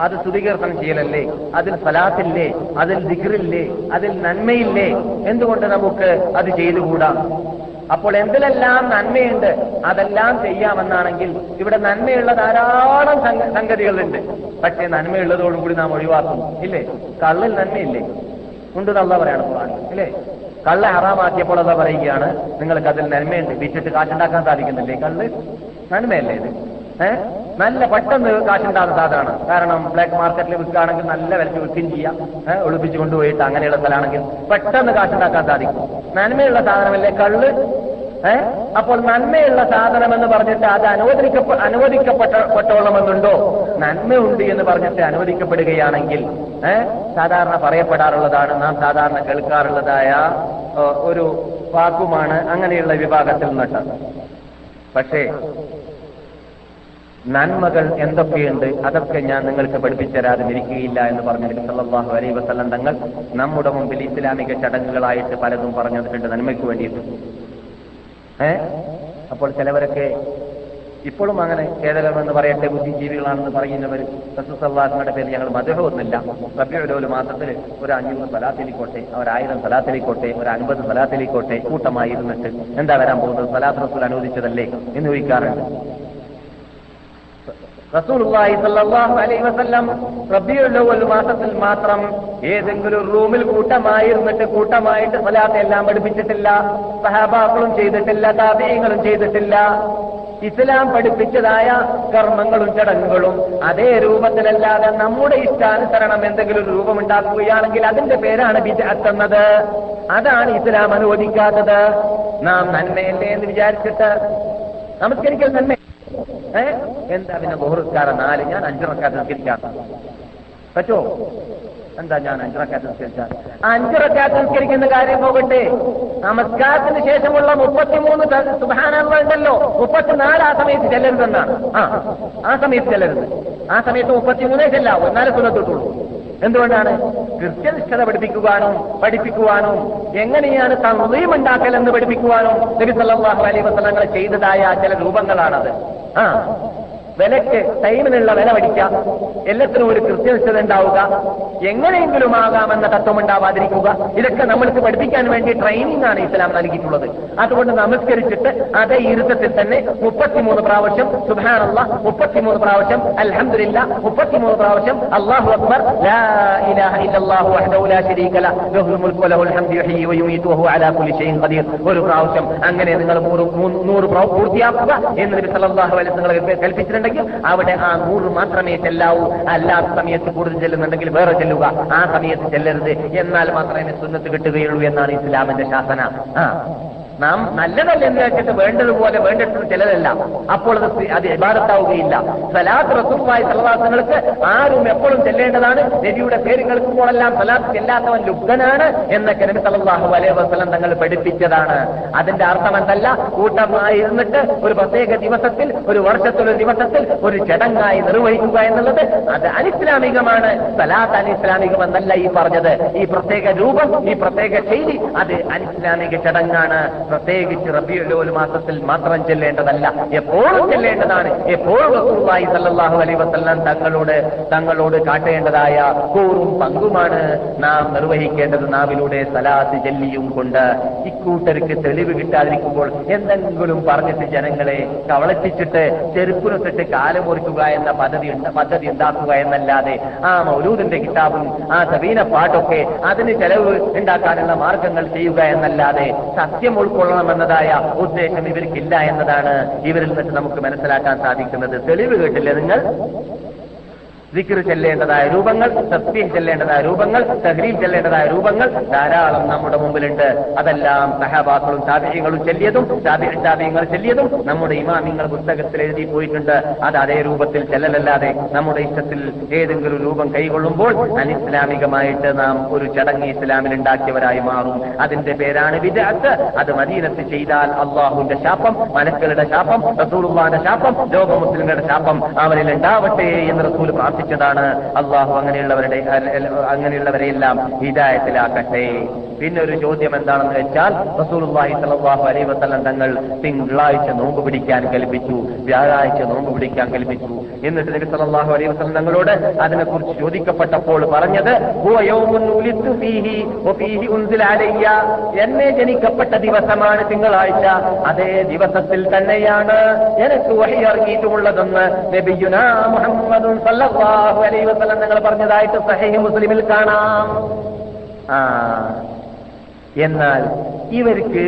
അത് സ്തുതികീർത്തനം ചെയ്യലല്ലേ? അതിൽ ഫലാത്തില്ലേ അതിൽ ദിഗ്റില്ലേ അതിൽ നന്മയില്ലേ? എന്തുകൊണ്ട് നമുക്ക് അത് ചെയ്തുകൂടാ? അപ്പോൾ എന്തിലെല്ലാം നന്മയുണ്ട് അതെല്ലാം ചെയ്യാമെന്നാണെങ്കിൽ ഇവിടെ നന്മയുള്ള ധാരാളം സംഗതികളുണ്ട്. പക്ഷേ നന്മയുള്ളതോടുകൂടി നാം ഒഴിവാക്കും. ഇല്ലേ? കള്ളിൽ നന്മയില്ലേ? ഉണ്ട് നല്ല പറയാണ് ഇല്ലേ? കള്ള ഹറാമാക്കിയപ്പോൾ അതാ പറയുകയാണ് നിങ്ങൾക്ക് അതിൽ നന്മയുണ്ട്. വിറ്റിട്ട് കാറ്റുണ്ടാക്കാൻ സാധിക്കുന്നില്ലേ? കള്ള് നന്മയല്ലേ ഇത്? നല്ല പെട്ടെന്ന് കാശുണ്ടാകുന്ന സാധനമാണ്. കാരണം ബ്ലാക്ക് മാർക്കറ്റിൽ വിൽക്കുകയാണെങ്കിൽ നല്ല വിലക്ക് വിൽക്കുകയും ചെയ്യാം. ഒളിപ്പിച്ചു കൊണ്ടുപോയിട്ട് അങ്ങനെയുള്ള സ്ഥലമാണെങ്കിൽ പെട്ടെന്ന് കാശുണ്ടാക്കാൻ സാധിക്കും. നന്മയുള്ള സാധനമല്ലേ കള്ള്? ഏഹ് അപ്പോൾ നന്മയുള്ള സാധനം എന്ന് പറഞ്ഞിട്ട് അത് അനുവദിക്കപ്പെ അനുവദിക്കപ്പെട്ടോളമെന്നുണ്ടോ നന്മയുണ്ട് എന്ന് പറഞ്ഞിട്ട് അനുവദിക്കപ്പെടുകയാണെങ്കിൽ ഏഹ് സാധാരണ പറയപ്പെടാറുള്ളതാണ് നാം സാധാരണ കേൾക്കാറുള്ളതായ ഒരു വാക്കുമാണ് അങ്ങനെയുള്ള വിഭാഗത്തിൽ നിന്നിട്ട് പക്ഷേ നന്മകൾ എന്തൊക്കെയുണ്ട്? അതൊക്കെ ഞാൻ നിങ്ങൾക്ക് പഠിപ്പിച്ചു തരാതെ ഇരിക്കുകയില്ല എന്ന് പറഞ്ഞ നബി സല്ലല്ലാഹു അലൈഹി വസല്ലം തങ്ങൾ നമ്മുടെ മുമ്പിൽ ഇസ്ലാമിക ചടങ്ങുകളായിട്ട് പലതും പറഞ്ഞു തന്നിട്ടുണ്ട് നന്മയ്ക്ക് വേണ്ടിയിട്ട്. ഏ? അപ്പോൾ ചിലവരൊക്കെ ഇപ്പോഴും അങ്ങനെ കേരളമെന്ന് പറയട്ടെ ബുദ്ധിജീവികളാണെന്ന് പറയുന്നവർ റസൂസല്ലാസിന്റെ പേര് ഞങ്ങൾ മധുരമൊന്നുമില്ല റബ്യോലോൽ മാസത്തിൽ ഒരു അഞ്ഞൂറ് സ്ഥലത്തിലേക്കോട്ടെ ഒരായിരം സലാത്തിലിക്കോട്ടെ ഒരു അൻപത് സലാത്തിലിക്കോട്ടെ കൂട്ടമായി ഇരുന്നിട്ട് എന്താ വരാൻ പോകുന്നത്? സലാത്ത് റസൂൽ അനുവദിച്ചതല്ലേ എന്ന് ചോദിക്കാറുണ്ട് റസൂലുള്ളാഹി അലൈഹി വസല്ലം മാസത്തിൽ മാത്രം ഏതെങ്കിലും റൂമിൽ കൂട്ടമായിരുന്നിട്ട് കൂട്ടമായിട്ട് സ്വലാത്ത് എല്ലാം പഠിപ്പിച്ചിട്ടില്ല സഹാബാക്കളും ചെയ്തിട്ടില്ല താതീയങ്ങളും ചെയ്തിട്ടില്ല. ഇസ്ലാം പഠിപ്പിച്ചതായ കർമ്മങ്ങളും ചടങ്ങുകളും അതേ രൂപത്തിലല്ലാതെ നമ്മുടെ ഇഷ്ടാനുസരണം എന്തെങ്കിലും രൂപമുണ്ടാക്കുകയാണെങ്കിൽ അതിന്റെ പേരാണ് വിജയത്തുന്നത് അതാണ് ഇസ്ലാം അനുവദിക്കാത്തത്. നാം നന്മയല്ലേ എന്ന് വിചാരിച്ചിട്ട് നമസ്കരിക്കൽ നന്മ ഏ? എന്താ പിന്നെ ബഹുറുസ്കാരം നാല്? ഞാൻ അഞ്ചിറക്കാത്ത നിസ്കരിക്കാം പറ്റോ? എന്താ ഞാൻ അഞ്ചിറക്കാത്ത നിസ്കരിച്ചാൽ അഞ്ചിറക്കാത്ത നിസ്കരിക്കുന്ന കാര്യം പോകട്ടെ. നമസ്കാരത്തിന് ശേഷമുള്ള മുപ്പത്തിമൂന്ന് സുധാനങ്ങൾ ഉണ്ടല്ലോ. മുപ്പത്തിനാല് ആ സമയത്ത് ചെല്ലരുതെന്നാണ്. ആ ആ സമയത്ത് ചെല്ലരുത്. ആ സമയത്ത് മുപ്പത്തിമൂന്നേ ചെല്ലാവൂ. എന്നാലേ സുലത്തോട്ടുള്ളൂ എന്തുകൊണ്ടാണ്? കൃത്യനിഷ്ഠത പഠിപ്പിക്കുവാനും പഠിപ്പിക്കുവാനും എങ്ങനെയാണ് തന്ത്രിയും ഉണ്ടാക്കൽ എന്ന് പഠിപ്പിക്കുവാനും നബി സല്ലല്ലാഹു അലൈഹി വസല്ലങ്ങൾ ചെയ്തതായ ചില രൂപങ്ങളാണത്. ആ. വിലക്ക് ടൈമിനുള്ള വില പഠിക്കാം എല്ലാത്തിനും ഒരു കൃത്യനിഷ്ഠത ഉണ്ടാവുക. എങ്ങനെയെങ്കിലും ആകാമെന്ന തത്വം ഉണ്ടാവാതിരിക്കുക ഇതൊക്കെ നമ്മൾക്ക് പഠിപ്പിക്കാൻ വേണ്ടി ട്രെയിനിങ് ആണ് ഇസ്ലാം നൽകിയിട്ടുള്ളത്. അതുകൊണ്ട് നമസ്കരിച്ചിട്ട് അതേ ഇരുത്തത്തിൽ തന്നെ മുപ്പത്തിമൂന്ന് പ്രാവശ്യം സുഹാനുള്ള മുപ്പത്തിമൂന്ന് പ്രാവശ്യം അലഹമില്ല മുപ്പത്തിമൂന്ന് പ്രാവശ്യം അള്ളാഹു അക്ബർ ഒരു പ്രാവശ്യം അങ്ങനെ നിങ്ങൾ പൂർത്തിയാക്കുക എന്ന് നബി വസല്ലം കൽപ്പിച്ചിട്ടുണ്ടെങ്കിൽ അവിടെ ആ നൂറ് മാത്രമേ ചെല്ലാവൂ. അല്ലാത്ത സമയത്ത് കൂടുതൽ ചെല്ലുന്നുണ്ടെങ്കിൽ വേറെ ചെല്ലുക. ആ സമയത്ത് ചെല്ലരുത്. എന്നാൽ മാത്രമേ സുന്നത്ത് കിട്ടുകയുള്ളൂ എന്നാണ് ഇസ്ലാമിന്റെ ശാസന. ആ. നാം നല്ലതല്ല എന്ന് വെച്ചിട്ട് വേണ്ടതുപോലെ വേണ്ടിട്ട് ചിലതല്ല. അപ്പോൾ അത് അത് ഇബാദത്താവുകയില്ല. സലാത്ത് റസൂലുള്ളാഹി സലവാസങ്ങൾക്ക് ആരും എപ്പോഴും ചെല്ലേണ്ടതാണ്. നബിയുടെ പേര് കേൾക്കുമ്പോഴെല്ലാം സലാത്ത് ചെല്ലാത്തവൻ ലുബ്ധനാണ് എന്നൊക്കെ നബി സലാഹു അലൈഹി വസ്ലം തങ്ങൾ പഠിപ്പിച്ചതാണ്. അതിന്റെ അർത്ഥം എന്തല്ല? കൂട്ടമായി ഇരുന്നിട്ട് ഒരു പ്രത്യേക ദിവസത്തിൽ ഒരു വർഷത്തിലൊരു ദിവസത്തിൽ ഒരു ചടങ്ങായി നിർവഹിക്കുക എന്നുള്ളത് അത് അനിസ്ലാമികമാണ്. സലാത്ത് അനിസ്ലാമികം എന്നല്ല ഈ പറഞ്ഞത്. ഈ പ്രത്യേക രൂപം ഈ പ്രത്യേക ശൈലി അത് അനിസ്ലാമിക ചടങ്ങാണ്. പ്രത്യേകിച്ച് റബിയുലോൽ മാസത്തിൽ മാത്രം ചെല്ലേണ്ടതല്ല. എപ്പോഴും ചെല്ലേണ്ടതാണ്. എപ്പോഴും റസൂലുള്ളാഹി സല്ലാഹു അലൈഹി വസല്ലം തങ്ങളോട് തങ്ങളോട് കാട്ടേണ്ടതായ കൂറും പങ്കുമാണ് നാം നിർവഹിക്കേണ്ടത്. നാവിലൂടെ സലാത്ത് ചെല്ലിയും കൊണ്ട് ഇക്കൂട്ടർക്ക് തെളിവ് കിട്ടാതിരിക്കുമ്പോൾ എന്തെങ്കിലും പറഞ്ഞിട്ട് ജനങ്ങളെ കവളത്തിച്ചിട്ട് ചെരുപ്പിനൊത്തിട്ട് കാലമൊരുക്കുക എന്ന പദ്ധതി പദ്ധതി ഉണ്ടാക്കുക എന്നല്ലാതെ ആ മൗലൂദിന്റെ കിതാബും ആ സവീന പാട്ടൊക്കെ അതിന് ചെലവ് ഉണ്ടാക്കാനുള്ള മാർഗങ്ങൾ ചെയ്യുക എന്നല്ലാതെ സത്യം ഉൾക്കൊള്ളണമെന്നതായ ഉദ്ദേശം ഇവർക്കില്ല എന്നതാണ് ഇവരിൽ നിന്ന് നമുക്ക് മനസ്സിലാക്കാൻ സാധിക്കുന്നത്. തെളിവ് കേട്ടില്ലേ നിങ്ങൾ? ദിക്ർ ചെല്ലേണ്ടതായ രൂപങ്ങൾ സത്യം ചെല്ലേണ്ടതായ രൂപങ്ങൾ തഹ്രീം ചെല്ലേണ്ടതായ രൂപങ്ങൾ ധാരാളം നമ്മുടെ മുമ്പിലുണ്ട്. അതെല്ലാം സഹബാക്കളും ചാതിയങ്ങളും ചെല്ലിയതും ചാതിയങ്ങൾ ചെല്ലിയതും നമ്മുടെ ഇമാമിങ്ങൾ പുസ്തകത്തിൽ എഴുതി പോയിട്ടുണ്ട്. അത് അതേ രൂപത്തിൽ ചെല്ലലല്ലാതെ നമ്മുടെ ഇഷ്ടത്തിൽ ഏതെങ്കിലും രൂപം കൈകൊള്ളുമ്പോൾ അനിസ്ലാമികമായിട്ട് നാം ഒരു ചടങ്ങ് ഇസ്ലാമിൽ ഉണ്ടാക്കിയവരായി മാറും. അതിന്റെ പേരാണ് വിദഗ്ധ അത് മദീനത്ത് ചെയ്താൽ അള്ളാഹുവിന്റെ ശാപം മലക്കളുടെ ശാപം റസൂലുള്ളാന്റെ ശാപം ലോക മുസ്ലിങ്ങളുടെ ശാപം അവരിൽ ഉണ്ടാവട്ടെ എന്ന് റസൂൽ പ്രാർത്ഥിച്ചതാണ് അള്ളാഹു അങ്ങനെയുള്ളവരുടെ അങ്ങനെയുള്ളവരെയെല്ലാം ഹിതായത്തിലാക്കട്ടെ പിന്നെ ഒരു ചോദ്യം എന്താണെന്ന് വെച്ചാൽ റസൂലുള്ളാഹി സ്വല്ലല്ലാഹു അലൈഹി വസല്ലം തങ്ങൾ തിങ്കളാഴ്ച നോമ്പ് പിടിക്കാൻ കൽപ്പിച്ചു. വ്യാഴാഴ്ച നോമ്പ് പിടിക്കാൻ കൽപ്പിച്ചു. എന്നിട്ട് നബി സലാഹു അലൈഹി വസല്ലം തങ്ങളോട് അതിനെക്കുറിച്ച് ചോദിക്കപ്പെട്ടപ്പോൾ പറഞ്ഞത് എന്നെ ജനിക്കപ്പെട്ട ദിവസമാണ് തിങ്കളാഴ്ച. അതേ ദിവസത്തിൽ തന്നെയാണ് എനിക്ക് വഴി ഇറങ്ങിയിട്ടുമുള്ളതെന്ന് നബിയുനാ മുഹമ്മദും സല്ലല്ലാഹു അലൈഹി വസല്ലം നിങ്ങൾ പറഞ്ഞതായിട്ട് സഹീഹ് മുസ്ലിമിൽ കാണാം. ആ എന്നാൽ ഇവർക്ക്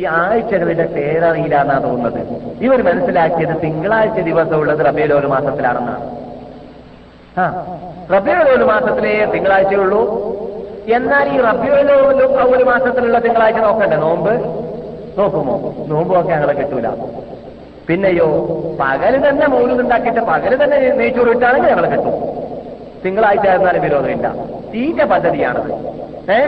ഈ ആഴ്ചകളുടെ പേരറിയില്ല എന്നാണ് തോന്നുന്നത്. ഇവർ മനസ്സിലാക്കിയത് തിങ്കളാഴ്ച ദിവസം ദിവസമുള്ളത് റബേലോൽ മാസത്തിലാണെന്നാണ്. ആ റബിയോലോൽ മാസത്തിലേ തിങ്കളാഴ്ചയുള്ളൂ. എന്നാൽ ഈ റബിയോലോൽ ഒരു മാസത്തിലുള്ള തിങ്കളാഴ്ച നോക്കണ്ടേ? നോമ്പ്? നോക്കുമോ? നോമ്പ് നോക്കി ഞങ്ങളെ കിട്ടൂല. പിന്നെയോ പകൽ തന്നെ മൗലുണ്ടാക്കിയിട്ട് പകൽ തന്നെ നെയ്ച്ചോറ് ഇട്ടാണെങ്കിൽ ഞങ്ങൾ കിട്ടും. തിങ്കളാഴ്ച ആയിരുന്നാലും വിരോധമില്ല. തീറ്റ പദ്ധതിയാണത്. ഏ?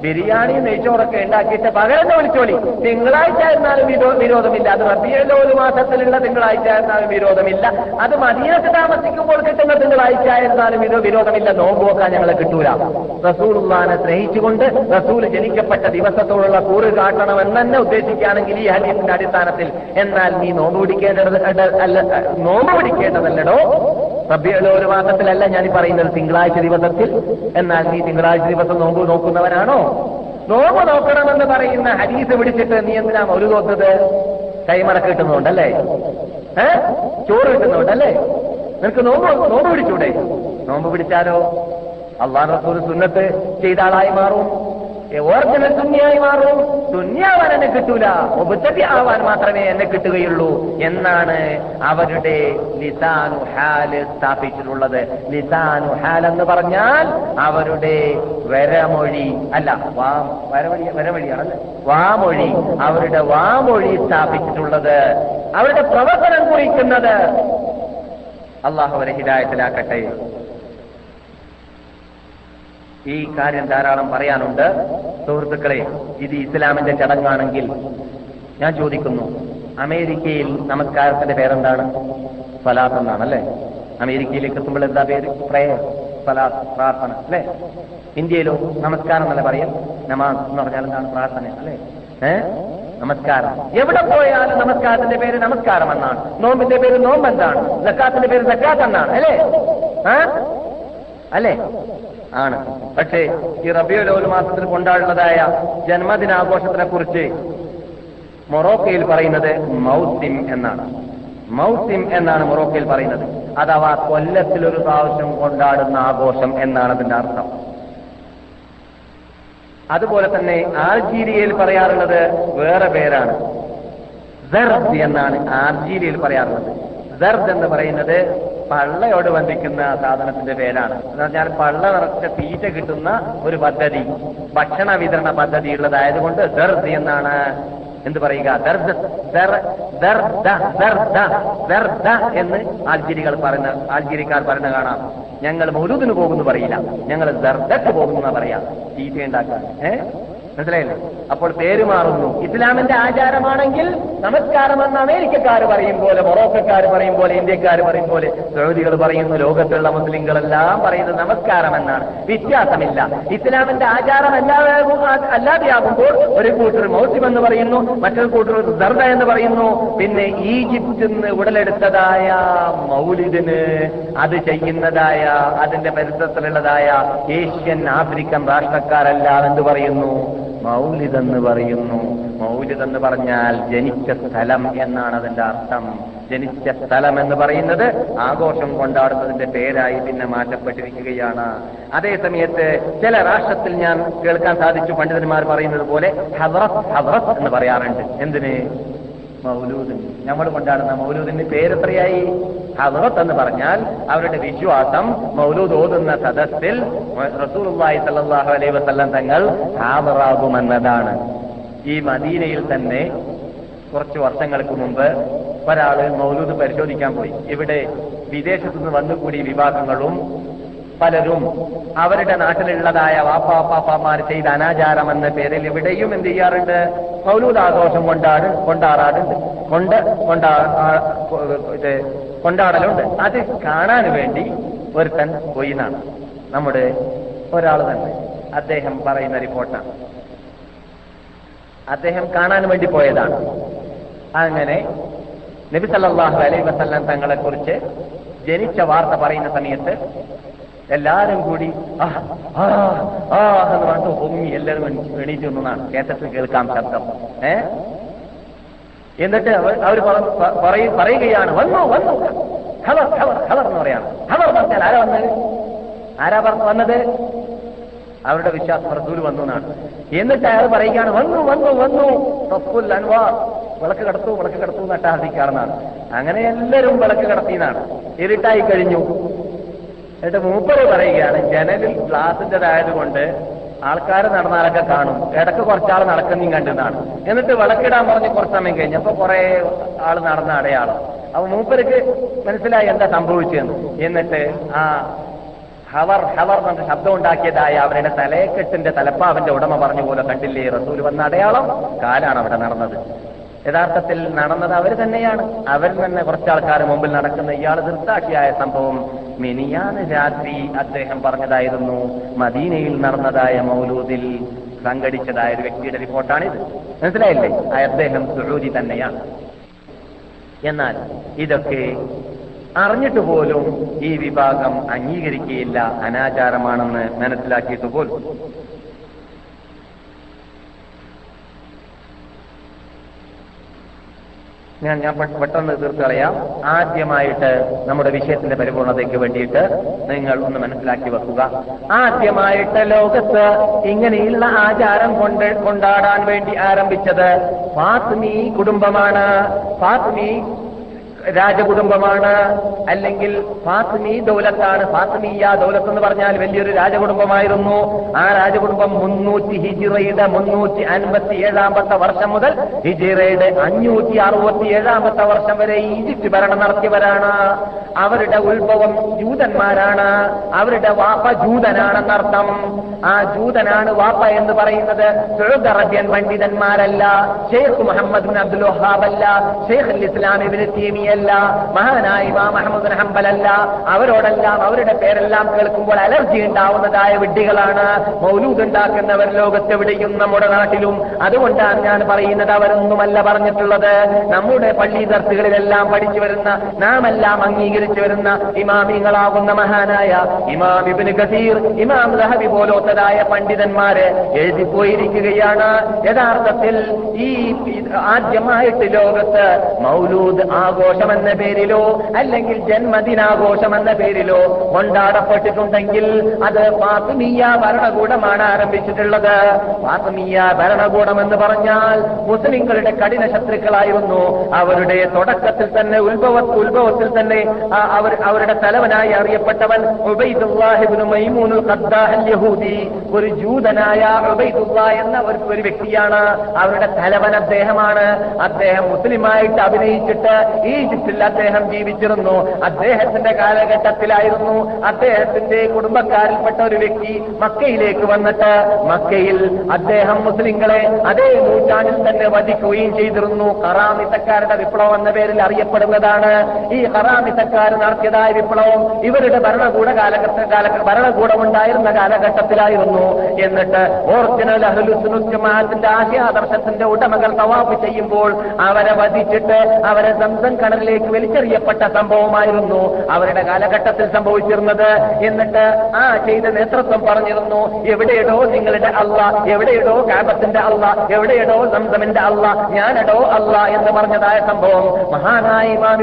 ബിരിയാണി നെയ്ച്ചോറൊക്കെ ഉണ്ടാക്കിയിട്ട് പകരം വിളിച്ചോളി? തിങ്കളാഴ്ച വിരോ- വിരോധമില്ല. അത് റബിയല്ലോ ഒരു മാസത്തിലുള്ള തിങ്കളാഴ്ച ആയിരുന്നാലും വിരോധമില്ല. അത് മദീനത്ത് താമസിക്കുമ്പോൾ കിട്ടുന്ന തിങ്കളാഴ്ച ആയിരുന്നാലും വിരോധമില്ല. നോമ്പ് നോക്കാൻ ഞങ്ങളെ കിട്ടൂല. റസൂലുള്ളാനെ സ്നേഹിച്ചുകൊണ്ട് റസൂൽ ജനിക്കപ്പെട്ട ദിവസത്തോടുള്ള കൂറ് കാട്ടണമെന്ന് തന്നെ ഉദ്ദേശിക്കുകയാണെങ്കിൽ ഈ ഹദീസിന്റെ അടിസ്ഥാനത്തിൽ. എന്നാൽ നീ നോമ്പ് പിടിക്കേണ്ടത് അല്ല നോമ്പ് പിടിക്കേണ്ടതല്ലടോ. റബിയുള്ള ഒരു മാസത്തിലല്ല ഞാൻ ഈ പറയുന്നത്. തിങ്കളാഴ്ച ദിവസത്തിൽ. എന്നാൽ നീ തിങ്കളാഴ്ച ദിവസം നോമ്പ് നോക്കുന്നവനാണോ? നോമ്പ് നോക്കണമെന്ന് പറയുന്ന ഹരീസ് പിടിച്ചിട്ട് നീ എന്തിനാ ഒരു തോന്നത് കൈമറക്ക് കിട്ടുന്നുണ്ടല്ലേ ഏ? ചോറ് കിട്ടുന്നുണ്ടല്ലേ നിനക്ക് നോമ്പ് നോമ്പ് പിടിച്ചൂടെ? നോമ്പ് പിടിച്ചാലോ? അള്ളാഹ് റസൂൽ സുന്നത്ത് ചെയ്ത ആളായി മാറും. ഓർജിനൽ സുന്നിയായി മാറും. സുന്യാവാൻ എന്നെ കിട്ടൂല. ഉപത്തതി ആവാൻ മാത്രമേ എന്നെ കിട്ടുകയുള്ളൂ. എന്നാണ് അവരുടെ ലിസാനു ഹാൽ സ്ഥാപിച്ചിട്ടുള്ളത്. ലിസാനു ഹാൽ എന്ന് പറഞ്ഞാൽ അവരുടെ വരമൊഴി അല്ല വാ വരമൊഴി വരമൊഴിയാണല്ലേ വാമൊഴി അവരുടെ വാമൊഴി സ്ഥാപിച്ചിട്ടുള്ളത്. അവരുടെ പ്രവർത്തനം കുറിക്കുന്നത് അള്ളാഹു അവരെ ഹിദായത്തിലാക്കട്ടെ. ഈ കാര്യം ധാരാളം പറയാനുണ്ട്. സുഹൃത്തുക്കളെ ഇത് ഇസ്ലാമിന്റെ ചടങ്ങാണെങ്കിൽ ഞാൻ ചോദിക്കുന്നു അമേരിക്കയിൽ നമസ്കാരത്തിന്റെ പേരെന്താണ്? സലാത്ത് എന്നാണ് അല്ലേ? അമേരിക്കയിലേക്ക് എത്തുമ്പോൾ എന്താ പേര്? പ്രേയർ സലാത്ത് പ്രാർത്ഥന അല്ലേ? ഇന്ത്യയിലോ നമസ്കാരം എന്നല്ല പറയാം? നമാസ് എന്ന് പറഞ്ഞാൽ എന്താണ്? പ്രാർത്ഥന അല്ലേ? ഏ? നമസ്കാരം. എവിടെ പോയാലും നമസ്കാരത്തിന്റെ പേര് നമസ്കാരം എന്നാണ്. നോമ്പിന്റെ പേര് നോമ്പ് എന്താണ് സക്കാത്തിന്റെ പേര് സക്കാത്ത് എന്നാണ് അല്ലേ? അല്ലേ? ആണ്. പക്ഷേ ഈ റബിയുൽ മാസത്തിൽ കൊണ്ടാടുന്നതായ ജന്മദിനാഘോഷത്തിനെ കുറിച്ച് മൊറോക്കയിൽ പറയുന്നത് മൗസിം എന്നാണ്. മൗസിം എന്നാണ് മൊറോക്കയിൽ പറയുന്നത്. അഥവാ കൊല്ലത്തിൽ ഒരു പ്രാവശ്യം കൊണ്ടാടുന്ന ആഘോഷം എന്നാണ് അതിന്റെ അർത്ഥം. അതുപോലെ തന്നെ ആൾജീരിയയിൽ പറയാറുള്ളത് വേറെ പേരാണ്. ദർദ് എന്നാണ് ആൾജീരിയയിൽ പറയാറുള്ളത്. ദർദ് എന്ന് പറയുന്നത് പള്ളയോട് ബന്ധിക്കുന്ന സാധനത്തിന്റെ പേരാണ്. എന്ന് പറഞ്ഞാൽ പള്ള നിറച്ച തീറ്റ കിട്ടുന്ന ഒരു പദ്ധതി ഭക്ഷണ വിതരണ പദ്ധതി ഉള്ളതായതുകൊണ്ട് ദർദ് എന്നാണ് എന്ത് പറയുക? എന്ന് ആൽജീരികൾ പറയുന്ന ആൽജീരിക്കാർ പറയുന്ന കാണാം. ഞങ്ങൾ മൗലൂദിന് പോകുന്നു പറയില്ല. ഞങ്ങൾ ദർദക്ക് പോകുന്നു പറയാം. തീറ്റ ഉണ്ടാക്കാൻ ഏഹ് മനസ്സിലായില്ലേ? അപ്പോൾ പേര് മാറുന്നു. ഇസ്ലാമിന്റെ ആചാരമാണെങ്കിൽ നമസ്കാരം എന്ന് അമേരിക്കക്കാർ പറയും പോലെ മൊറോക്കക്കാർ പറയും പോലെ ഇന്ത്യക്കാർ പറയും പോലെ സൗദികൾ പറയുന്നു ലോകത്തുള്ള മുസ്ലിങ്ങളെല്ലാം പറയുന്നത് നമസ്കാരം എന്നാണ് വ്യത്യാസമില്ല. ഇസ്ലാമിന്റെ ആചാരം അല്ലാതെ അല്ലാതെയാകുമ്പോൾ ഒരു കൂട്ടർ മൗസിം എന്ന് പറയുന്നു മറ്റൊരു കൂട്ടർ ദർദ എന്ന് പറയുന്നു. പിന്നെ ഈജിപ്തിൽ നിന്ന് ഉടലെടുത്തതായ മൗലിദിന് അത് ചെയ്യുന്നതായ അതിന്റെ പരിസരത്തിലുള്ളതായ ഏഷ്യൻ ആഫ്രിക്കൻ രാഷ്ട്രക്കാരെല്ലാം എന്ത് പറയുന്നു? മൗലിദ് എന്ന് പറയുന്നു. മൗലിതെന്ന് പറഞ്ഞാൽ ജനിച്ച സ്ഥലം എന്നാണ് അതിന്റെ അർത്ഥം. ജനിച്ച സ്ഥലം എന്ന് പറയുന്നത് ആഘോഷം കൊണ്ടാടുന്നതിന്റെ പേരായി പിന്നെ മാറ്റപ്പെട്ടിരിക്കുകയാണ്. അതേ സമയത്ത് ചില രാഷ്ട്രത്തിൽ ഞാൻ കേൾക്കാൻ സാധിച്ചു പണ്ഡിതന്മാർ പറയുന്നത് പോലെ ഹവറസ് ഹവറസ് എന്ന് പറയാറുണ്ട്. എന്തിന്? മൗലൂദിന് നമ്മൾ കൊണ്ടാടുന്ന മൗലൂദിന്റെ പേരെത്രയായി ഹദ്റത്ത് എന്ന് പറഞ്ഞാൽ അവരുടെ വിശ്വാസം മൗലൂദ് ഓതുന്ന സദസ്സിൽ റസൂലുള്ളാഹി സല്ലല്ലാഹു അലൈഹി വസല്ലം തങ്ങൾ ഹാമറാകുമെന്നതാണ് ഈ മദീനയിൽ തന്നെ കുറച്ച് വർഷങ്ങൾക്ക് മുമ്പ് ഒരാൾ മൗലൂദ് പരിശോധിക്കാൻ പോയി. ഇവിടെ വിദേശത്തുനിന്ന് വന്നുകൂടി വിഭാഗങ്ങളും പലരും അവരുടെ നാട്ടിലുള്ളതായ വാപ്പാപ്പാപ്പാമാർ ചെയ്ത അനാചാരം എന്ന പേരിൽ ഇവിടെയും എന്ത് ചെയ്യാറുണ്ട്? മൗലൂദ് ആഘോഷം കൊണ്ടാട് കൊണ്ടാടാറുണ്ട് കൊണ്ട് കൊണ്ടാ ഇത് കൊണ്ടാടലുണ്ട്. അത് കാണാൻ വേണ്ടി ഒരുത്തൻ പോയി എന്നാണ് നമ്മുടെ ഒരാൾ തന്നെ. അദ്ദേഹം പറയുന്ന റിപ്പോർട്ടാണ്. അദ്ദേഹം കാണാൻ വേണ്ടി പോയതാണ്. അങ്ങനെ നബി സല്ലല്ലാഹു അലൈഹി വസല്ലം തങ്ങളെ കുറിച്ച് ജനിച്ച വാർത്ത പറയുന്ന സമയത്ത് എല്ലാരും കൂടി എന്ന് പറഞ്ഞിട്ട് പൊങ്ങി എല്ലാവരും എണീ- എണീറ്റ് നിന്നാണ് കേട്ടത്തിൽ കേൾക്കാം ശബ്ദം. ഏ? എന്നിട്ട് അവർ പറയുകയാണ് വന്നു വന്നു. ഖബർ ഖബർ ഖബർ എന്ന് പറയാണ്. ഖബർ പറഞ്ഞാൽ ആരാ വന്നത്? ആരാ പറഞ്ഞു വന്നത്? അവരുടെ വിശ്വാസം റസൂൽ വന്നു എന്നാണ്. എന്നിട്ട് അയാൾ പറയുകയാണ് വന്നു വന്നു വന്നു. റസൂൽ അൻവാർ വിളക്ക് കടത്തു വിളക്ക് കടത്തു എന്ന് അട്ടാഹസിക്കാണെന്നാണ് അങ്ങനെ എല്ലാവരും വിളക്ക് കടത്തിയെന്നാണ്. ഇരുട്ടായി കഴിഞ്ഞു. എന്നിട്ട് മൂപ്പര് പറയുകയാണ് ജനലിൽ ഗ്ലാസിന്റെതായതുകൊണ്ട് ആൾക്കാർ നടന്നാലൊക്കെ കാണും. ഇടയ്ക്ക് കുറച്ചാൾ നടക്കുന്നതും കണ്ടെന്നാണ് എന്നിട്ട് വിളക്കിടാൻ പറഞ്ഞ് കുറച്ച് സമയം കഴിഞ്ഞപ്പോ കുറെ ആൾ നടന്ന അടയാളം. അപ്പൊ മൂപ്പർക്ക് മനസ്സിലായി എന്താ സംഭവിച്ചെന്ന് എന്നിട്ട് ആ ഹവർ ഹവർ എന്ന ശബ്ദം ഉണ്ടാക്കിയതായ അവരുടെ തലയെക്കെട്ടിന്റെ തലപ്പാവിന്റെ ഉടമ പറഞ്ഞ പോലെ കണ്ടില്ലേ? റസൂൽ വന്ന അടയാളം കാലാണ് അവിടെ നടന്നത്. യഥാർത്ഥത്തിൽ നടന്നത് അവർ തന്നെയാണ്. അവർ തന്നെ കുറച്ചാൾക്കാർ മുമ്പിൽ നടക്കുന്ന ഇയാൾ ദൃത്താക്കിയായ സംഭവം മിനിയാന് രാത്രി അദ്ദേഹം പറഞ്ഞതായിരുന്നു. മദീനയിൽ നടന്നതായ മൗലൂദിൽ സംഘടിച്ചതായ ഒരു വ്യക്തിയുടെ റിപ്പോർട്ടാണിത്. മനസ്സിലായില്ലേ? അദ്ദേഹം സുഹൂരി തന്നെയാണ്. എന്നാൽ ഇതൊക്കെ അറിഞ്ഞിട്ട് പോലും ഈ വിഭാഗം അംഗീകരിക്കുകയില്ല. അനാചാരമാണെന്ന് മനസ്സിലാക്കിയിട്ട് പോലും. ഞാൻ ഞാൻ പെട്ടെന്ന് തീർത്ത് കളയാം ആദ്യമായിട്ട് നമ്മുടെ വിഷയത്തിന്റെ പരിപൂർണതയ്ക്ക് വേണ്ടിയിട്ട് നിങ്ങൾ ഒന്ന് മനസ്സിലാക്കി വെക്കുക. ആദ്യമായിട്ട് ലോകത്ത് ഇങ്ങനെയുള്ള ആചാരം കൊണ്ട് കൊണ്ടാടാൻ വേണ്ടി ആരംഭിച്ചത് ഫാത്മി കുടുംബമാണ്. ഫാത്മി രാജകുടുംബമാണ്. അല്ലെങ്കിൽ ഫാത്മി ദൗലത്താണ്. ഫാത്മിയ ദൗലത്ത് എന്ന് പറഞ്ഞാൽ വലിയൊരു രാജകുടുംബമായിരുന്നു. ആ രാജകുടുംബം മുന്നൂറ്റി ഹിജിറയുടെ മുന്നൂറ്റി അൻപത്തി ഏഴാമത്തെ വർഷം മുതൽ ഹിജിറയുടെ അഞ്ഞൂറ്റി അറുപത്തി ഏഴാമത്തെ വർഷം വരെ ഈജിപ്ത് ഭരണം നടത്തിയവരാണ്. അവരുടെ ഉത്ഭവം ജൂതന്മാരാണ്. അവരുടെ വാപ്പ ജൂതനാണെന്നർത്ഥം ആ ജൂതനാണ് വാപ്പ എന്ന് പറയുന്നത് സൗദ് അറേബ്യൻ പണ്ഡിതന്മാരല്ല ഷെയ്ഖ് മുഹമ്മദ് അബ്ദുൽ വഹാബ് അല്ല ഷെയ്ഖ് ഇസ്ലാം ഇബ്നു തീമിയ ഷാഫിയല്ല മഹാനായ ഇമാം അഹമ്മദ് ഹംബലല്ല അവരോടെല്ലാം അവരുടെ പേരെല്ലാം കേൾക്കുമ്പോൾ അലർജി ഉണ്ടാവുന്നതായ വിഡ്ഢികളാണ്. മൗലൂദ് ഉണ്ടാക്കുന്നവർ ലോകത്തെവിടെയും നമ്മുടെ നാട്ടിലും. അതുകൊണ്ടാണ് ഞാൻ പറയുന്നത് അവരൊന്നുമല്ല പറഞ്ഞിട്ടുള്ളത്. നമ്മുടെ പള്ളി ദർത്തുകളിലെല്ലാം പഠിച്ചു വരുന്ന നാം എല്ലാം അംഗീകരിച്ചു വരുന്ന ഇമാമിങ്ങളാകുന്ന മഹാനായ ഇമാം ഇബിന് കസീർ ഇമാം ലഹബി പോലോത്തതായ പണ്ഡിതന്മാര് എഴുതിപ്പോയിരിക്കുകയാണ്. യഥാർത്ഥത്തിൽ ഈ ആദ്യമായിട്ട് ലോകത്ത് മൗലൂദ് ആഘോഷം എന്ന പേരിലോ അല്ലെങ്കിൽ ജന്മദിനാഘോഷം എന്ന പേരിലോ കൊണ്ടാടപ്പെട്ടിട്ടുണ്ടെങ്കിൽ അത് ഫാത്തിമീയ ഭരണകൂടമാണ് ആരംഭിച്ചിട്ടുള്ളത്. ഫാത്തിമീയ ഭരണകൂടം എന്ന് പറഞ്ഞാൽ മുസ്ലിങ്ങളുടെ കഠിന ശത്രുക്കളായിരുന്നു. അവരുടെ തുടക്കത്തിൽ തന്നെ ഉത്ഭവ ഉത്ഭവത്തിൽ തന്നെ അവർ അവരുടെ തലവനായി അറിയപ്പെട്ടവൻ യഹൂദി ഒരു ജൂതനായ എന്ന ഒരു വ്യക്തിയാണ്. അവരുടെ തലവൻ അദ്ദേഹമാണ്. അദ്ദേഹം മുസ്ലിമായിട്ട് അഭിനയിച്ചിട്ട് ഈജിപ്തിൽ അദ്ദേഹം ജീവിച്ചിരുന്നു. അദ്ദേഹത്തിന്റെ കാലഘട്ടത്തിലായിരുന്നു അദ്ദേഹത്തിന്റെ കുടുംബക്കാരിൽപ്പെട്ട ഒരു വ്യക്തി മക്കയിലേക്ക് വന്നിട്ട് മക്കയിൽ അദ്ദേഹം മുസ്ലിങ്ങളെ അതേ നൂറ്റാണ്ടിൽ തന്നെ വധിക്കുകയും ചെയ്തിരുന്നു. കറാമിത്തക്കാരുടെ വിപ്ലവം എന്ന പേരിൽ അറിയപ്പെടുന്നതാണ്. ഈ കറാമിത്തക്കാർ നടത്തിയതായ വിപ്ലവം ഇവരുടെ ഭരണകൂട കാലഘട്ട കാല ഭരണകൂടം ഉണ്ടായിരുന്ന കാലഘട്ടത്തിലായിരുന്നു. എന്നിട്ട് ഓറിജിനൽ അഹ്ലുസുനുജമാഅത്തിന്റെ ആശയാദർശത്തിന്റെ ഉടമകൾ തവാഫ് ചെയ്യുമ്പോൾ അവരെ വധിച്ചിട്ട് അവരെ സംസം കടലിലേക്ക് വലിച്ചെറിയപ്പെട്ട സംഭവമായിരുന്നു അവരുടെ കാലഘട്ടത്തിൽ സംഭവിച്ചിരുന്നത്. എന്നിട്ട് ആ ചെയ്ത നേതൃത്വം പറഞ്ഞിരുന്നു എവിടെയിടോ നിങ്ങളുടെ അല്ല എവിടെയിടോ കാബത്തിന്റെ അല്ല എവിടെയിടോ സംസമിന്റെ അല്ല ഞാനടോ അല്ല എന്ന് പറഞ്ഞതായ സംഭവം. മഹാനായ ഇമാം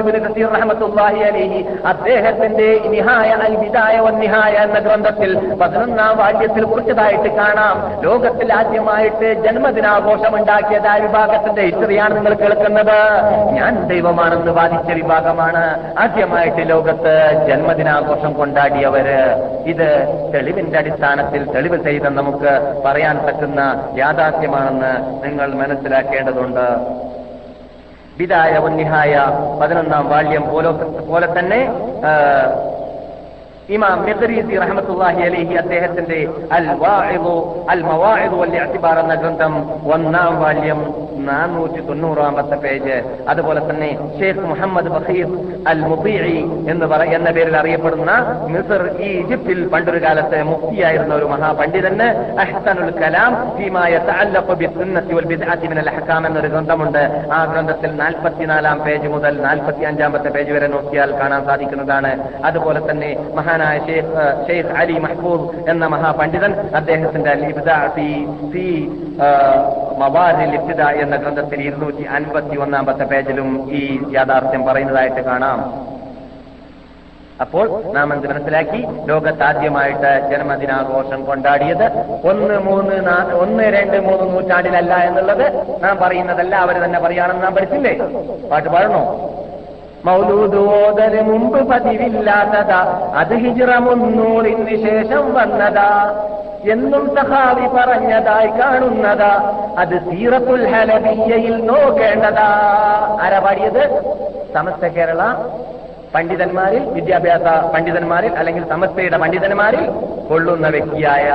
അദ്ദേഹത്തിന്റെ നിഹായ അൽ ബിദായ വന്നിഹായ എന്ന ഗ്രന്ഥത്തിൽ പതിനൊന്നാം വാക്യത്തിൽ കുറിച്ചതായിട്ട് കാണാം. ലോകത്തിൽ ആദ്യമായിട്ട് ജന്മദിനാഘോഷം ഉണ്ടാക്കിയതായ വിഭാഗത്തിന്റെ ഹിസ്റ്ററിയാണ് നിങ്ങൾ കേൾക്കുന്നത്. ഞാൻ ദൈവമാണെന്ന് വാദിച്ച വിഭാഗമാണ്. ആദ്യമായിട്ട് ലോകത്ത് ജന്മദിനാഘോഷം കൊണ്ടാടിയവര് ഇത് തെളിവിന്റെ അടിസ്ഥാനത്തിൽ തെളിവ് ചെയ്ത നമുക്ക് പറയാൻ പറ്റുന്ന യാഥാർത്ഥ്യമാണെന്ന് നിങ്ങൾ മനസ്സിലാക്കേണ്ടതുണ്ട്. വിദായ ഉന്നിഹായ പതിനൊന്നാം വാള്യം പോലെ പോലെ തന്നെ ഇമാം മെഹരീസി റഹ്മത്തുള്ളാഹി അലൈഹി അദ്ദേഹത്തിന്റെ അൽ വാഇദു അൽ മവാഇദു വൽ ഇഅ്തിബാർ എന്ന ഗ്രന്ഥം ഒന്നാം വാല്യം നാനൂറ്റി തൊണ്ണൂറാമത്തെ പേജ്. അതുപോലെ തന്നെ ഷെയ്ഖ് മുഹമ്മദ് ബഖീർ അൽ മുബീഇ എന്ന് പറയുന്ന പേരിൽ അറിയപ്പെടുന്ന മിസർ ഈജിപ്തിൽ പണ്ടൊരു കാലത്ത് മുക്തിയായിരുന്ന ഒരു മഹാപണ്ഡിതന് അഹ്സനുൽ കലാം ഫീമാ യതഅല്ലഖു ബിസുന്നത്തി വൽ ബിദ്അത്തി മിനൽ അഹ്കാം എന്നൊരു ഗ്രന്ഥമുണ്ട്. ആ ഗ്രന്ഥത്തിൽ നാൽപ്പത്തിനാലാം പേജ് മുതൽ നാൽപ്പത്തി അഞ്ചാമത്തെ പേജ് വരെ നോക്കിയാൽ കാണാൻ സാധിക്കുന്നതാണ്. അതുപോലെ തന്നെ മഹാനായ ഷെയ്ഖ് അലി മഹ്ഫൂദ് എന്ന മഹാപണ്ഡിതൻ അദ്ദേഹത്തിന്റെ ആ, എന്ന ഗ്രന്ഥത്തിൽ ഇരുന്നൂറ്റി അൻപത്തി ഒന്നാമത്തെ പേജിലും ഈ യാഥാർത്ഥ്യം പറയുന്നതായിട്ട് കാണാം. അപ്പോൾ നാം എന്ത് മനസ്സിലാക്കി? ലോകത്താദ്യമായിട്ട് ജന്മദിനാഘോഷം കൊണ്ടാടിയത് ഒന്ന് മൂന്ന് ഒന്ന് രണ്ട് മൂന്ന് നൂറ്റാണ്ടിലല്ല എന്നുള്ളത് നാം പറയുന്നതല്ല അവർ തന്നെ പറയുകയാണെന്ന് നാം പഠിച്ചില്ലേ? പാട്ട് പാടണോ? മൗലൂദ് ഓതന് മുമ്പ് പതിവില്ലാത്തതാ. അത് ഹിജ്റ മുന്നൂറിന് ശേഷം വന്നതാ. എന്നും സഹാവി പറഞ്ഞതായി കാണുന്നതാ. അത് സീറത്തുൽ ഹലബിയയിൽ നോക്കേണ്ടതാ. ആരാ പാടിയത്? സമസ്ത കേരള പണ്ഡിതന്മാരിൽ വിദ്യാഭ്യാസ പണ്ഡിതന്മാരിൽ അല്ലെങ്കിൽ സമസ്തയുടെ പണ്ഡിതന്മാരിൽ കൊള്ളുന്ന വ്യക്തിയായ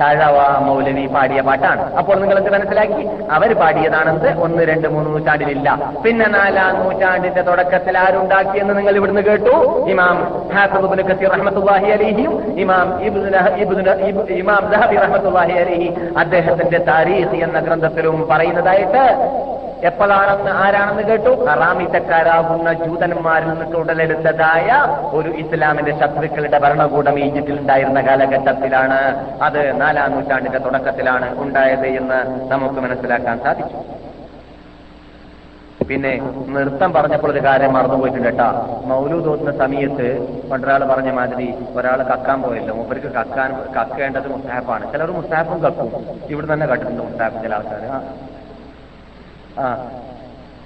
തഴവ മൗലവി പാടിയ പാട്ടാണ്. അപ്പോൾ നിങ്ങൾ എന്ത് മനസ്സിലാക്കി? അവർ പാടിയതാണെന്ന് ഒന്ന് രണ്ട് മൂന്ന് നൂറ്റാണ്ടിലില്ല. പിന്നെ നാലാം നൂറ്റാണ്ടിന്റെ തുടക്കത്തിൽ ആരുണ്ടാക്കിയെന്ന് നിങ്ങൾ ഇവിടുന്ന് കേട്ടു? ഇമാം ഹാസബുബുൽ അലൈഹിയും ഇമാം ഇമാം അദ്ദേഹത്തിന്റെ താരീഖ് എന്ന ഗ്രന്ഥത്തിലും പറയുന്നതായിട്ട് എപ്പോഴാണെന്ന് ആരാണെന്ന് കേട്ടു? ഹറാമിത്തക്കാരാകുന്ന ജൂതന്മാരിൽ നിന്ന് ഉടലെടുത്തതായ ഒരു ഇസ്ലാമിന്റെ ശത്രുക്കളുടെ ഭരണകൂടം ഈജിപ്തിൽ ഉണ്ടായിരുന്ന കാലഘട്ടത്തിലാണ് അത് നാലാം നൂറ്റാണ്ടിന്റെ തുടക്കത്തിലാണ് ഉണ്ടായത് എന്ന് നമുക്ക് മനസ്സിലാക്കാൻ സാധിച്ചു. പിന്നെ നൃത്തം പറഞ്ഞപ്പോൾ ഒരു കാര്യം മറന്നുപോയിട്ടുണ്ട് കേട്ടാ. മൗലു തോന്നുന്ന സമയത്ത് പണ്ടൊരാൾ പറഞ്ഞ മാതിരി ഒരാൾ കക്കാൻ പോയല്ലോ. മൂപ്പർക്ക് കക്കാൻ കക്കേണ്ടത് മുസ്താഫാണ്. ചിലർ മുസ്താഫും കക്കും. ഇവിടെ തന്നെ കട്ടിട്ടുണ്ട് മുസ്താഫ് ചില ആൾക്കാർ ആ.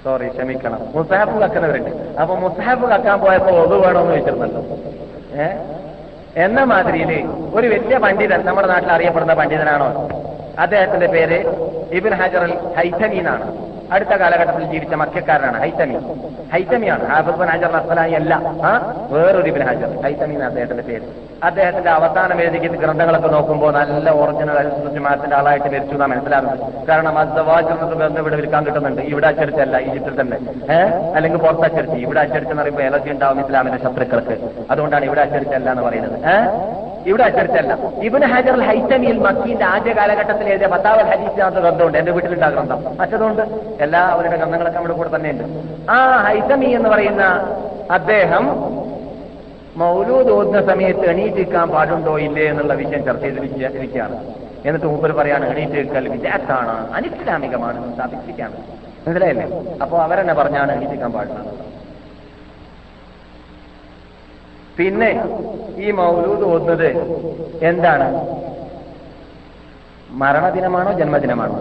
സോറി ക്ഷമിക്കണം. മുസ്താഫ് കക്കുന്നവരുണ്ട് അപ്പൊ മുസ്താഫ് കക്കാൻ പോയപ്പോ ഒതു വേണമെന്ന് വെച്ചിരുന്നല്ലോ ഏ? എന്ന മാതിരിയിൽ ഒരു വലിയ പണ്ഡിതൻ നമ്മുടെ നാട്ടിൽ അറിയപ്പെടുന്ന പണ്ഡിതനാണോ? അദ്ദേഹത്തിന്റെ പേര് ഇബിൻ ഹജർ അൽ ഹൈത്തമി എന്നാണ്. അടുത്ത കാലഘട്ടത്തിൽ ജീവിച്ച മക്കാരനാണ്. ഹൈത്തമി ഹൈത്തമിയാണ് ഹാഫിസ് ബിൻ ഹജർ അസ്സലായി അല്ല. ആ? വേറൊരു ഇബിൻ ഹജർ. ഹൈത്തമി എന്നാണ് അദ്ദേഹത്തിന്റെ പേര്. അദ്ദേഹത്തിന്റെ അവസാനം എഴുതിക്കുന്ന ഗ്രന്ഥങ്ങളൊക്കെ നോക്കുമ്പോൾ നല്ല ഒറിജിനൽ ജമാഅത്തിന്റെ ആളായിട്ട് മരിച്ചു എന്നാണ് മനസ്സിലാകുന്നത്. കാരണം അസവാജ് ഗ്രന്ഥം ഇവിടെ വിൽക്കാൻ കിട്ടുന്നുണ്ട്. ഇവിടെ അച്ചടിച്ചല്ല ഈജിപ്തിൽ തന്നെ. ഏഹ് അല്ലെങ്കിൽ പുറത്ത് അച്ചടിച്ച് ഇവിടെ അച്ചടിച്ചെന്ന് പറയുമ്പോൾ എലർജി ഉണ്ടാവും ഇസ്ലാമിന്റെ ശത്രുക്കൾക്ക്. അതുകൊണ്ടാണ് ഇവിടെ അച്ചടിച്ചല്ല എന്ന് പറയുന്നത്. ഏഹ് ഇവിടെ അച്ചടിച്ചല്ല. ഇബിന് ഹജർ ഹൈത്തമിയിൽ മക്കീന്റെ ആദ്യ കാലഘട്ടത്തിൽ എഴുതിയ പത്താവൽ ഹരീസിനകത്ത് ഗ്രന്ഥമുണ്ട് എന്റെ വീട്ടിലുണ്ട് ആ ഗ്രന്ഥം. മറ്റതുകൊണ്ട് എല്ലാ അവരുടെ ഗ്രന്ഥങ്ങളൊക്കെ നമ്മുടെ കൂടെ തന്നെയുണ്ട്. ആ ഹൈത്തമി എന്ന് പറയുന്ന അദ്ദേഹം മൗലൂദ് ഓതുന്ന സമയത്ത് എണീറ്റിരിക്കാൻ പാടുണ്ടോ ഇല്ലേ എന്നുള്ള വിഷയം ചർച്ച ചെയ്ത് ഇരിക്കുകയാണ്. എന്നിട്ട് മൂപ്പർ പറയാണ് എണീറ്റിരിക്കൽ വിജാത്താണ് അനിസ്ലാമികമാണ് സ്ഥാപിപ്പിക്കാണ് മനസ്സിലായില്ലേ? അപ്പോ അവരെന്നെ പറഞ്ഞാണ് എണീറ്റിരിക്കാൻ പാടുന്നത്. പിന്നെ ഈ മൗലൂദ് ഓതുന്നത് എന്താണ്? മരണദിനമാണോ ജന്മദിനമാണോ?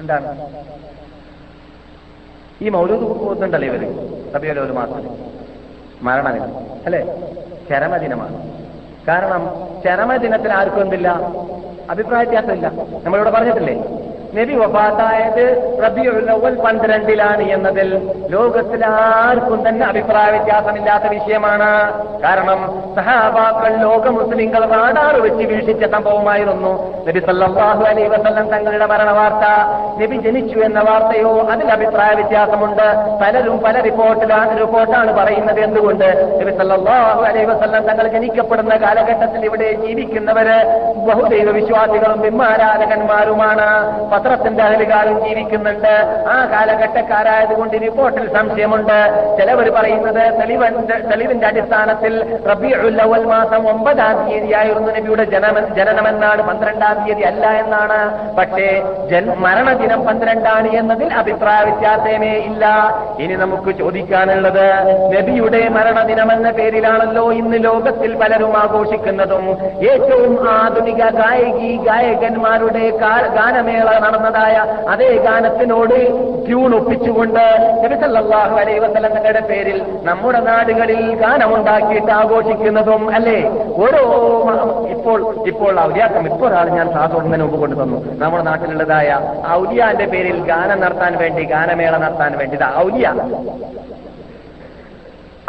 എന്താണ്? ഈ മൗലൂദ് ഓതുന്നുണ്ടല്ലോ ഇവർ. സഭയിലെ ഒരു മാസം. മരണദിനം. അല്ലെ? ചരമദിനമാണ്. കാരണം ചരമദിനത്തിൽ ആർക്കും എന്തില്ല? അഭിപ്രായ വ്യത്യാസമില്ല. നമ്മളിവിടെ പറഞ്ഞിട്ടില്ലേ? നബി വഫാത്തായത് റബിയുള്ളവൽ പന്ത്രണ്ടിലാണ് എന്നതിൽ ലോകത്തിൽ ആർക്കും തന്നെ അഭിപ്രായ വ്യത്യാസമില്ലാത്ത വിഷയമാണ്. കാരണം സഹാബാക്കൾ ലോക മുസ്ലിങ്ങൾ നാടാറ് വെച്ച് വീക്ഷിച്ച സംഭവമായിരുന്നു. നബി സല്ലാഹു അലൈ വസല്ലം തങ്ങളുടെ മരണ വാർത്ത നബി ജനിച്ചു എന്ന വാർത്തയോ അതിൽ അഭിപ്രായ വ്യത്യാസമുണ്ട്. പലരും പല റിപ്പോർട്ടിലാണ് റിപ്പോർട്ടാണ് പറയുന്നത് എന്തുകൊണ്ട്? നബി സല്ലാഹു അലൈ വസല്ലം തങ്ങൾ ജനിക്കപ്പെടുന്ന കാലഘട്ടത്തിൽ ഇവിടെ ജീവിക്കുന്നവര് ബഹുദൈവ വിശ്വാസികളും ബിംബാരാധകന്മാരുമാണ് പത്രത്തിന്റെ അതിലുകാലം ജീവിക്കുന്നുണ്ട്. ആ കാലഘട്ടക്കാരായതുകൊണ്ട് റിപ്പോർട്ടിൽ സംശയമുണ്ട്. ചിലവർ പറയുന്നത് തെളിവിന്റെ അടിസ്ഥാനത്തിൽ റബിയുൽ അവൽ മാസം ഒമ്പതാം തീയതിയായിരുന്നു നബിയുടെ ജനനമെന്നാണ്. പന്ത്രണ്ടാം തീയതി അല്ല എന്നാണ്. പക്ഷേ മരണദിനം പന്ത്രണ്ടാണ് എന്നതിൽ അഭിപ്രായ വ്യത്യാസമേ ഇല്ല. ഇനി നമുക്ക് ചോദിക്കാനുള്ളത് നബിയുടെ മരണദിനം എന്ന പേരിലാണല്ലോ ഇന്ന് ലോകത്തിൽ പലരും ആഘോഷിക്കുന്നതും. ഏറ്റവും ആധുനിക ഗായകി ഗായകന്മാരുടെ ഗാനമേള നടന്നതായ അതേ ഗാനത്തിനോട് ട്യൂൺ ഒപ്പിച്ചുകൊണ്ട് നബി സല്ലല്ലാഹു അലൈഹി പേരിൽ നമ്മുടെ നാടുകളിൽ ഗാനമുണ്ടാക്കിയിട്ട് ആഘോഷിക്കുന്നതും അല്ലേ? ഓരോ ഇപ്പോൾ ഇപ്പോൾ ഔലിയാക്കം ഇപ്പോൾ ഒരാൾ ഞാൻ സാധുവിന് മുമ്പ് കൊണ്ടു തന്നു. നമ്മുടെ നാട്ടിലുള്ളതായ ഔലിയാന്റെ പേരിൽ ഗാനം നടത്താൻ വേണ്ടി ഗാനമേള നടത്താൻ വേണ്ടി ഔലിയ.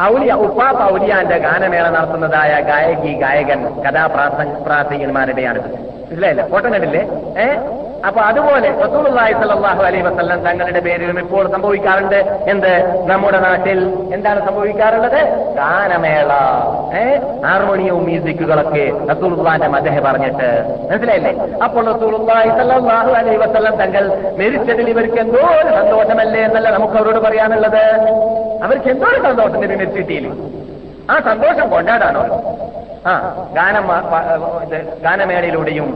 ഔലിയ ഉപ്പാപ്പ ഔലിയാന്റെ ഗാനമേള നടത്തുന്നതായ ഗായകി ഗായകൻ കഥാപ്രാസ പ്രാസംഗന്മാരുടെയാണിത് ഇല്ല കോട്ടനടില്ലേ ഏ? അപ്പൊ അതുപോലെ റസൂലുള്ളാഹി സ്വല്ലല്ലാഹു അലൈഹി വസല്ലം തങ്ങളുടെ പേരിലും ഇപ്പോൾ സംഭവിക്കാറുണ്ട്. എന്ത്? നമ്മുടെ നാട്ടിൽ എന്താണ് സംഭവിക്കാറുള്ളത്? ഗാനമേള. ഏ? ഹാർമോണിയവും മ്യൂസിക്കുകളൊക്കെ റസൂലുള്ളാന്റെ മദ്ദേഹം പറഞ്ഞിട്ട്. മനസ്സിലായില്ലേ? അപ്പോൾ റസൂലുള്ളാഹി സ്വല്ലല്ലാഹു അലൈഹി വസല്ലം തങ്ങൾ മരിച്ചതിൽ ഇവർക്ക് എന്തോ ഒരു സന്തോഷമല്ലേ എന്നല്ല നമുക്ക് അവരോട് പറയാനുള്ളത്. അവർക്ക് എന്തോ ഒരു സന്തോഷം മരിച്ചിട്ടില്ല ആ സന്തോഷം കൊണ്ടാടാണോ? ആ ഗാനം ഗാനമേളയിലൂടെയും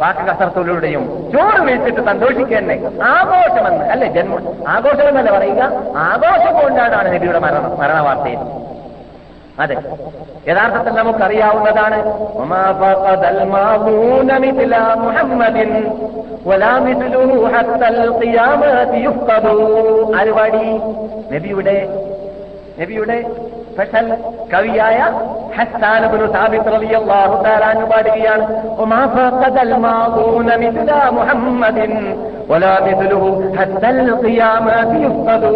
വാക്ക് കസർത്തിലൂടെയും ചോറ് വീഴ്ത്തിട്ട് സന്തോഷിക്കന്നെ. ആഘോഷമെന്ന് അല്ലെ ജന്മം? ആഘോഷമെന്നല്ല പറയുക? ആഘോഷം കൊണ്ടാടാണ് നബിയുടെ മരണ മരണവാർത്തയിൽ. അതെ യഥാർത്ഥത്തിൽ നമുക്കറിയാവുന്നതാണ് ആരുപാടി നബിയുടെ നബിയുടെ സ്പെഷ്യൽ കവിയായ ഹസ്താനബുൽ സാബിത് റളിയല്ലാഹു തആലാനു പാടുകയാണ് വമാ ഫഖദൽ മാദൂന മിസ്ല മുഹമ്മദിൻ വലാ മിസ്ലുഹു ഹത്തൽ ഖിയാമത്തി യുഫ്തദൂ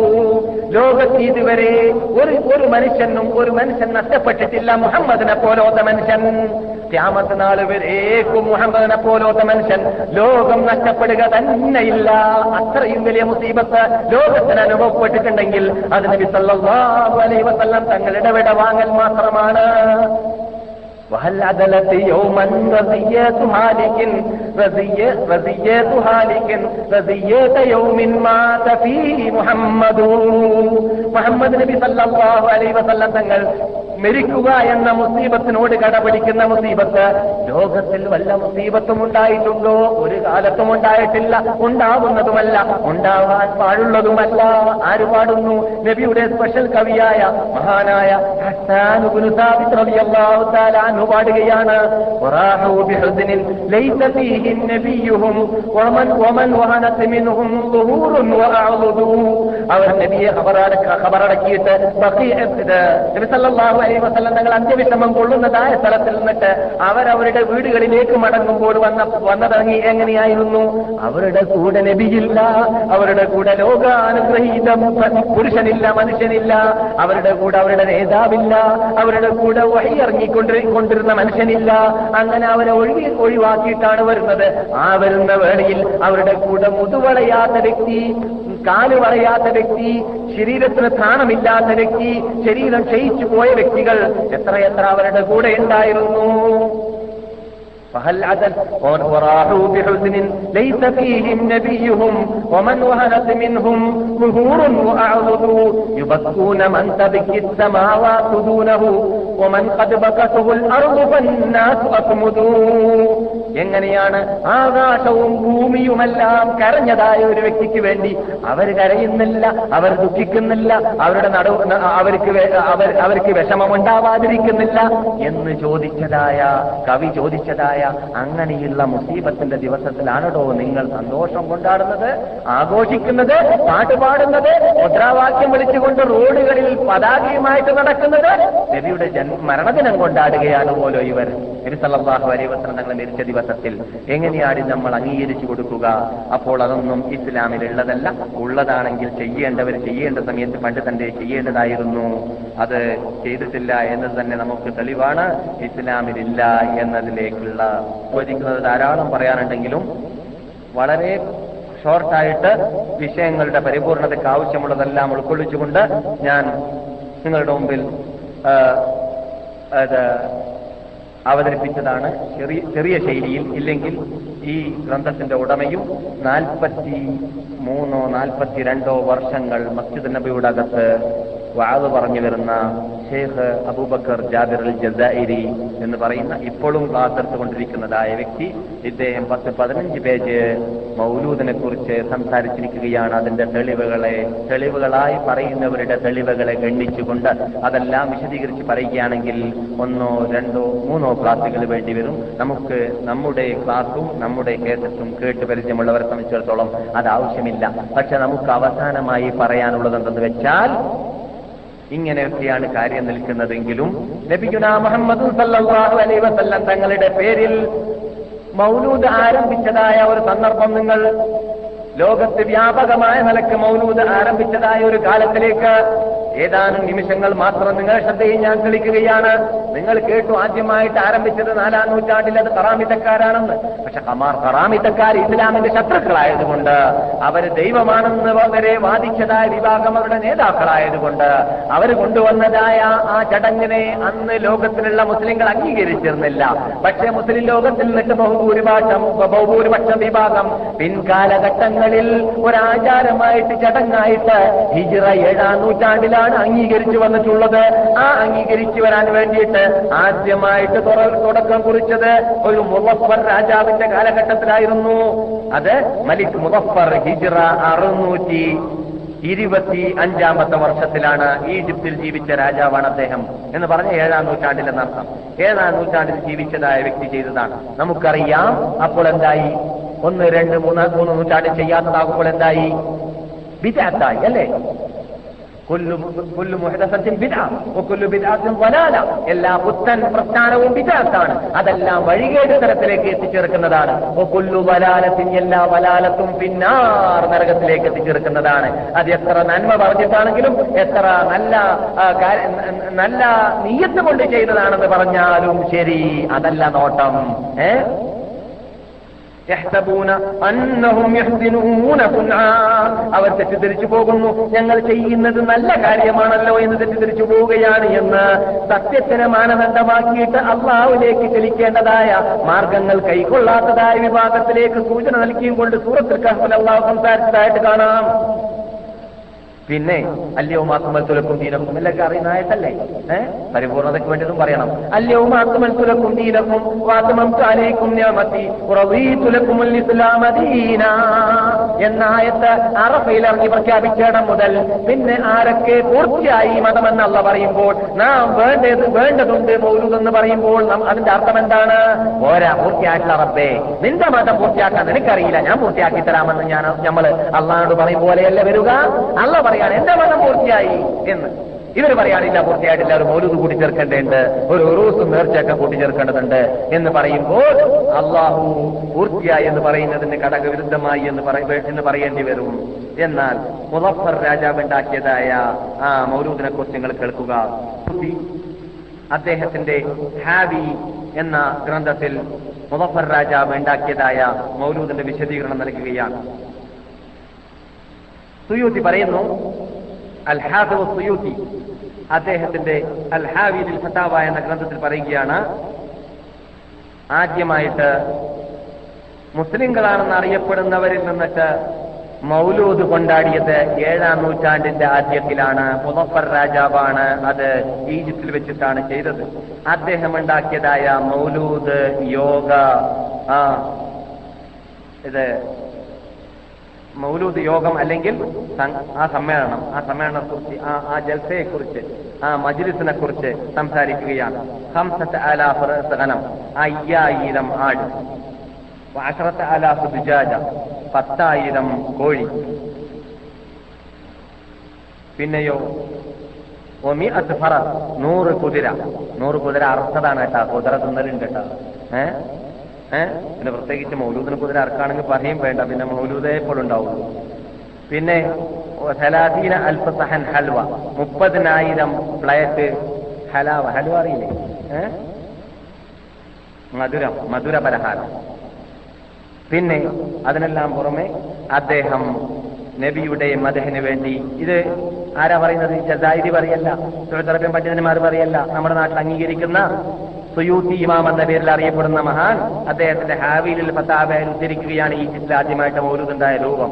ലോകത്ത് ഇതുവരെ ഒരു ഒരു മനുഷ്യനും ഒരു മനുഷ്യൻ നഷ്ടപ്പെട്ടിട്ടില്ല മുഹമ്മദിനെ പോലോത്ത മനുഷ്യൻ ക്യാമത്ത് നാൾ വരേക്കും മുഹമ്മദിനെ പോലോത്ത മനുഷ്യൻ ലോകം നഷ്ടപ്പെടുക തന്നെയില്ല അത്രയും വലിയ മുസീബത്ത് ലോകത്തിന് അനുഭവപ്പെട്ടിട്ടുണ്ടെങ്കിൽ അത് നബി സല്ലല്ലാഹു അലൈഹി വസല്ലം തങ്ങൾ ഇടപെട വാങ്ങൽ മാത്രമാണ് وهل عدلت يوما رزيات هالك മുഹമ്മദ്. നബി സല്ലാഹു അലൈ വസല്ലം തങ്ങൾ മരിക്കുക എന്ന മുസീബത്തിനോട് കടപിടിക്കുന്ന മുസീബത്ത് ലോകത്തിൽ വല്ല മുസീബത്തും ഉണ്ടായിട്ടുണ്ടോ? ഒരു കാലത്തും ഉണ്ടായിട്ടില്ല ഉണ്ടാവുന്നതുമല്ല ഉണ്ടാവാൻ പാടുള്ളതുമല്ല. ആര് പാടുന്നു? നബിയുടെ സ്പെഷ്യൽ കവിയായ മഹാനായ ഹസാനുബിൻ പാടുകയാണ്. ليس فيه نبيهم ومن ومن وهنت منهم ظهور وأعضدوا അവർ നബിയെ ഖബറടക്ക ഖബറടക്കിയിട്ട് ബഖീ- ഇത് നബി സല്ലല്ലാഹു അലൈഹി വസല്ലം തങ്ങൾ അന്ത്യവിഷമം കൊള്ളുന്നതായ സ്ഥലത്തിൽ നിന്നിട്ട് അവരവരുടെ വീടുകളിലേക്ക് മടങ്ങുമ്പോൾ വന്ന വന്നതങ്ങി എങ്ങനെയായിരുന്നു അവരുടെ കൂടെ നബിയില്ല അവരുടെ കൂടെ ലോകാനുഗ്രഹീത പുരുഷനില്ല മനുഷ്യനില്ല അവരുടെ കൂടെ അവരുടെ നേതാവില്ല അവരുടെ കൂടെ വഴി ഇറങ്ങിക്കൊണ്ടിരുന്ന മനുഷ്യനില്ല അങ്ങനെ അവരെ ഒഴിവി ഒഴിവാക്കിയിട്ടാണ് വരുന്നത് ആ വരുന്ന വേളയിൽ അവരുടെ കൂടെ മുതുവളയാത്ത വ്യക്തി കാൽ പറയാത്ത വ്യക്തി ശരീരത്തിന് സ്ഥാനമില്ലാത്ത വ്യക്തി ശരീരം ക്ഷയിച്ചു പോയ വ്യക്തികൾ എത്രയെത്ര അവരുടെ കൂടെ ഉണ്ടായിരുന്നു? فهل عدل وراحوا بحزن ليس فيهم نبيهم ومن وهنت منهم ظهور وأعرضوا يبكون من تبكي السماوات دونه ومن قد بكته الأرض فالناس أكمدوا എങ്ങനെയാണ് ആകാശവും ഭൂമിയുമെല്ലാം കരഞ്ഞതായ ഒരു വ്യക്തിക്ക് വേണ്ടി അവർ കരയുന്നില്ല അവർ ദുഃഖിക്കുന്നില്ല അവരുടെ നടു അവർക്ക് വേ- അവർ അവർക്ക് വിഷമമുണ്ടാവാതിരിക്കുന്നില്ല എന്ന് ചോദിച്ചതായ കവി ചോദിച്ചതായ അങ്ങനെയുള്ള മുസീബത്തിന്റെ ദിവസത്തിലാണോ നിങ്ങൾ സന്തോഷം കൊണ്ടാടുന്നത്? ആഘോഷിക്കുന്നത് പാട്ടുപാടുന്നത് മുദ്രാവാക്യം വിളിച്ചുകൊണ്ട് റോഡുകളിൽ പതാകയുമായിട്ട് നടക്കുന്നത്? നബിയുടെ മരണദിനം കൊണ്ടാടുകയാണ് പോലോ ഇവർ. നബി സല്ലല്ലാഹു അലൈഹി വസല്ലം തങ്ങളെ മരിച്ച ദിവസത്തിൽ എങ്ങനെയാണ് നമ്മൾ അംഗീകരിച്ചു കൊടുക്കുക? അപ്പോൾ അതൊന്നും ഇസ്ലാമിൽ ഉള്ളതല്ല ഉള്ളതാണെങ്കിൽ ചെയ്യേണ്ടവർ ചെയ്യേണ്ട സമയത്ത് പണ്ട് തന്നെ ചെയ്യേണ്ടതായിരുന്നു. അത് ചെയ്തിട്ടില്ല എന്നത് തന്നെ നമുക്ക് തെളിവാണ്. ഇസ്ലാമിലില്ല എന്നതിലേക്കുള്ള ചോദിക്കുന്നത് ധാരാളം പറയാനുണ്ടെങ്കിലും വളരെ ഷോർട്ടായിട്ട് വിഷയങ്ങളുടെ പരിപൂർണതയ്ക്ക് ആവശ്യമുള്ളതെല്ലാം ഉൾക്കൊള്ളിച്ചുകൊണ്ട് ഞാൻ നിങ്ങളുടെ മുമ്പിൽ അത് അവതരിപ്പിച്ചതാണ്. ചെറിയ ചെറിയ ശൈലിയിൽ ഇല്ലെങ്കിൽ ഈ ഗ്രന്ഥത്തിന്റെ ഉടമയും നാൽപ്പത്തി മൂന്നോ നാൽപ്പത്തി രണ്ടോ വർഷങ്ങൾ മസ്ജിദ് നബിയുടെ അകത്ത് വാത് പറഞ്ഞു വരുന്ന ഷെയ്ഖ് അബൂബക്കർ ജാബിർ അൽ ജസായിരി എന്ന് പറയുന്ന ഇപ്പോഴും ക്ലാസ് എടുത്തുകൊണ്ടിരിക്കുന്നതായ വ്യക്തി ഇദ്ദേഹം പത്ത് പതിനഞ്ച് പേജ് മൗലൂദിനെ കുറിച്ച് സംസാരിച്ചിരിക്കുകയാണ്. അതിന്റെ തെളിവുകളെ തെളിവുകളായി പറയുന്നവരുടെ തെളിവുകളെ ഗണ്ണിച്ചുകൊണ്ട് അതെല്ലാം വിശദീകരിച്ച് പറയുകയാണെങ്കിൽ ഒന്നോ രണ്ടോ മൂന്നോ ക്ലാസ്സുകൾ വേണ്ടി വരും. നമുക്ക് നമ്മുടെ ക്ലാസ്സും നമ്മുടെ കേസറ്റും കേട്ട് പരിചയമുള്ളവരെ സംബന്ധിച്ചിടത്തോളം അത് ആവശ്യമില്ല. പക്ഷെ നമുക്ക് അവസാനമായി പറയാനുള്ളത് എന്തെന്ന് വെച്ചാൽ ഇങ്ങനെയൊക്കെയാണ് കാര്യം നിൽക്കുന്നതെങ്കിലും നബിഗുന മുഹമ്മദ് തങ്ങളുടെ പേരിൽ മൗലൂദ് ആരംഭിച്ചതായ ഒരു സന്ദർഭം നിങ്ങൾ ലോകത്ത് വ്യാപകമായ നിലയ്ക്ക് മൗലൂദ് ആരംഭിച്ചതായ ഒരു കാലത്തിലേക്ക് ഏതാനും നിമിഷങ്ങൾ മാത്രം നിങ്ങളുടെ ശ്രദ്ധയിൽ ഞാൻ തെളിക്കുകയാണ്. നിങ്ങൾ കേട്ടു ആദ്യമായിട്ട് ആരംഭിച്ചത് നാലാം നൂറ്റാണ്ടിൽ അത് കറാമിത്തക്കാരാണെന്ന് പക്ഷെ കമാർ കറാമിത്തക്കാർ ഇസ്ലാമിന്റെ ശത്രുക്കളായതുകൊണ്ട് അവർ ദൈവമാണെന്ന് വരെ വാദിച്ചതായ വിഭാഗം അവരുടെ നേതാക്കളായതുകൊണ്ട് അവർ കൊണ്ടുവന്നതായ ആ ചടങ്ങിനെ അന്ന് ലോകത്തിലുള്ള മുസ്ലിങ്ങൾ അംഗീകരിച്ചിരുന്നില്ല. പക്ഷെ മുസ്ലിം ലോകത്തിൽ നിന്നിട്ട് ബഹുഭൂരിപക്ഷം ബഹുഭൂരിപക്ഷം വിഭാഗം പിൻകാലഘട്ടങ്ങളിൽ ഒരാചാരമായിട്ട് ചടങ്ങായിട്ട് ഹിജിറ ഏഴാം നൂറ്റാണ്ടിലാണ് അംഗീകരിച്ചു വന്നിട്ടുള്ളത്. ആ അംഗീകരിച്ചു വരാൻ വേണ്ടിയിട്ട് ആദ്യമായിട്ട് തുടക്കം കുറിച്ചത് ഒരു മുഹഫർ രാജാവിന്റെ കാലഘട്ടത്തിലായിരുന്നു. അത് മലിക് മുഹഫർ ഹിജിറ അറുന്നൂറ്റി ഇരുപത്തി അഞ്ചാമത്തെ വർഷത്തിലാണ് ഈജിപ്തിൽ ജീവിച്ച രാജാവാണ് അദ്ദേഹം എന്ന് പറഞ്ഞ ഏഴാം നൂറ്റാണ്ടിൽ എന്നർത്ഥം ഏഴാം നൂറ്റാണ്ടിൽ ജീവിച്ചതായ വ്യക്തി ചെയ്തതാണ്. നമുക്കറിയാം അപ്പോൾ എന്തായി? ഒന്ന് രണ്ട് മൂന്ന് മൂന്ന് നൂറ്റാണ്ടിൽ ചെയ്യാത്തതാകുമ്പോൾ എന്തായി? വിജയത്തായി അല്ലേ? എല്ലാ പുത്തൻ പ്രസ്ഥാനവും വിചാരത്താണ് അതെല്ലാം വഴികേട് തരത്തിലേക്ക് എത്തിച്ചേർക്കുന്നതാണ്. എല്ലാ വലാലത്തും പിന്നാർ നരകത്തിലേക്ക് എത്തിച്ചേർക്കുന്നതാണ്. അത് എത്ര നന്മ പറഞ്ഞിട്ടാണെങ്കിലും എത്ര നല്ല നല്ല നീയത്ത് കൊണ്ട് ചെയ്തതാണെന്ന് പറഞ്ഞാലും ശരി. അതല്ല നോട്ടം. ഏ? അവർ തെറ്റിദ്ധരിച്ചു പോകുന്നു. ഞങ്ങൾ ചെയ്യുന്നത് നല്ല കാര്യമാണല്ലോ എന്ന് തെറ്റിദ്ധരിച്ചു പോവുകയാണ് എന്ന് സത്യത്തിന് മാനദണ്ഡമാക്കിയിട്ട് അള്ളാഹുലേക്ക് ചലിക്കേണ്ടതായ മാർഗങ്ങൾ കൈക്കൊള്ളാത്തതായ വിഭാഗത്തിലേക്ക് സൂചന നൽകിയും കൊണ്ട് സൂറത്തിൽ കഹ്ഫിൽ അള്ളാഹു സംസാരിച്ചതായിട്ട് കാണാം. പിന്നെ അല്ലയോ മാക്കുമൽ തുലക്കും ദീനക്കും. എല്ലൊക്കെ അറിയുന്ന ആയത്തല്ലേ? ഏഹ് പരിപൂർണതയ്ക്ക് വേണ്ടിയതും പറയണം. അല്ലയോ മാക്കുമൽ തുലക്കും ദീനക്കും ഇസ്ലാമദീന എന്ന ആയത്ത് അറഫയിൽ ഇറങ്ങി പ്രഖ്യാപിച്ചിടം മുതൽ പിന്നെ ആരൊക്കെ പൂർത്തിയായി മതമെന്നല്ല പറയുമ്പോൾ നാം വേണ്ടത് വേണ്ടതുണ്ട് മൗലൂദ് എന്ന് പറയുമ്പോൾ അതിന്റെ അർത്ഥം എന്താണ്? ഓരാ പൂർത്തിയായിട്ടുള്ള റബ്ബേ. നിന്റെ മതം പൂർത്തിയാക്കാൻ നിനക്കറിയില്ല ഞാൻ പൂർത്തിയാക്കി തരാമെന്ന് ഞാൻ നമ്മൾ അള്ളാഹോട് പറയും പോലെയല്ല വരിക? അള്ള പറയാണ് എന്റെ മതം പൂർത്തിയായി? എന്ന്. ഇവർ പറയാനില്ല പൂർത്തിയായിട്ടില്ല ഒരു മൗലൂദ് കൂട്ടിച്ചേർക്കേണ്ടതുണ്ട് ഒരു ഉറൂസും നേർച്ചയൊക്കെ കൂട്ടിച്ചേർക്കേണ്ടതുണ്ട് എന്ന് പറയുമ്പോൾ അള്ളാഹു പൂർത്തിയായി എന്ന് പറയുന്നതിന് ഘടകവിരുദ്ധമായി എന്ന് എന്ന് പറയേണ്ടി വരും. എന്നാൽ മുസഫർ രാജാവ് ഉണ്ടാക്കിയതായ ആ മൗലൂദിനെ കുറിച്ച് നിങ്ങൾ കേൾക്കുക. അദ്ദേഹത്തിന്റെ ഹാവി എന്ന ഗ്രന്ഥത്തിൽ മുസഫർ രാജാവ് ഉണ്ടാക്കിയതായ മൗലൂദിന്റെ വിശദീകരണം നൽകുകയാണ്. സുയൂത്തി പറയുന്നു അൽ ഹാഫിദ് സുയൂത്തി. അദ്ദേഹത്തിന്റെ അൽ ഹാവിദിൽ എന്ന ഗ്രന്ഥത്തിൽ പറയുകയാണ് ആദ്യമായിട്ട് മുസ്ലിങ്ങളാണെന്ന് അറിയപ്പെടുന്നവരിൽ നിന്നിട്ട് മൗലൂദ് കൊണ്ടാടിയത് ഏഴാം നൂറ്റാണ്ടിന്റെ ആദ്യത്തിലാണ്. മുനഫർ രാജാവാണ് അത് ഈജിപ്തിൽ വെച്ചിട്ടാണ് ചെയ്തത്. അദ്ദേഹം ഉണ്ടാക്കിയതായ മൗലൂദ് യോഗ ആ ഇത് മൗലൂദ് യോഗം അല്ലെങ്കിൽ ആ സമ്മേളനം ആ സമ്മേളനത്തെക്കുറിച്ച് ആ ആ ജൽസയെക്കുറിച്ച് ആ മജ്ലിസിനെ കുറിച്ച് സംസാരിക്കുകയാണ് ഹംസത്ത് ആലാഫ് അയ്യായിരം ആട്. അഷറത്ത് ആലാഫ് ദുജാജ പത്തായിരം കോഴി. പിന്നെയോ ഒമി അത് ഫറ നൂറ് കുതിര. നൂറ് കുതിര അറുത്തതാണ് കേട്ടാ കുതിര തിന്നലുണ്ട് കേട്ടാ. ഏ? ഏ? പിന്നെ പ്രത്യേകിച്ച് മൗലൂദിനെ കൂടുതൽ അറക്കാണെങ്കിൽ പറയും വേണ്ട. പിന്നെ മൗലൂദേ എപ്പോഴുണ്ടാവുള്ളൂ പിന്നെ സലാദീന അൽഫസഹൻ ഹൽവ. മുപ്പതിനായിരം പ്ലേറ്റ് ഹലാവ. ഹൽവ അറിയില്ലേ? ഏ? മധുരം മധുര പലഹാരം. പിന്നെ അതിനെല്ലാം പുറമെ അദ്ദേഹം നബിയുടെ മദഹിന് വേണ്ടി ഇത് ആരാ പറയുന്നത്? ജസായിരി പറയല്ല. സുഹൃത്തറബ്യം പണ്ഡിതന്മാർ പറയല്ല. നമ്മുടെ നാട്ടിൽ അംഗീകരിക്കുന്ന സുയൂത്തി ഇമാം എന്ന പേരിൽ അറിയപ്പെടുന്ന മഹാൻ അദ്ദേഹത്തിന്റെ ഹാവിയിൽ ഫത്താബയിൽ ഉദ്ധരിക്കുകയാണ് ഈജിപ്തിൽ ആദ്യമായിട്ട് മൗലൂദുണ്ടായ രൂപം.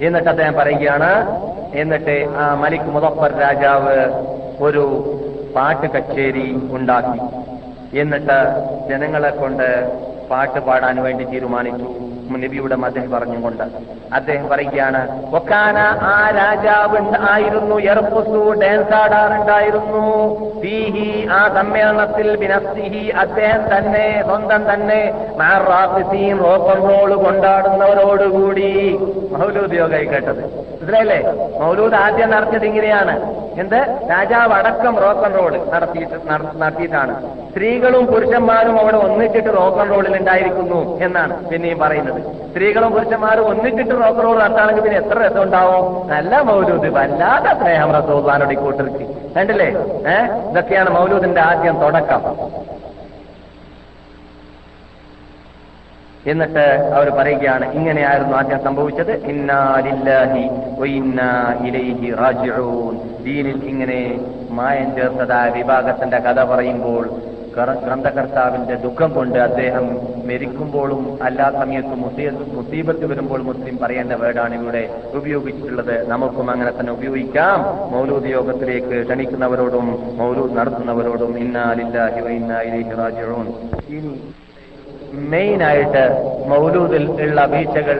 എന്നിട്ട് അദ്ദേഹം പറയുകയാണ് എന്നിട്ട് ആ മലിക് മുദഫർ രാജാവ് ഒരു പാട്ട് കച്ചേരി ഉണ്ടാക്കി. എന്നിട്ട് ജനങ്ങളെ കൊണ്ട് പാട്ട് പാടാൻ വേണ്ടി തീരുമാനിച്ചു. നബിയുടെ മതം പറഞ്ഞുകൊണ്ട് അദ്ദേഹം പറയുകയാണ് ഒക്കാന ആ രാജാവ് ആയിരുന്നു എർപ്പുസു ഡാൻസ് ആടാറുണ്ടായിരുന്നു. ഫീഹി ആ സമ്മേളനത്തിൽ ബിനഫ്സിഹി അദ്ദേഹം തന്നെ സ്വന്തം തന്നെ മാറാഫിസീൻ റോക്കൻ റോൾ കൊണ്ടാടുന്നവരോടുകൂടി മൗലോദ്യോഗമായി കേട്ടത്. മനസ്സിലായില്ലേ? മൗലൂദ് ആദ്യം നടത്തിയത് ഇങ്ങനെയാണ്. എന്ത്? രാജാവ് അടക്കം റോക്കൻ റോഡ് നടത്തിയിട്ട് നട- നടത്തിയിട്ടാണ്. സ്ത്രീകളും പുരുഷന്മാരും അവിടെ ഒന്നിച്ചിട്ട് റോക്കൻ റോഡിൽ ഉണ്ടായിരിക്കുന്നു എന്നാണ് പിന്നെയും പറയുന്നത്. സ്ത്രീകളും പുരുഷന്മാരും ഒന്നിച്ചിട്ട് റോക്കൻ റോഡ് നടത്താണെങ്കിൽ പിന്നെ എത്ര രസം ഉണ്ടാവും? നല്ല മൗലൂദ് വല്ലാതെ സ്നേഹം റസൂദാനോട് കൂട്ടർക്ക്. കണ്ടില്ലേ? ഏഹ് ഇതൊക്കെയാണ് മൗലൂദിന്റെ ആദ്യം തുടക്കം. എന്നിട്ട് അവർ പറയുകയാണ് ഇങ്ങനെയായിരുന്നു ആദ്യം സംഭവിച്ചത്. ഇലൈഹി റാജിഊൻ. ദീനിൽ ഇങ്ങനെ മായം ചേർത്തതായ വിഭാഗത്തിന്റെ കഥ പറയുമ്പോൾ ഗ്രന്ഥകർത്താവിന്റെ ദുഃഖം കൊണ്ട് അദ്ദേഹം മരിക്കുമ്പോഴും അല്ലാ സമയത്ത് മുസീ- മുസീബത്ത് വരുമ്പോൾ മുസ്ലിം പറയേണ്ട വേർഡാണ് ഇവിടെ ഉപയോഗിച്ചിട്ടുള്ളത്. നമുക്കും അങ്ങനെ തന്നെ ഉപയോഗിക്കാം. മൗലൂദ് യോഗത്തിലേക്ക് ക്ഷണിക്കുന്നവരോടും മൗലൂദ് നടത്തുന്നവരോടും ഇന്നാലില്ലാഹി വ ഇന്നാ ഇലൈഹി റാജിഊൻ. ഇനി മെയിൻ ആയിട്ട് മൗലൂദിൽ ഉള്ള വീഴ്ചകൾ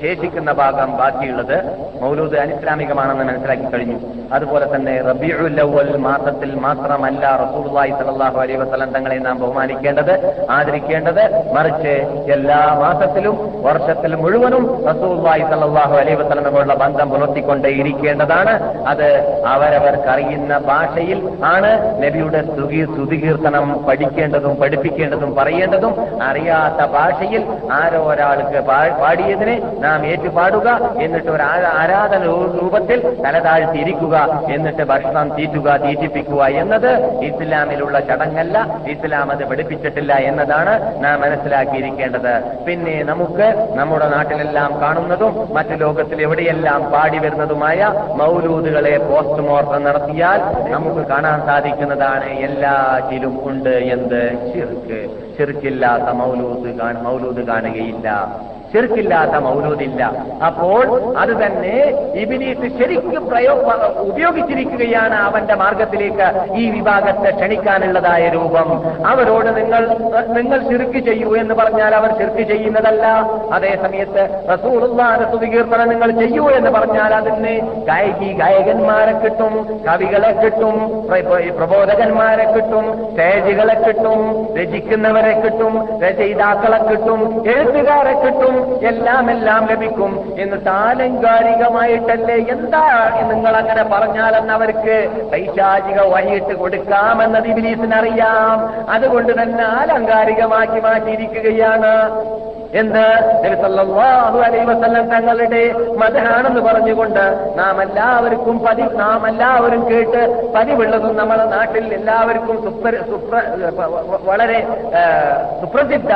ശേഷിക്കുന്ന ഭാഗം ബാക്കിയുള്ളത് മൗലൂദ് അനിസ്ലാമികമാണെന്ന് മനസ്സിലാക്കി കഴിഞ്ഞു. അതുപോലെ തന്നെ റബിയുല്ലവൽ മാസത്തിൽ മാത്രമല്ല റസൂലുള്ളാഹി സ്വല്ലല്ലാഹു അലൈഹി വസ്ലം തങ്ങളെ നാം ബഹുമാനിക്കേണ്ടത് ആദരിക്കേണ്ടത്. മറിച്ച് എല്ലാ മാസത്തിലും വർഷത്തിൽ മുഴുവനും റസൂലുള്ളാഹി സ്വല്ലല്ലാഹു അലൈഹി വസ്ലമുള്ള ബന്ധം പുലർത്തിക്കൊണ്ടേയിരിക്കേണ്ടതാണ്. അത് അവരവർക്ക് അറിയുന്ന ഭാഷയിൽ ആണ്. നബിയുടെ സ്തുതി സ്തുതികീർത്തനം പഠിക്കേണ്ടതും പഠിപ്പിക്കേണ്ടതും പറയേണ്ടതും. അറിയാത്ത ഭാഷയിൽ ആരോ ഒരാൾക്ക് പാടിയതിനെ നാം ഏറ്റുപാടുക എന്നിട്ട് ഒരു ആരാധന രൂപത്തിൽ തലതാഴ്ത്തിയിരിക്കുക എന്നിട്ട് ഭക്ഷണം തീറ്റുക തീറ്റിപ്പിക്കുക എന്നത് ഇസ്ലാമിലുള്ള ചടങ്ങല്ല. ഇസ്ലാം അത് പഠിപ്പിച്ചിട്ടില്ല എന്നതാണ് നാം മനസ്സിലാക്കിയിരിക്കേണ്ടത്. പിന്നെ നമുക്ക് നമ്മുടെ നാട്ടിലെല്ലാം കാണുന്നതും മറ്റു ലോകത്തിൽ എവിടെയെല്ലാം പാടി വരുന്നതുമായ മൗലൂദുകളെ പോസ്റ്റ്മോർട്ടം നടത്തിയാൽ നമുക്ക് കാണാൻ സാധിക്കുന്നതാണ് എല്ലാറ്റിലും ഉണ്ട് എന്ത്? ചിർക്ക് ചിർക്കില്ലാത്ത മൗലൂദ് മൗലൂദ് കാണുകയില്ല. ചെറുക്കില്ലാത്ത മൗലൂദില്ല അപ്പോൾ അത് തന്നെ ഇബിലീസ് ശരിക്കും പ്രയോ ഉപയോഗിച്ചിരിക്കുകയാണ് അവന്റെ മാർഗത്തിലേക്ക് ഈ വിഭാഗത്തെ ക്ഷണിക്കാനുള്ളതായ രൂപം. അവരോട് നിങ്ങൾ നിങ്ങൾ ശിർക്ക് ചെയ്യൂ എന്ന് പറഞ്ഞാൽ അവർ ശിർക്ക് ചെയ്യുന്നതല്ല. അതേ സമയത്ത് നിങ്ങൾ ചെയ്യൂ എന്ന് പറഞ്ഞാൽ അതിന് ഗായകി ഗായകന്മാരെ കിട്ടും കവികളെ കിട്ടും പ്ര- പ്രബോധകന്മാരെ കിട്ടും സ്റ്റേജുകളെ കിട്ടും രചിക്കുന്നവരെ കിട്ടും രചയിതാക്കളെ കിട്ടും എഴുത്തുകാരെ കിട്ടും. എല്ലാം എല്ലാം ലഭിക്കും. എന്നിട്ട് ആലങ്കാരികമായിട്ടല്ലേ? എന്താ നിങ്ങൾ അങ്ങനെ പറഞ്ഞാലെന്ന് അവർക്ക് പൈശാചിക വഴിയിട്ട് കൊടുക്കാമെന്നത് ഇബിലീസിനറിയാം. അതുകൊണ്ട് തന്നെ ആലങ്കാരികമാക്കി മാറ്റിയിരിക്കുകയാണ്. എന്ന് നബി സല്ലല്ലാഹു അലൈഹി വസല്ലം തങ്ങളുടെ മതനാണെന്ന് പറഞ്ഞുകൊണ്ട് നാം എല്ലാവർക്കും പതി നാം എല്ലാവരും കേട്ട് പതിവുള്ളതും നമ്മുടെ നാട്ടിൽ എല്ലാവർക്കും സുപ്ര സുപ്ര വളരെ സുപ്രസിദ്ധ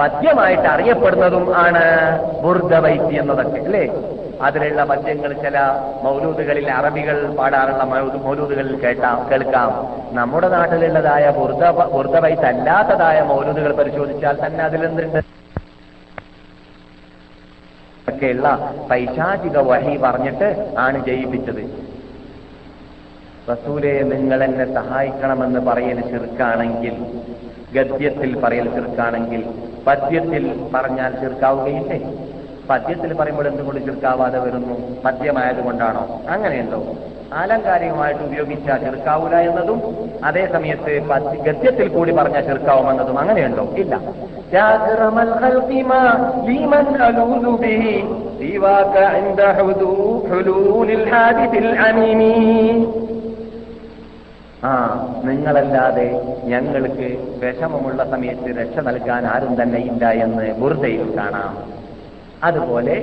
പദ്യമായിട്ട് അറിയപ്പെടുന്നതും ആണ് ബുർദവൈത്തി എന്നതൊക്കെ അല്ലേ? അതിലുള്ള പദ്യങ്ങൾ ചില മൗലൂദുകളിൽ അറബികൾ പാടാറുള്ള മൗലൂ- മൗലൂദുകളിൽ കേട്ടാം കേൾക്കാം. നമ്മുടെ നാട്ടിലുള്ളതായ ബുർദ ബുർദ ബുർദവൈത്ത് അല്ലാത്തതായ മൗലൂദുകൾ പരിശോധിച്ചാൽ തന്നെ അതിലെന്തുണ്ട്? ഒക്കെയുള്ള പൈശാചിക വഹി പറഞ്ഞിട്ട് ആണ് ജയിപ്പിച്ചത്. റസൂലെ നിങ്ങൾ എന്നെ സഹായിക്കണമെന്ന് പറയൽ ചെറുക്കാണെങ്കിൽ ഗദ്യത്തിൽ പറയൽ ചെറുക്കാണെങ്കിൽ പദ്യത്തിൽ പറഞ്ഞാൽ ചെറുക്കാവുകയില്ലേ പദ്യത്തിൽ പറയുമ്പോൾ എന്തുകൊണ്ട് ചെറുക്കാവാതെ വരുന്നു പദ്യമായതുകൊണ്ടാണോ അങ്ങനെയുണ്ടോ ആലങ്കാരികമായിട്ട് ഉപയോഗിച്ചാൽ ചെറുക്കാവൂല എന്നതും അതേ സമയത്ത് പദ്യ- ഗദ്യത്തിൽ കൂടി പറഞ്ഞാൽ ചെറുക്കാവുമെന്നതും അങ്ങനെയുണ്ടോ ഇല്ല يا أكرم الخلق ما لمن ألوذ به سواك عند حدو- حلول الحادث العميم ആ നിങ്ങളല്ലാതെ ഞങ്ങൾക്ക് വിഷമമുള്ള സമയത്ത് രക്ഷ നൽകാൻ ആരും തന്നെ ഇല്ല എന്ന് ബുർദയിൽ കാണാം. അതുപോലെ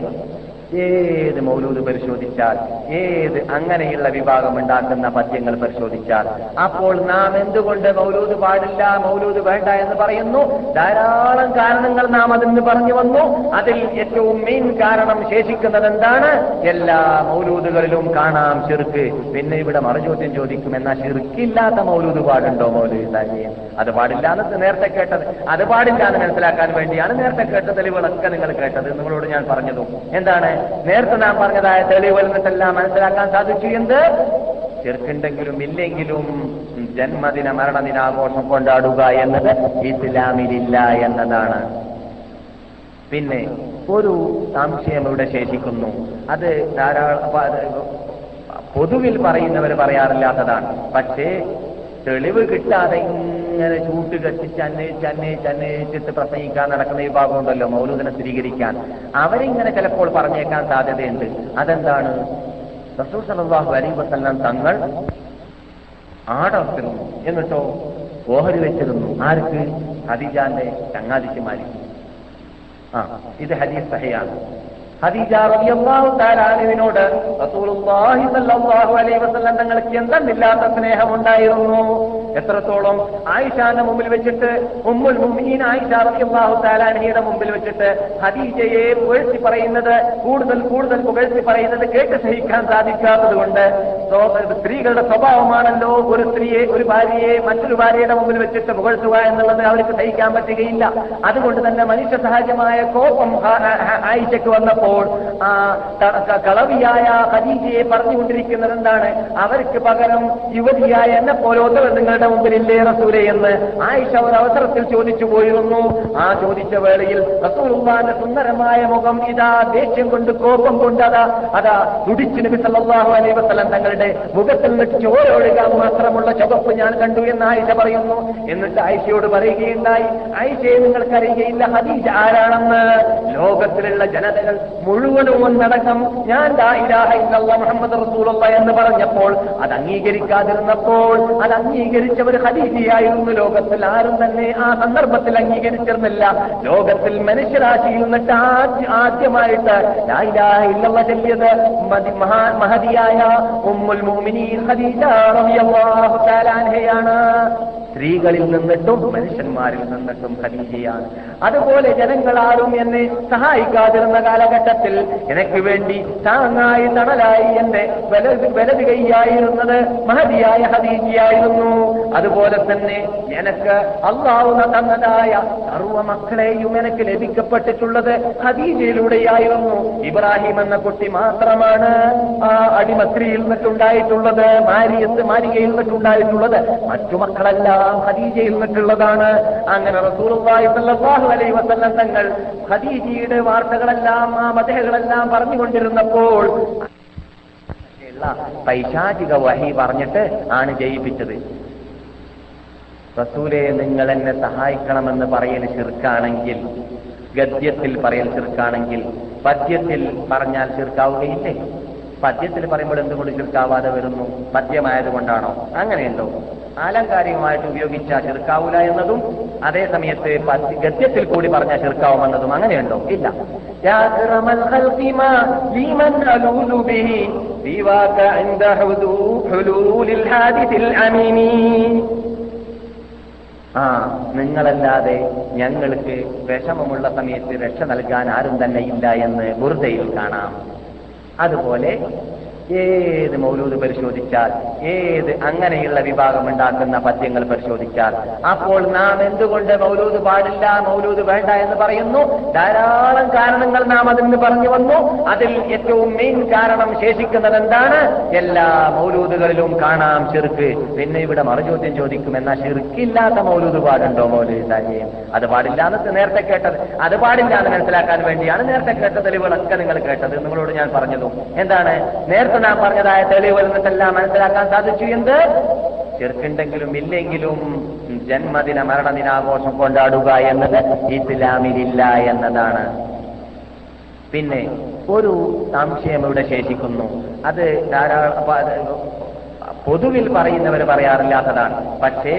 ഏത് മൗലൂദ് പരിശോധിച്ചാൽ ഏത് അങ്ങനെയുള്ള വിഭാഗം ഉണ്ടാക്കുന്ന പദ്യങ്ങൾ പരിശോധിച്ചാൽ അപ്പോൾ നാം എന്തുകൊണ്ട് മൗലൂദ് പാടില്ല മൗലൂദ് വേണ്ട എന്ന് പറയുന്നു? ധാരാളം കാരണങ്ങൾ നാം അതിന് പറഞ്ഞു വന്നു. അതിൽ ഏറ്റവും മെയിൻ കാരണം ശേഷിക്കുന്നത് എന്താണ് എല്ലാ മൗലൂദുകളിലും കാണാം ചെറുക്ക്. പിന്നെ ഇവിടെ മറുചോദ്യം ചോദിക്കും എന്നാ ചെറുക്കില്ലാത്ത മൗലൂദ് പാടുണ്ടോ മൗലൂദ് അത് പാടില്ല എന്ന് നേരത്തെ കേട്ടത്. അത് പാടില്ല എന്ന് മനസ്സിലാക്കാൻ വേണ്ടിയാണ് നേരത്തെ കേട്ട തെളിവുകളൊക്കെ നിങ്ങൾ കേട്ടത്. നിങ്ങളോട് ഞാൻ പറഞ്ഞതും. എന്താണ്? നേരത്തെ നാം പറഞ്ഞതായ തെളിവുകളിൽ നിന്നെല്ലാം മനസ്സിലാക്കാൻ സാധിച്ചു. എന്ത്? ചെറുക്കുണ്ടെങ്കിലും ഇല്ലെങ്കിലും ജന്മദിന മരണദിനാഘോഷം കൊണ്ടാടുക എന്നത് ഇസ്ലാമിലില്ല എന്നതാണ്. പിന്നെ ഒരു സംശയം ഇവിടെ ശേഷിക്കുന്നു. അത് ധാരാളം പൊതുവിൽ പറയുന്നവർ പറയാറില്ലാത്തതാണ്. പക്ഷേ തെളിവ് കിട്ടാതെ ഇങ്ങനെ ചൂട്ട് കത്തിച്ച് അന്വേഷിച്ച് അന്വേഷിച്ച് അന്വേഷിച്ചിട്ട് പ്രസംഗിക്കാൻ നടക്കുന്ന വിഭാഗം ഉണ്ടല്ലോ മൗലൂദിനെ സ്ഥിരീകരിക്കാൻ. അവരിങ്ങനെ ചിലപ്പോൾ പറഞ്ഞേക്കാൻ സാധ്യതയുണ്ട്. അതെന്താണ്? റസൂൽ സല്ലല്ലാഹു അലൈഹി വസല്ലം തങ്ങൾ ആടർത്തിരുന്നു. എന്നിട്ടോ? ഓഹരി വെച്ചിരുന്നു. ആർക്ക്? ഖദീജാന്റെ ചങ്ങാതിക്കുമാരി ആ ഇത് ഹദീസ് സഹയാണ്. ഖദീജ റളിയല്ലാഹു തആല റസൂലുള്ളാഹി സല്ലല്ലാഹു അലൈഹി വസല്ലം തങ്ങൾക്ക് എന്തെന്നില്ലാത്ത സ്നേഹമുണ്ടായിരുന്നു. എത്രത്തോളം ആയിഷാന്റെ മുമ്പിൽ വെച്ചിട്ട് ഉമ്മുൽ മുഅ്മിനീൻ ആയിഷ റളിയല്ലാഹു തആല അൻഹയുടെ മുമ്പിൽ വെച്ചിട്ട് ഹദീജയെ പുകഴ്ത്തി പറയുന്നത് കൂടുതൽ കൂടുതൽ പുകഴ്ത്തി പറയുന്നത് കേട്ട് സഹിക്കാൻ സാധിക്കാത്തത് കൊണ്ട് സ്ത്രീകളുടെ സ്വഭാവമാണല്ലോ. ഒരു സ്ത്രീയെ ഒരു ഭാര്യയെ മറ്റൊരു ഭാര്യയുടെ മുമ്പിൽ വെച്ചിട്ട് പുകഴ്ത്തുക എന്നുള്ളത് അവർക്ക് സഹിക്കാൻ പറ്റുകയില്ല. അതുകൊണ്ട് തന്നെ മനുഷ്യ സഹജമായ കോപം ആയിഷയ്ക്ക് വന്നപ്പോൾ ആ ത- ക- കളവിയായ ഖദീജയെ പറഞ്ഞുകൊണ്ടിരിക്കുന്നത് എന്താണ് അവർക്ക് പകരം യുവതിയായ എന്നെ പോലോത്തവർ നിങ്ങളുടെ മുമ്പിലില്ലേ റസൂലെ എന്ന് ആയിഷ ഒരു അവസരത്തിൽ ചോദിച്ചു പോയിരുന്നു. ആ ചോദിച്ച വേളയിൽ റസൂലുള്ളാന്റെ സുന്ദരമായ മുഖം ഇതാ ദേഷ്യം കൊണ്ട് കോപം കൊണ്ട് അതാ അതാ തുടിച്ചു നബി സല്ലല്ലാഹു അലൈഹി വസല്ലം തങ്ങളുടെ മുഖത്തിൽ നിന്ന് ചോരൊഴുകാൻ മാത്രമുള്ള ചുവപ്പ് ഞാൻ കണ്ടു എന്ന് ആയിഷ പറയുന്നു. എന്നിട്ട് ആയിഷയോട് പറയുകയുണ്ടായി ആയിഷയെ നിങ്ങൾക്കറിയുകയില്ല ഹദീജ ആരാണെന്ന്? ലോകത്തിലുള്ള ജനതകൾ മുഴുവനും ഒന്നടക്കം ഞാൻ മുഹമ്മദ് റസൂലുള്ള എന്ന് പറഞ്ഞപ്പോൾ അത് അംഗീകരിക്കാതിരുന്നപ്പോൾ അത് അംഗീകരിച്ചവർ ഹരീതിയായിരുന്നു ലോകത്തിൽ ആരും തന്നെ ആ സന്ദർഭത്തിൽ അംഗീകരിച്ചിരുന്നില്ല. ലോകത്തിൽ മനുഷ്യരാശിയിൽ നിന്നിട്ട് ആദ്യ ആദ്യമായിട്ട് ഇല്ലല്ലാഹ് ചൊല്ലിയത് മഹതിയായ ഉമ്മുൽ മോമിനി അൻഹയാണ്. സ്ത്രീകളിൽ നിന്നിട്ടും മനുഷ്യന്മാരിൽ നിന്നിട്ടും ഖദീജയാണ്. അതുപോലെ ജനങ്ങളാരും എന്നെ സഹായിക്കാതിരുന്ന കാലഘട്ടത്തിൽ എനിക്ക് വേണ്ടി താങ്ങായി തണലായി എന്റെ വലത് കൈയായിരുന്നത് മഹതിയായ ഹദീജിയായിരുന്നു അതുപോലെ തന്നെ എനക്ക് അള്ളാവുന്ന തന്നതായ സർവ മക്കളെയും എനിക്ക് ലഭിക്കപ്പെട്ടിട്ടുള്ളത് ഹദീജയിലൂടെയായിരുന്നു ഇബ്രാഹിം എന്ന കുട്ടി മാത്രമാണ് ആ അടിമസ്ത്രീയിൽ നിന്നിട്ടുണ്ടായിട്ടുള്ളത് മാരിയത്ത് മാരികയിൽ നിന്നിട്ടുണ്ടായിട്ടുള്ളത് മറ്റു മക്കളെല്ലാം ഖദീജയിൽ നിന്നിട്ടുള്ളതാണ്. അങ്ങനെ സല്ലല്ലാഹു അലൈഹി വസല്ലം തങ്ങൾ ഖദീജയുടെ വാർത്തകളെല്ലാം ആ മതകളെല്ലാം പറഞ്ഞുകൊണ്ടിരുന്നപ്പോൾ പൈശാചിക വഹി പറഞ്ഞിട്ട് ആണ് ജയിപ്പിച്ചത്. റസൂലെ നിങ്ങൾ എന്നെ സഹായിക്കണമെന്ന് പറയൽ ചെറുക്കാണെങ്കിൽ ഗദ്യത്തിൽ പറയൽ ചെറുക്കാണെങ്കിൽ പദ്യത്തിൽ പറഞ്ഞാൽ ചെറുക്കാവുകയില്ലേ? പദ്യത്തിൽ പറയുമ്പോൾ എന്തുകൊണ്ട് ചെറുക്കാവാതെ വരുന്നു? പദ്യമായതുകൊണ്ടാണോ? അങ്ങനെയുണ്ടോ? ആലങ്കാരികമായിട്ട് ഉപയോഗിച്ച ചെറുക്കാവൂല എന്നതും അതേ സമയത്ത് ഗദ്യത്തിൽ കൂടി പറഞ്ഞ ചെറുക്കാവുമെന്നതും അങ്ങനെയുണ്ടോ? ഇല്ല. ആ നിങ്ങളല്ലാതെ ഞങ്ങൾക്ക് വിഷമമുള്ള സമയത്ത് രക്ഷ നൽകാൻ ആരും തന്നെ ഇല്ല എന്ന് ബുർദയിൽ കാണാം. അതുപോലെ ഏത് മൗലൂദ് പരിശോധിച്ചാൽ ഏത് അങ്ങനെയുള്ള വിഭാഗം ഉണ്ടാക്കുന്ന പദ്യങ്ങൾ പരിശോധിച്ചാൽ അപ്പോൾ നാം എന്തുകൊണ്ട് മൗലൂദ് പാടില്ല മൗലൂദ് വേണ്ട എന്ന് പറയുന്നു? ധാരാളം കാരണങ്ങൾ നാം അതിന് പറഞ്ഞു വന്നു. അതിൽ ഏറ്റവും മെയിൻ കാരണം ശേഷിക്കുന്നത് എന്താണ് എല്ലാ മൗലൂദുകളിലും കാണാം ചെറുക്ക്. പിന്നെ ഇവിടെ മറുചോദ്യം ചോദിക്കും എന്നാൽ ചെറുക്കില്ലാത്ത മൗലൂദ് പാടുണ്ടോ മൗലൂദ് സാഹിബ്? അത് പാടില്ല എന്ന് നേരത്തെ കേട്ടത്. അത് പാടില്ല എന്ന് മനസ്സിലാക്കാൻ വേണ്ടിയാണ് നേരത്തെ കേട്ട തെളിവുകളൊക്കെ നിങ്ങൾ കേട്ടത്. നിങ്ങളോട് ഞാൻ പറഞ്ഞതും. എന്താണ്? നേരത്തെ നാം പറഞ്ഞതായ തെളിവ് എന്നിട്ടെല്ലാം മനസ്സിലാക്കാൻ സാധിച്ചു. എന്ത്? ചെറുക്കുണ്ടെങ്കിലും ഇല്ലെങ്കിലും ജന്മദിന മരണദിനാഘോഷം കൊണ്ടാടുക എന്നത് ഇസ്ലാമിലില്ല എന്നതാണ്. പിന്നെ ഒരു സംശയം ഇവിടെ ശേഷിക്കുന്നു. അത് ധാരാളം പൊതുവിൽ പറയുന്നവർ പറയാറില്ലാത്തതാണ്. പക്ഷേ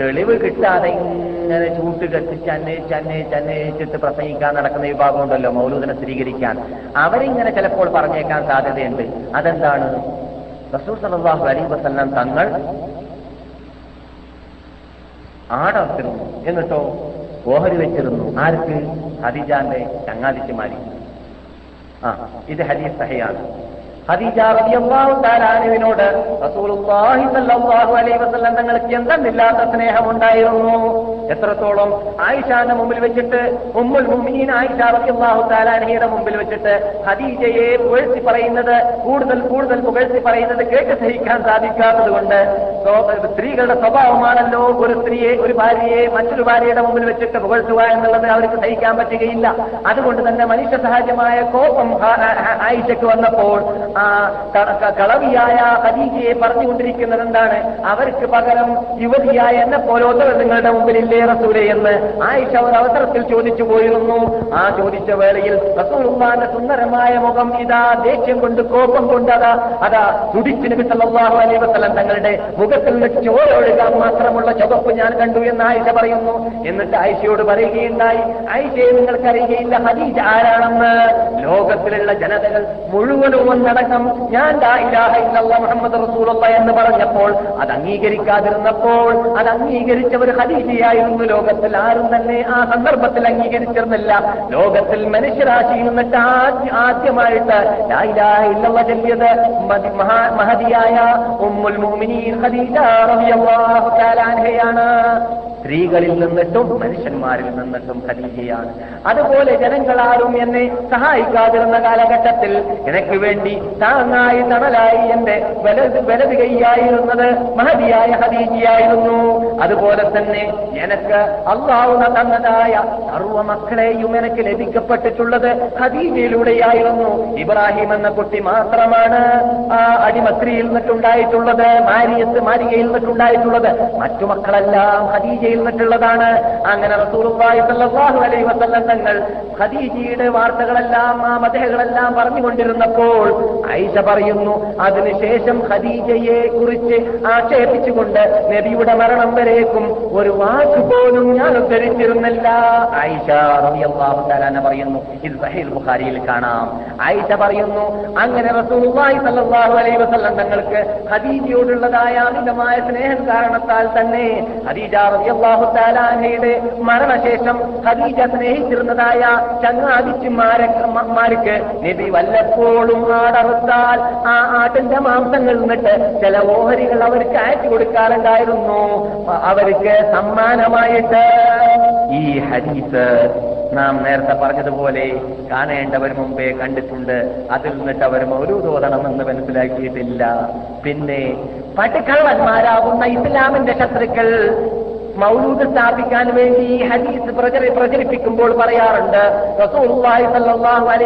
തെളിവ് കിട്ടാതെ ഇങ്ങനെ ചൂട്ട് കത്തിച്ച് അന്വേഷിച്ച് അന്വേഷിച്ച് അന്വേഷിച്ചിട്ട് പ്രസംഗിക്കാൻ നടക്കുന്ന വിഭാഗം ഉണ്ടല്ലോ മൗലൂദിനെ സ്ഥിരീകരിക്കാൻ. അവരിങ്ങനെ ചിലപ്പോൾ പറഞ്ഞേക്കാൻ സാധ്യതയുണ്ട്. അതെന്താണ്? റസൂൽ സലാഹു അലി വസല്ലം തങ്ങൾ ആടർത്തിരുന്നു. എന്നിട്ടോ? ഓഹരി വെച്ചിരുന്നു. ആർക്ക്? ഹദിജാന്റെ ചങ്ങാതിച്ചുമാരി ആ ഇത് ഹദീസ് സഹയാണ്. തആല റസൂലുള്ളാഹി സല്ലല്ലാഹു അലൈഹി വസല്ലം തങ്ങൾക്ക് എന്തെന്നില്ലാത്ത സ്നേഹമുണ്ടായിരുന്നു. എത്രത്തോളം ആയിഷാന്റെ മുമ്പിൽ വെച്ചിട്ട് ഉമ്മുൽ മുമിനീൻ ആയിഷ റളിയല്ലാഹു മുമ്പിൽ വെച്ചിട്ട് ഹദീജയെ പുകഴ്ത്തി പറയുന്നത് കൂടുതൽ കൂടുതൽ പുകഴ്ത്തി പറയുന്നത് കേട്ട് സഹിക്കാൻ സാധിക്കാത്തത് കൊണ്ട് സ്ത്രീകളുടെ സ്വഭാവമാണല്ലോ ഒരു സ്ത്രീയെ ഒരു ഭാര്യയെ മറ്റൊരു ഭാര്യയുടെ മുമ്പിൽ വെച്ചിട്ട് പുകഴ്ത്തുക എന്നുള്ളത് അവർക്ക് സഹിക്കാൻ പറ്റുകയില്ല. അതുകൊണ്ട് തന്നെ മനുഷ്യ സഹജമായ കോപം ആയിഷയ്ക്ക് വന്നപ്പോൾ ആ കളവിയായ ഖദീജയെ പറഞ്ഞുകൊണ്ടിരിക്കുന്നത് എന്താണ് അവർക്ക് പകരം യുവതിയായ എന്നെ പോലോത്തവർ നിങ്ങളുടെ മുമ്പിലില്ലേ റസൂലെ എന്ന് ആയിഷ ഒരു അവസരത്തിൽ ചോദിച്ചു പോയിരുന്നു. ആ ചോദിച്ച വേളയിൽ റസൂലുമാന്റെ സുന്ദരമായ മുഖം ഇതാ ദേഷ്യം കൊണ്ട് കോപം കൊണ്ട് അതാ അതാ തുടിച്ചു നബി സല്ലല്ലാഹു അലൈഹി വസല്ലം തങ്ങളുടെ മുഖത്തിൽ നിന്ന് ചോരൊഴുകാൻ മാത്രമുള്ള ചുവപ്പ് ഞാൻ കണ്ടു എന്ന് ആയിഷ പറയുന്നു. എന്നിട്ട് ആയിഷയോട് പറയുകയുണ്ടായി ആയിഷയെ നിങ്ങൾക്കറിയുകയില്ല ഹദീജ് ആരാണെന്ന്? ലോകത്തിലുള്ള ജനതകൾ മുഴുവനും ഒന്നടക്കം ഞാൻ മുഹമ്മദ് റസൂലുള്ള എന്ന് പറഞ്ഞപ്പോൾ അത് അംഗീകരിക്കാതിരുന്നപ്പോൾ അത് അംഗീകരിച്ച ഒരു ഹദീജയായിരുന്നു ലോകത്തിൽ ആരും തന്നെ ആ സന്ദർഭത്തിൽ അംഗീകരിച്ചിരുന്നില്ല. ലോകത്തിൽ മനുഷ്യരാശിയിൽ നിന്നിട്ട് ആദ്യമായിട്ട് ചൊല്ലിയത് മഹതിയായ ഉമ്മുൽ റളിയല്ലാഹു തആല അൻഹയാണ്. സ്ത്രീകളിൽ നിന്നിട്ടും മനുഷ്യന്മാരിൽ നിന്നിട്ടും ഖലീജയാണ് അതുപോലെ ജനങ്ങളാരും എന്നെ സഹായിക്കാതിരുന്ന കാലഘട്ടത്തിൽ എനിക്ക് വേണ്ടി താങ്ങായി തണലായി എന്റെ വലത് കൈയായിരുന്നത് മഹതിയായ ഹദീജിയായിരുന്നു. അതുപോലെ തന്നെ എനിക്ക് അള്ളാവുന്ന തന്നതായ സർവ മക്കളെയും എനിക്ക് ലഭിക്കപ്പെട്ടിട്ടുള്ളത് ഹദീജയിലൂടെയായിരുന്നു. ഇബ്രാഹിം എന്ന കുട്ടി മാത്രമാണ് ആ അടിമസ്ത്രീയിൽ നിന്നിട്ടുണ്ടായിട്ടുള്ളത് മാരിയത്ത് മാരികയിൽ നിന്നിട്ടുണ്ടായിട്ടുള്ളത് മറ്റു മക്കളെല്ലാം ഖദീജ ഖദീജയിൽ നിന്നിട്ടുള്ളതാണ്. അങ്ങനെ സ്വല്ലല്ലാഹു അലൈഹി വസല്ലം തങ്ങൾ ഖദീജയുടെ വാർത്തകളെല്ലാം ആ മതകളെല്ലാം പറഞ്ഞുകൊണ്ടിരുന്നപ്പോൾ ഐഷ പറയുന്നു അതിനുശേഷം ഖദീജയെ കുറിച്ച് ആക്ഷേപിച്ചുകൊണ്ട് നബിയുടെ മരണം വരേക്കും ഒരു വാക്ക് പോലും ഞാൻ ഉദ്ധരിച്ചിരുന്നില്ല. ഐഷ റളിയല്ലാഹു തആല പറയുന്നു ഇത് സഹീൽ ബുഖാരിയിൽ കാണാം. ഐഷ പറയുന്നു അങ്ങനെ റസൂലുള്ളാഹി സ്വല്ലല്ലാഹു അലൈഹി വസല്ലം തങ്ങൾക്ക് ഖദീജയോടുള്ളതായ അമിതമായ സ്നേഹം കാരണത്താൽ തന്നെ ഖദീജ റളിയല്ലാഹു തആലയുടെ മരണശേഷം ഖദീജ സ്നേഹിച്ചിരുന്നതായ ചങ്ങാതിച്ചുമാരക്ക് നബി വല്ലപ്പോഴും ആടറുത്താൽ ആ ആട്ടിന്റെ മാംസങ്ങൾ നിന്നിട്ട് ചില ഓഹരികൾ അവർക്ക് അയച്ചു കൊടുക്കാറുണ്ടായിരുന്നു. അവർക്ക് സമ്മാനമായിട്ട് ഈ ഹദീസ് നാം നേരത്തെ പറഞ്ഞതുപോലെ കാണേണ്ടവർ മുമ്പേ കണ്ടിട്ടുണ്ട്. അതിൽ നിന്നിട്ട് അവർ മൗലൂതോതണമെന്ന് മനസ്സിലാക്കിയിട്ടില്ല. പിന്നെ പട്ടുക്കള്ളന്മാരാകുന്ന ഇസ്ലാമിന്റെ ശത്രുക്കൾ മൗലൂദ് സ്ഥാപിക്കാൻ വേണ്ടി ഈ ഹദീസ് പ്രചരി പ്രചരിപ്പിക്കുമ്പോൾ പറയാറുണ്ട്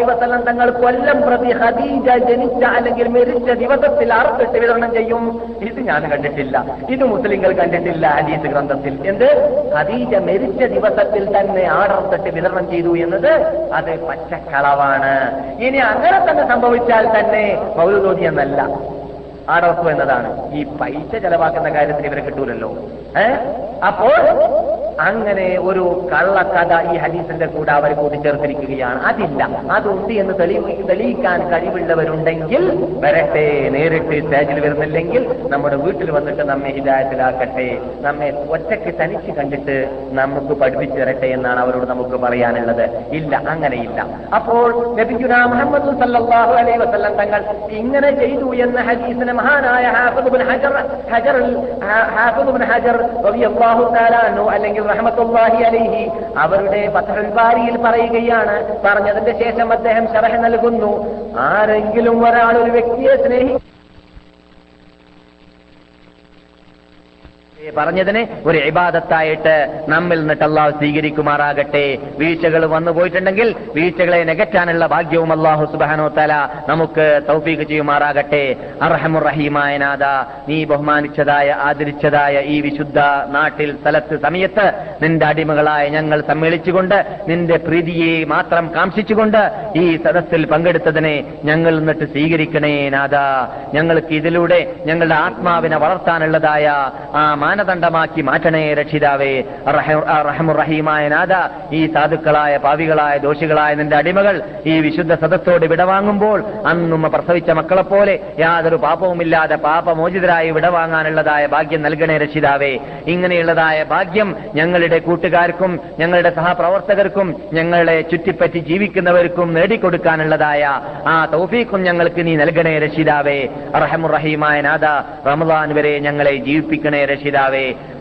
വസല്ലം തങ്ങൾ കൊല്ലം പ്രതി ഹദീജ ജനിച്ച അല്ലെങ്കിൽ മരിച്ച ദിവസത്തിൽ അറുത്തിട്ട് വിതരണം ചെയ്യും. ഇത് ഞാൻ കണ്ടിട്ടില്ല. ഇത് മുസ്ലിങ്ങൾ കണ്ടിട്ടില്ല ഹദീസ് ഗ്രന്ഥത്തിൽ. എന്ത്? ഹദീജ മരിച്ച ദിവസത്തിൽ തന്നെ ആടർത്തിട്ട് വിതരണം ചെയ്തു എന്നത് അത് പച്ചക്കളവാണ്. ഇനി അങ്ങനെ തന്നെ സംഭവിച്ചാൽ തന്നെ മൗലൂദോതി എന്നല്ല. ആടർക്കും എന്നതാണ്. ഈ പൈസ ചെലവാക്കുന്ന കാര്യത്തിൽ ഇവരെ കിട്ടൂലല്ലോ. ഏഹ് അപ്പോൾ അങ്ങനെ ഒരു കള്ളക്കഥ ഈ ഹദീസിന്റെ കൂടെ അവർ കൂട്ടിച്ചേർത്തിരിക്കുകയാണ് അതില്ല. അതുണ്ട് എന്ന് തെളിയിക്കാൻ കഴിവുള്ളവരുണ്ടെങ്കിൽ വരട്ടെ. നേരിട്ട് സ്റ്റേജിൽ വരുന്നില്ലെങ്കിൽ നമ്മുടെ വീട്ടിൽ വന്നിട്ട് നമ്മെ ഹിതായത്തിലാക്കട്ടെ നമ്മെ ഒറ്റയ്ക്ക് തനിച്ച് കണ്ടിട്ട് നമുക്ക് പഠിപ്പിച്ചു തരട്ടെ എന്നാണ് അവരോട് നമുക്ക് പറയാനുള്ളത്. ഇല്ല അങ്ങനെയില്ല. അപ്പോൾ മുഹമ്മദ് സല്ലല്ലാഹു അലൈഹി വസല്ലം തങ്ങൾ ഇങ്ങനെ ചെയ്തു എന്ന ഹദീസിന് മഹാനായ ഹാഫിദ് ഹജർ ഹജർ ഹാഫിദ് ഹജർ റളിയല്ലാഹു അൻഹു അലൈഹി അവരുടെ പത്രൽബാരിയിൽ പറയുകയാണ്. പറഞ്ഞതിന്റെ ശേഷം അദ്ദേഹം ശരഹ നൽകുന്നു. ആരെങ്കിലും ഒരാൾ ഒരു വ്യക്തിയെ സ്നേഹി പറഞ്ഞതിന് ഒരു ഇബാദത്തായിട്ട് നമ്മിൽ നിന്നിട്ട് അള്ളാഹു സ്വീകരിക്കുമാറാകട്ടെ. വീഴ്ചകൾ വന്നു പോയിട്ടുണ്ടെങ്കിൽ വീഴ്ചകളെ നികറ്റാനുള്ള ഭാഗ്യവും അള്ളാഹു സുബാനോ തല നമുക്ക് തൗഫീഖ് ചെയ്യുമാറാകട്ടെ. അർഹമുറഹീമായ നാഥ നീ ബഹുമാനിച്ചതായ ആദരിച്ചതായ ഈ വിശുദ്ധ നാട്ടിൽ സ്ഥലത്ത് സമയത്ത് നിന്റെ അടിമകളായ ഞങ്ങൾ സമ്മേളിച്ചുകൊണ്ട് നിന്റെ പ്രീതിയെ മാത്രം കാംക്ഷിച്ചുകൊണ്ട് ഈ സദസ്സിൽ പങ്കെടുത്തതിനെ ഞങ്ങൾ നിന്നിട്ട് സ്വീകരിക്കണേ നാഥ. ഞങ്ങൾക്ക് ഇതിലൂടെ ഞങ്ങളുടെ ആത്മാവിനെ വളർത്താനുള്ളതായ ആ മാനദണ്ഡമാക്കി മാറ്റണേ രക്ഷിതാവേ. റഹമുറഹീമായ നാഥ ഈ സാധുക്കളായ പാവികളായ ദോഷികളായ നിന്റെ അടിമകൾ ഈ വിശുദ്ധ സദസ്സോട് വിടവാങ്ങുമ്പോൾ അന്നുമ്മ പ്രസവിച്ച മക്കളെപ്പോലെ യാതൊരു പാപവുമില്ലാതെ പാപമോചിതരായി വിടവാങ്ങാനുള്ളതായ ഭാഗ്യം നൽകണേ രക്ഷിതാവേ. ഇങ്ങനെയുള്ളതായ ഭാഗ്യം ഞങ്ങളുടെ കൂട്ടുകാർക്കും ഞങ്ങളുടെ സഹപ്രവർത്തകർക്കും ഞങ്ങളെ ചുറ്റിപ്പറ്റി ജീവിക്കുന്നവർക്കും നേടിക്കൊടുക്കാനുള്ളതായ ആ തൗഫീഖും ഞങ്ങൾക്ക് നീ നൽകണേ രക്ഷിതാവേ. റഹമുറഹീമായ നാഥ റമദാൻ വരെ ഞങ്ങളെ ജീവിപ്പിക്കണേ രക്ഷിതാവേ.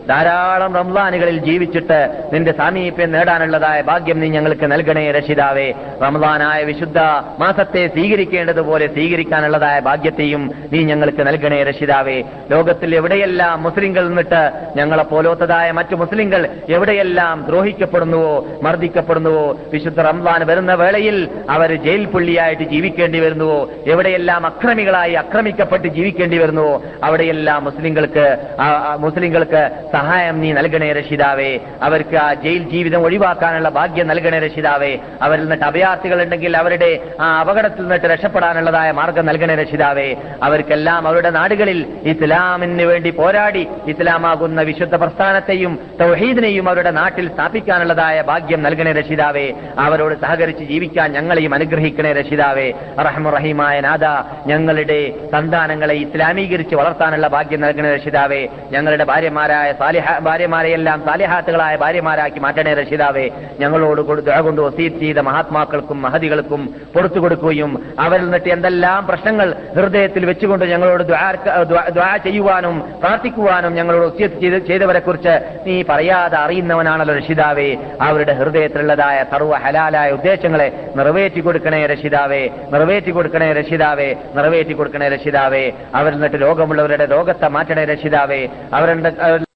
ധാരാളം റംസാനുകളിൽ ജീവിച്ചിട്ട് നിന്റെ സാമീപ്യം നേടാനുള്ളതായ ഭാഗ്യം നീ ഞങ്ങൾക്ക് നൽകണേ രക്ഷിതാവേ. റംസാനായ വിശുദ്ധ മാസത്തെ സ്വീകരിക്കേണ്ടതുപോലെ സ്വീകരിക്കാനുള്ളതായ ഭാഗ്യത്തെയും നീ ഞങ്ങൾക്ക് നൽകണേ രക്ഷിതാവേ. ലോകത്തിൽ എവിടെയെല്ലാം മുസ്ലിങ്ങൾ നിന്നിട്ട് ഞങ്ങളെ പോലോത്തതായ മറ്റു മുസ്ലിങ്ങൾ എവിടെയെല്ലാം ദ്രോഹിക്കപ്പെടുന്നുവോ മർദ്ദിക്കപ്പെടുന്നുവോ വിശുദ്ധ റംസാൻ വരുന്ന വേളയിൽ അവർ ജയിൽ പുള്ളിയായിട്ട് ജീവിക്കേണ്ടി വരുന്നുവോ എവിടെയെല്ലാം അക്രമികളായി അക്രമിക്കപ്പെട്ട് ജീവിക്കേണ്ടി വരുന്നുവോ അവിടെയെല്ലാം മുസ്ലിങ്ങൾക്ക് ആ, മുസ്ലിങ്ങൾക്ക് സഹായം നീ നൽകണേ രക്ഷിതാവേ. അവർക്ക് ആ ജയിൽ ജീവിതം ഒഴിവാക്കാനുള്ള ഭാഗ്യം നൽകണേ രക്ഷിതാവേ. അവരിൽ നിന്നിട്ട് അഭയാർത്ഥികൾ ഉണ്ടെങ്കിൽ അവരുടെ ആ അപകടത്തിൽ നിന്നിട്ട് രക്ഷപ്പെടാനുള്ളതായ മാർഗം നൽകണേ രക്ഷിതാവേ. അവർക്കെല്ലാം അവരുടെ നാടുകളിൽ ഇസ്ലാമിന് വേണ്ടി പോരാടി ഇസ്ലാമാകുന്ന വിശുദ്ധ പ്രസ്ഥാനത്തെയും തൗഹീദിനെയും അവരുടെ നാട്ടിൽ സ്ഥാപിക്കാനുള്ളതായ ഭാഗ്യം നൽകണേ രക്ഷിതാവേ. അവരോട് സഹകരിച്ച് ജീവിക്കാൻ ഞങ്ങളെയും അനുഗ്രഹിക്കണേ രക്ഷിതാവേ. റഹ്മുറഹീമായ നാഥ ഞങ്ങളുടെ സന്താനങ്ങളെ ഇസ്ലാമീകരിച്ച് വളർത്താനുള്ള ഭാഗ്യം നൽകണേ രക്ഷിതാവേ. ഞങ്ങളുടെ ഭാര്യമാരായ സാലിഹ ഭാര്യമാരെയെല്ലാം സാലിഹാത്തുകളായ ഭാര്യമാരാക്കി മാറ്റണേ രക്ഷിതാവേ ഞങ്ങളോട് കൊണ്ട് വസീത് ചെയ്ത മഹാത്മാക്കൾക്കും മഹതികൾക്കും പുറത്തു കൊടുക്കുകയും അവരിൽ നിന്നിട്ട് എന്തെല്ലാം പ്രശ്നങ്ങൾ ഹൃദയത്തിൽ വെച്ചുകൊണ്ട് ഞങ്ങളോട് ദ്വാ ചെയ്യുവാനും പ്രാർത്ഥിക്കുവാനും ഞങ്ങളോട് ഒസീത് ചെയ്ത് ചെയ്തവരെ കുറിച്ച് നീ പറയാതെ അറിയുന്നവനാണല്ലോ രക്ഷിതാവേ അവരുടെ ഹൃദയത്തിലുള്ളതായ സർവ ഹലാലായ ഉദ്ദേശങ്ങളെ നിറവേറ്റി കൊടുക്കണേ രക്ഷിതാവേ നിറവേറ്റി കൊടുക്കണേ രക്ഷിതാവേ നിറവേറ്റി കൊടുക്കണേ രക്ഷിതാവേ അവരിൽ നിന്നിട്ട് രോഗമുള്ളവരുടെ രോഗത്തെ മാറ്റണേ രക്ഷിതാവേ അവരുടെ that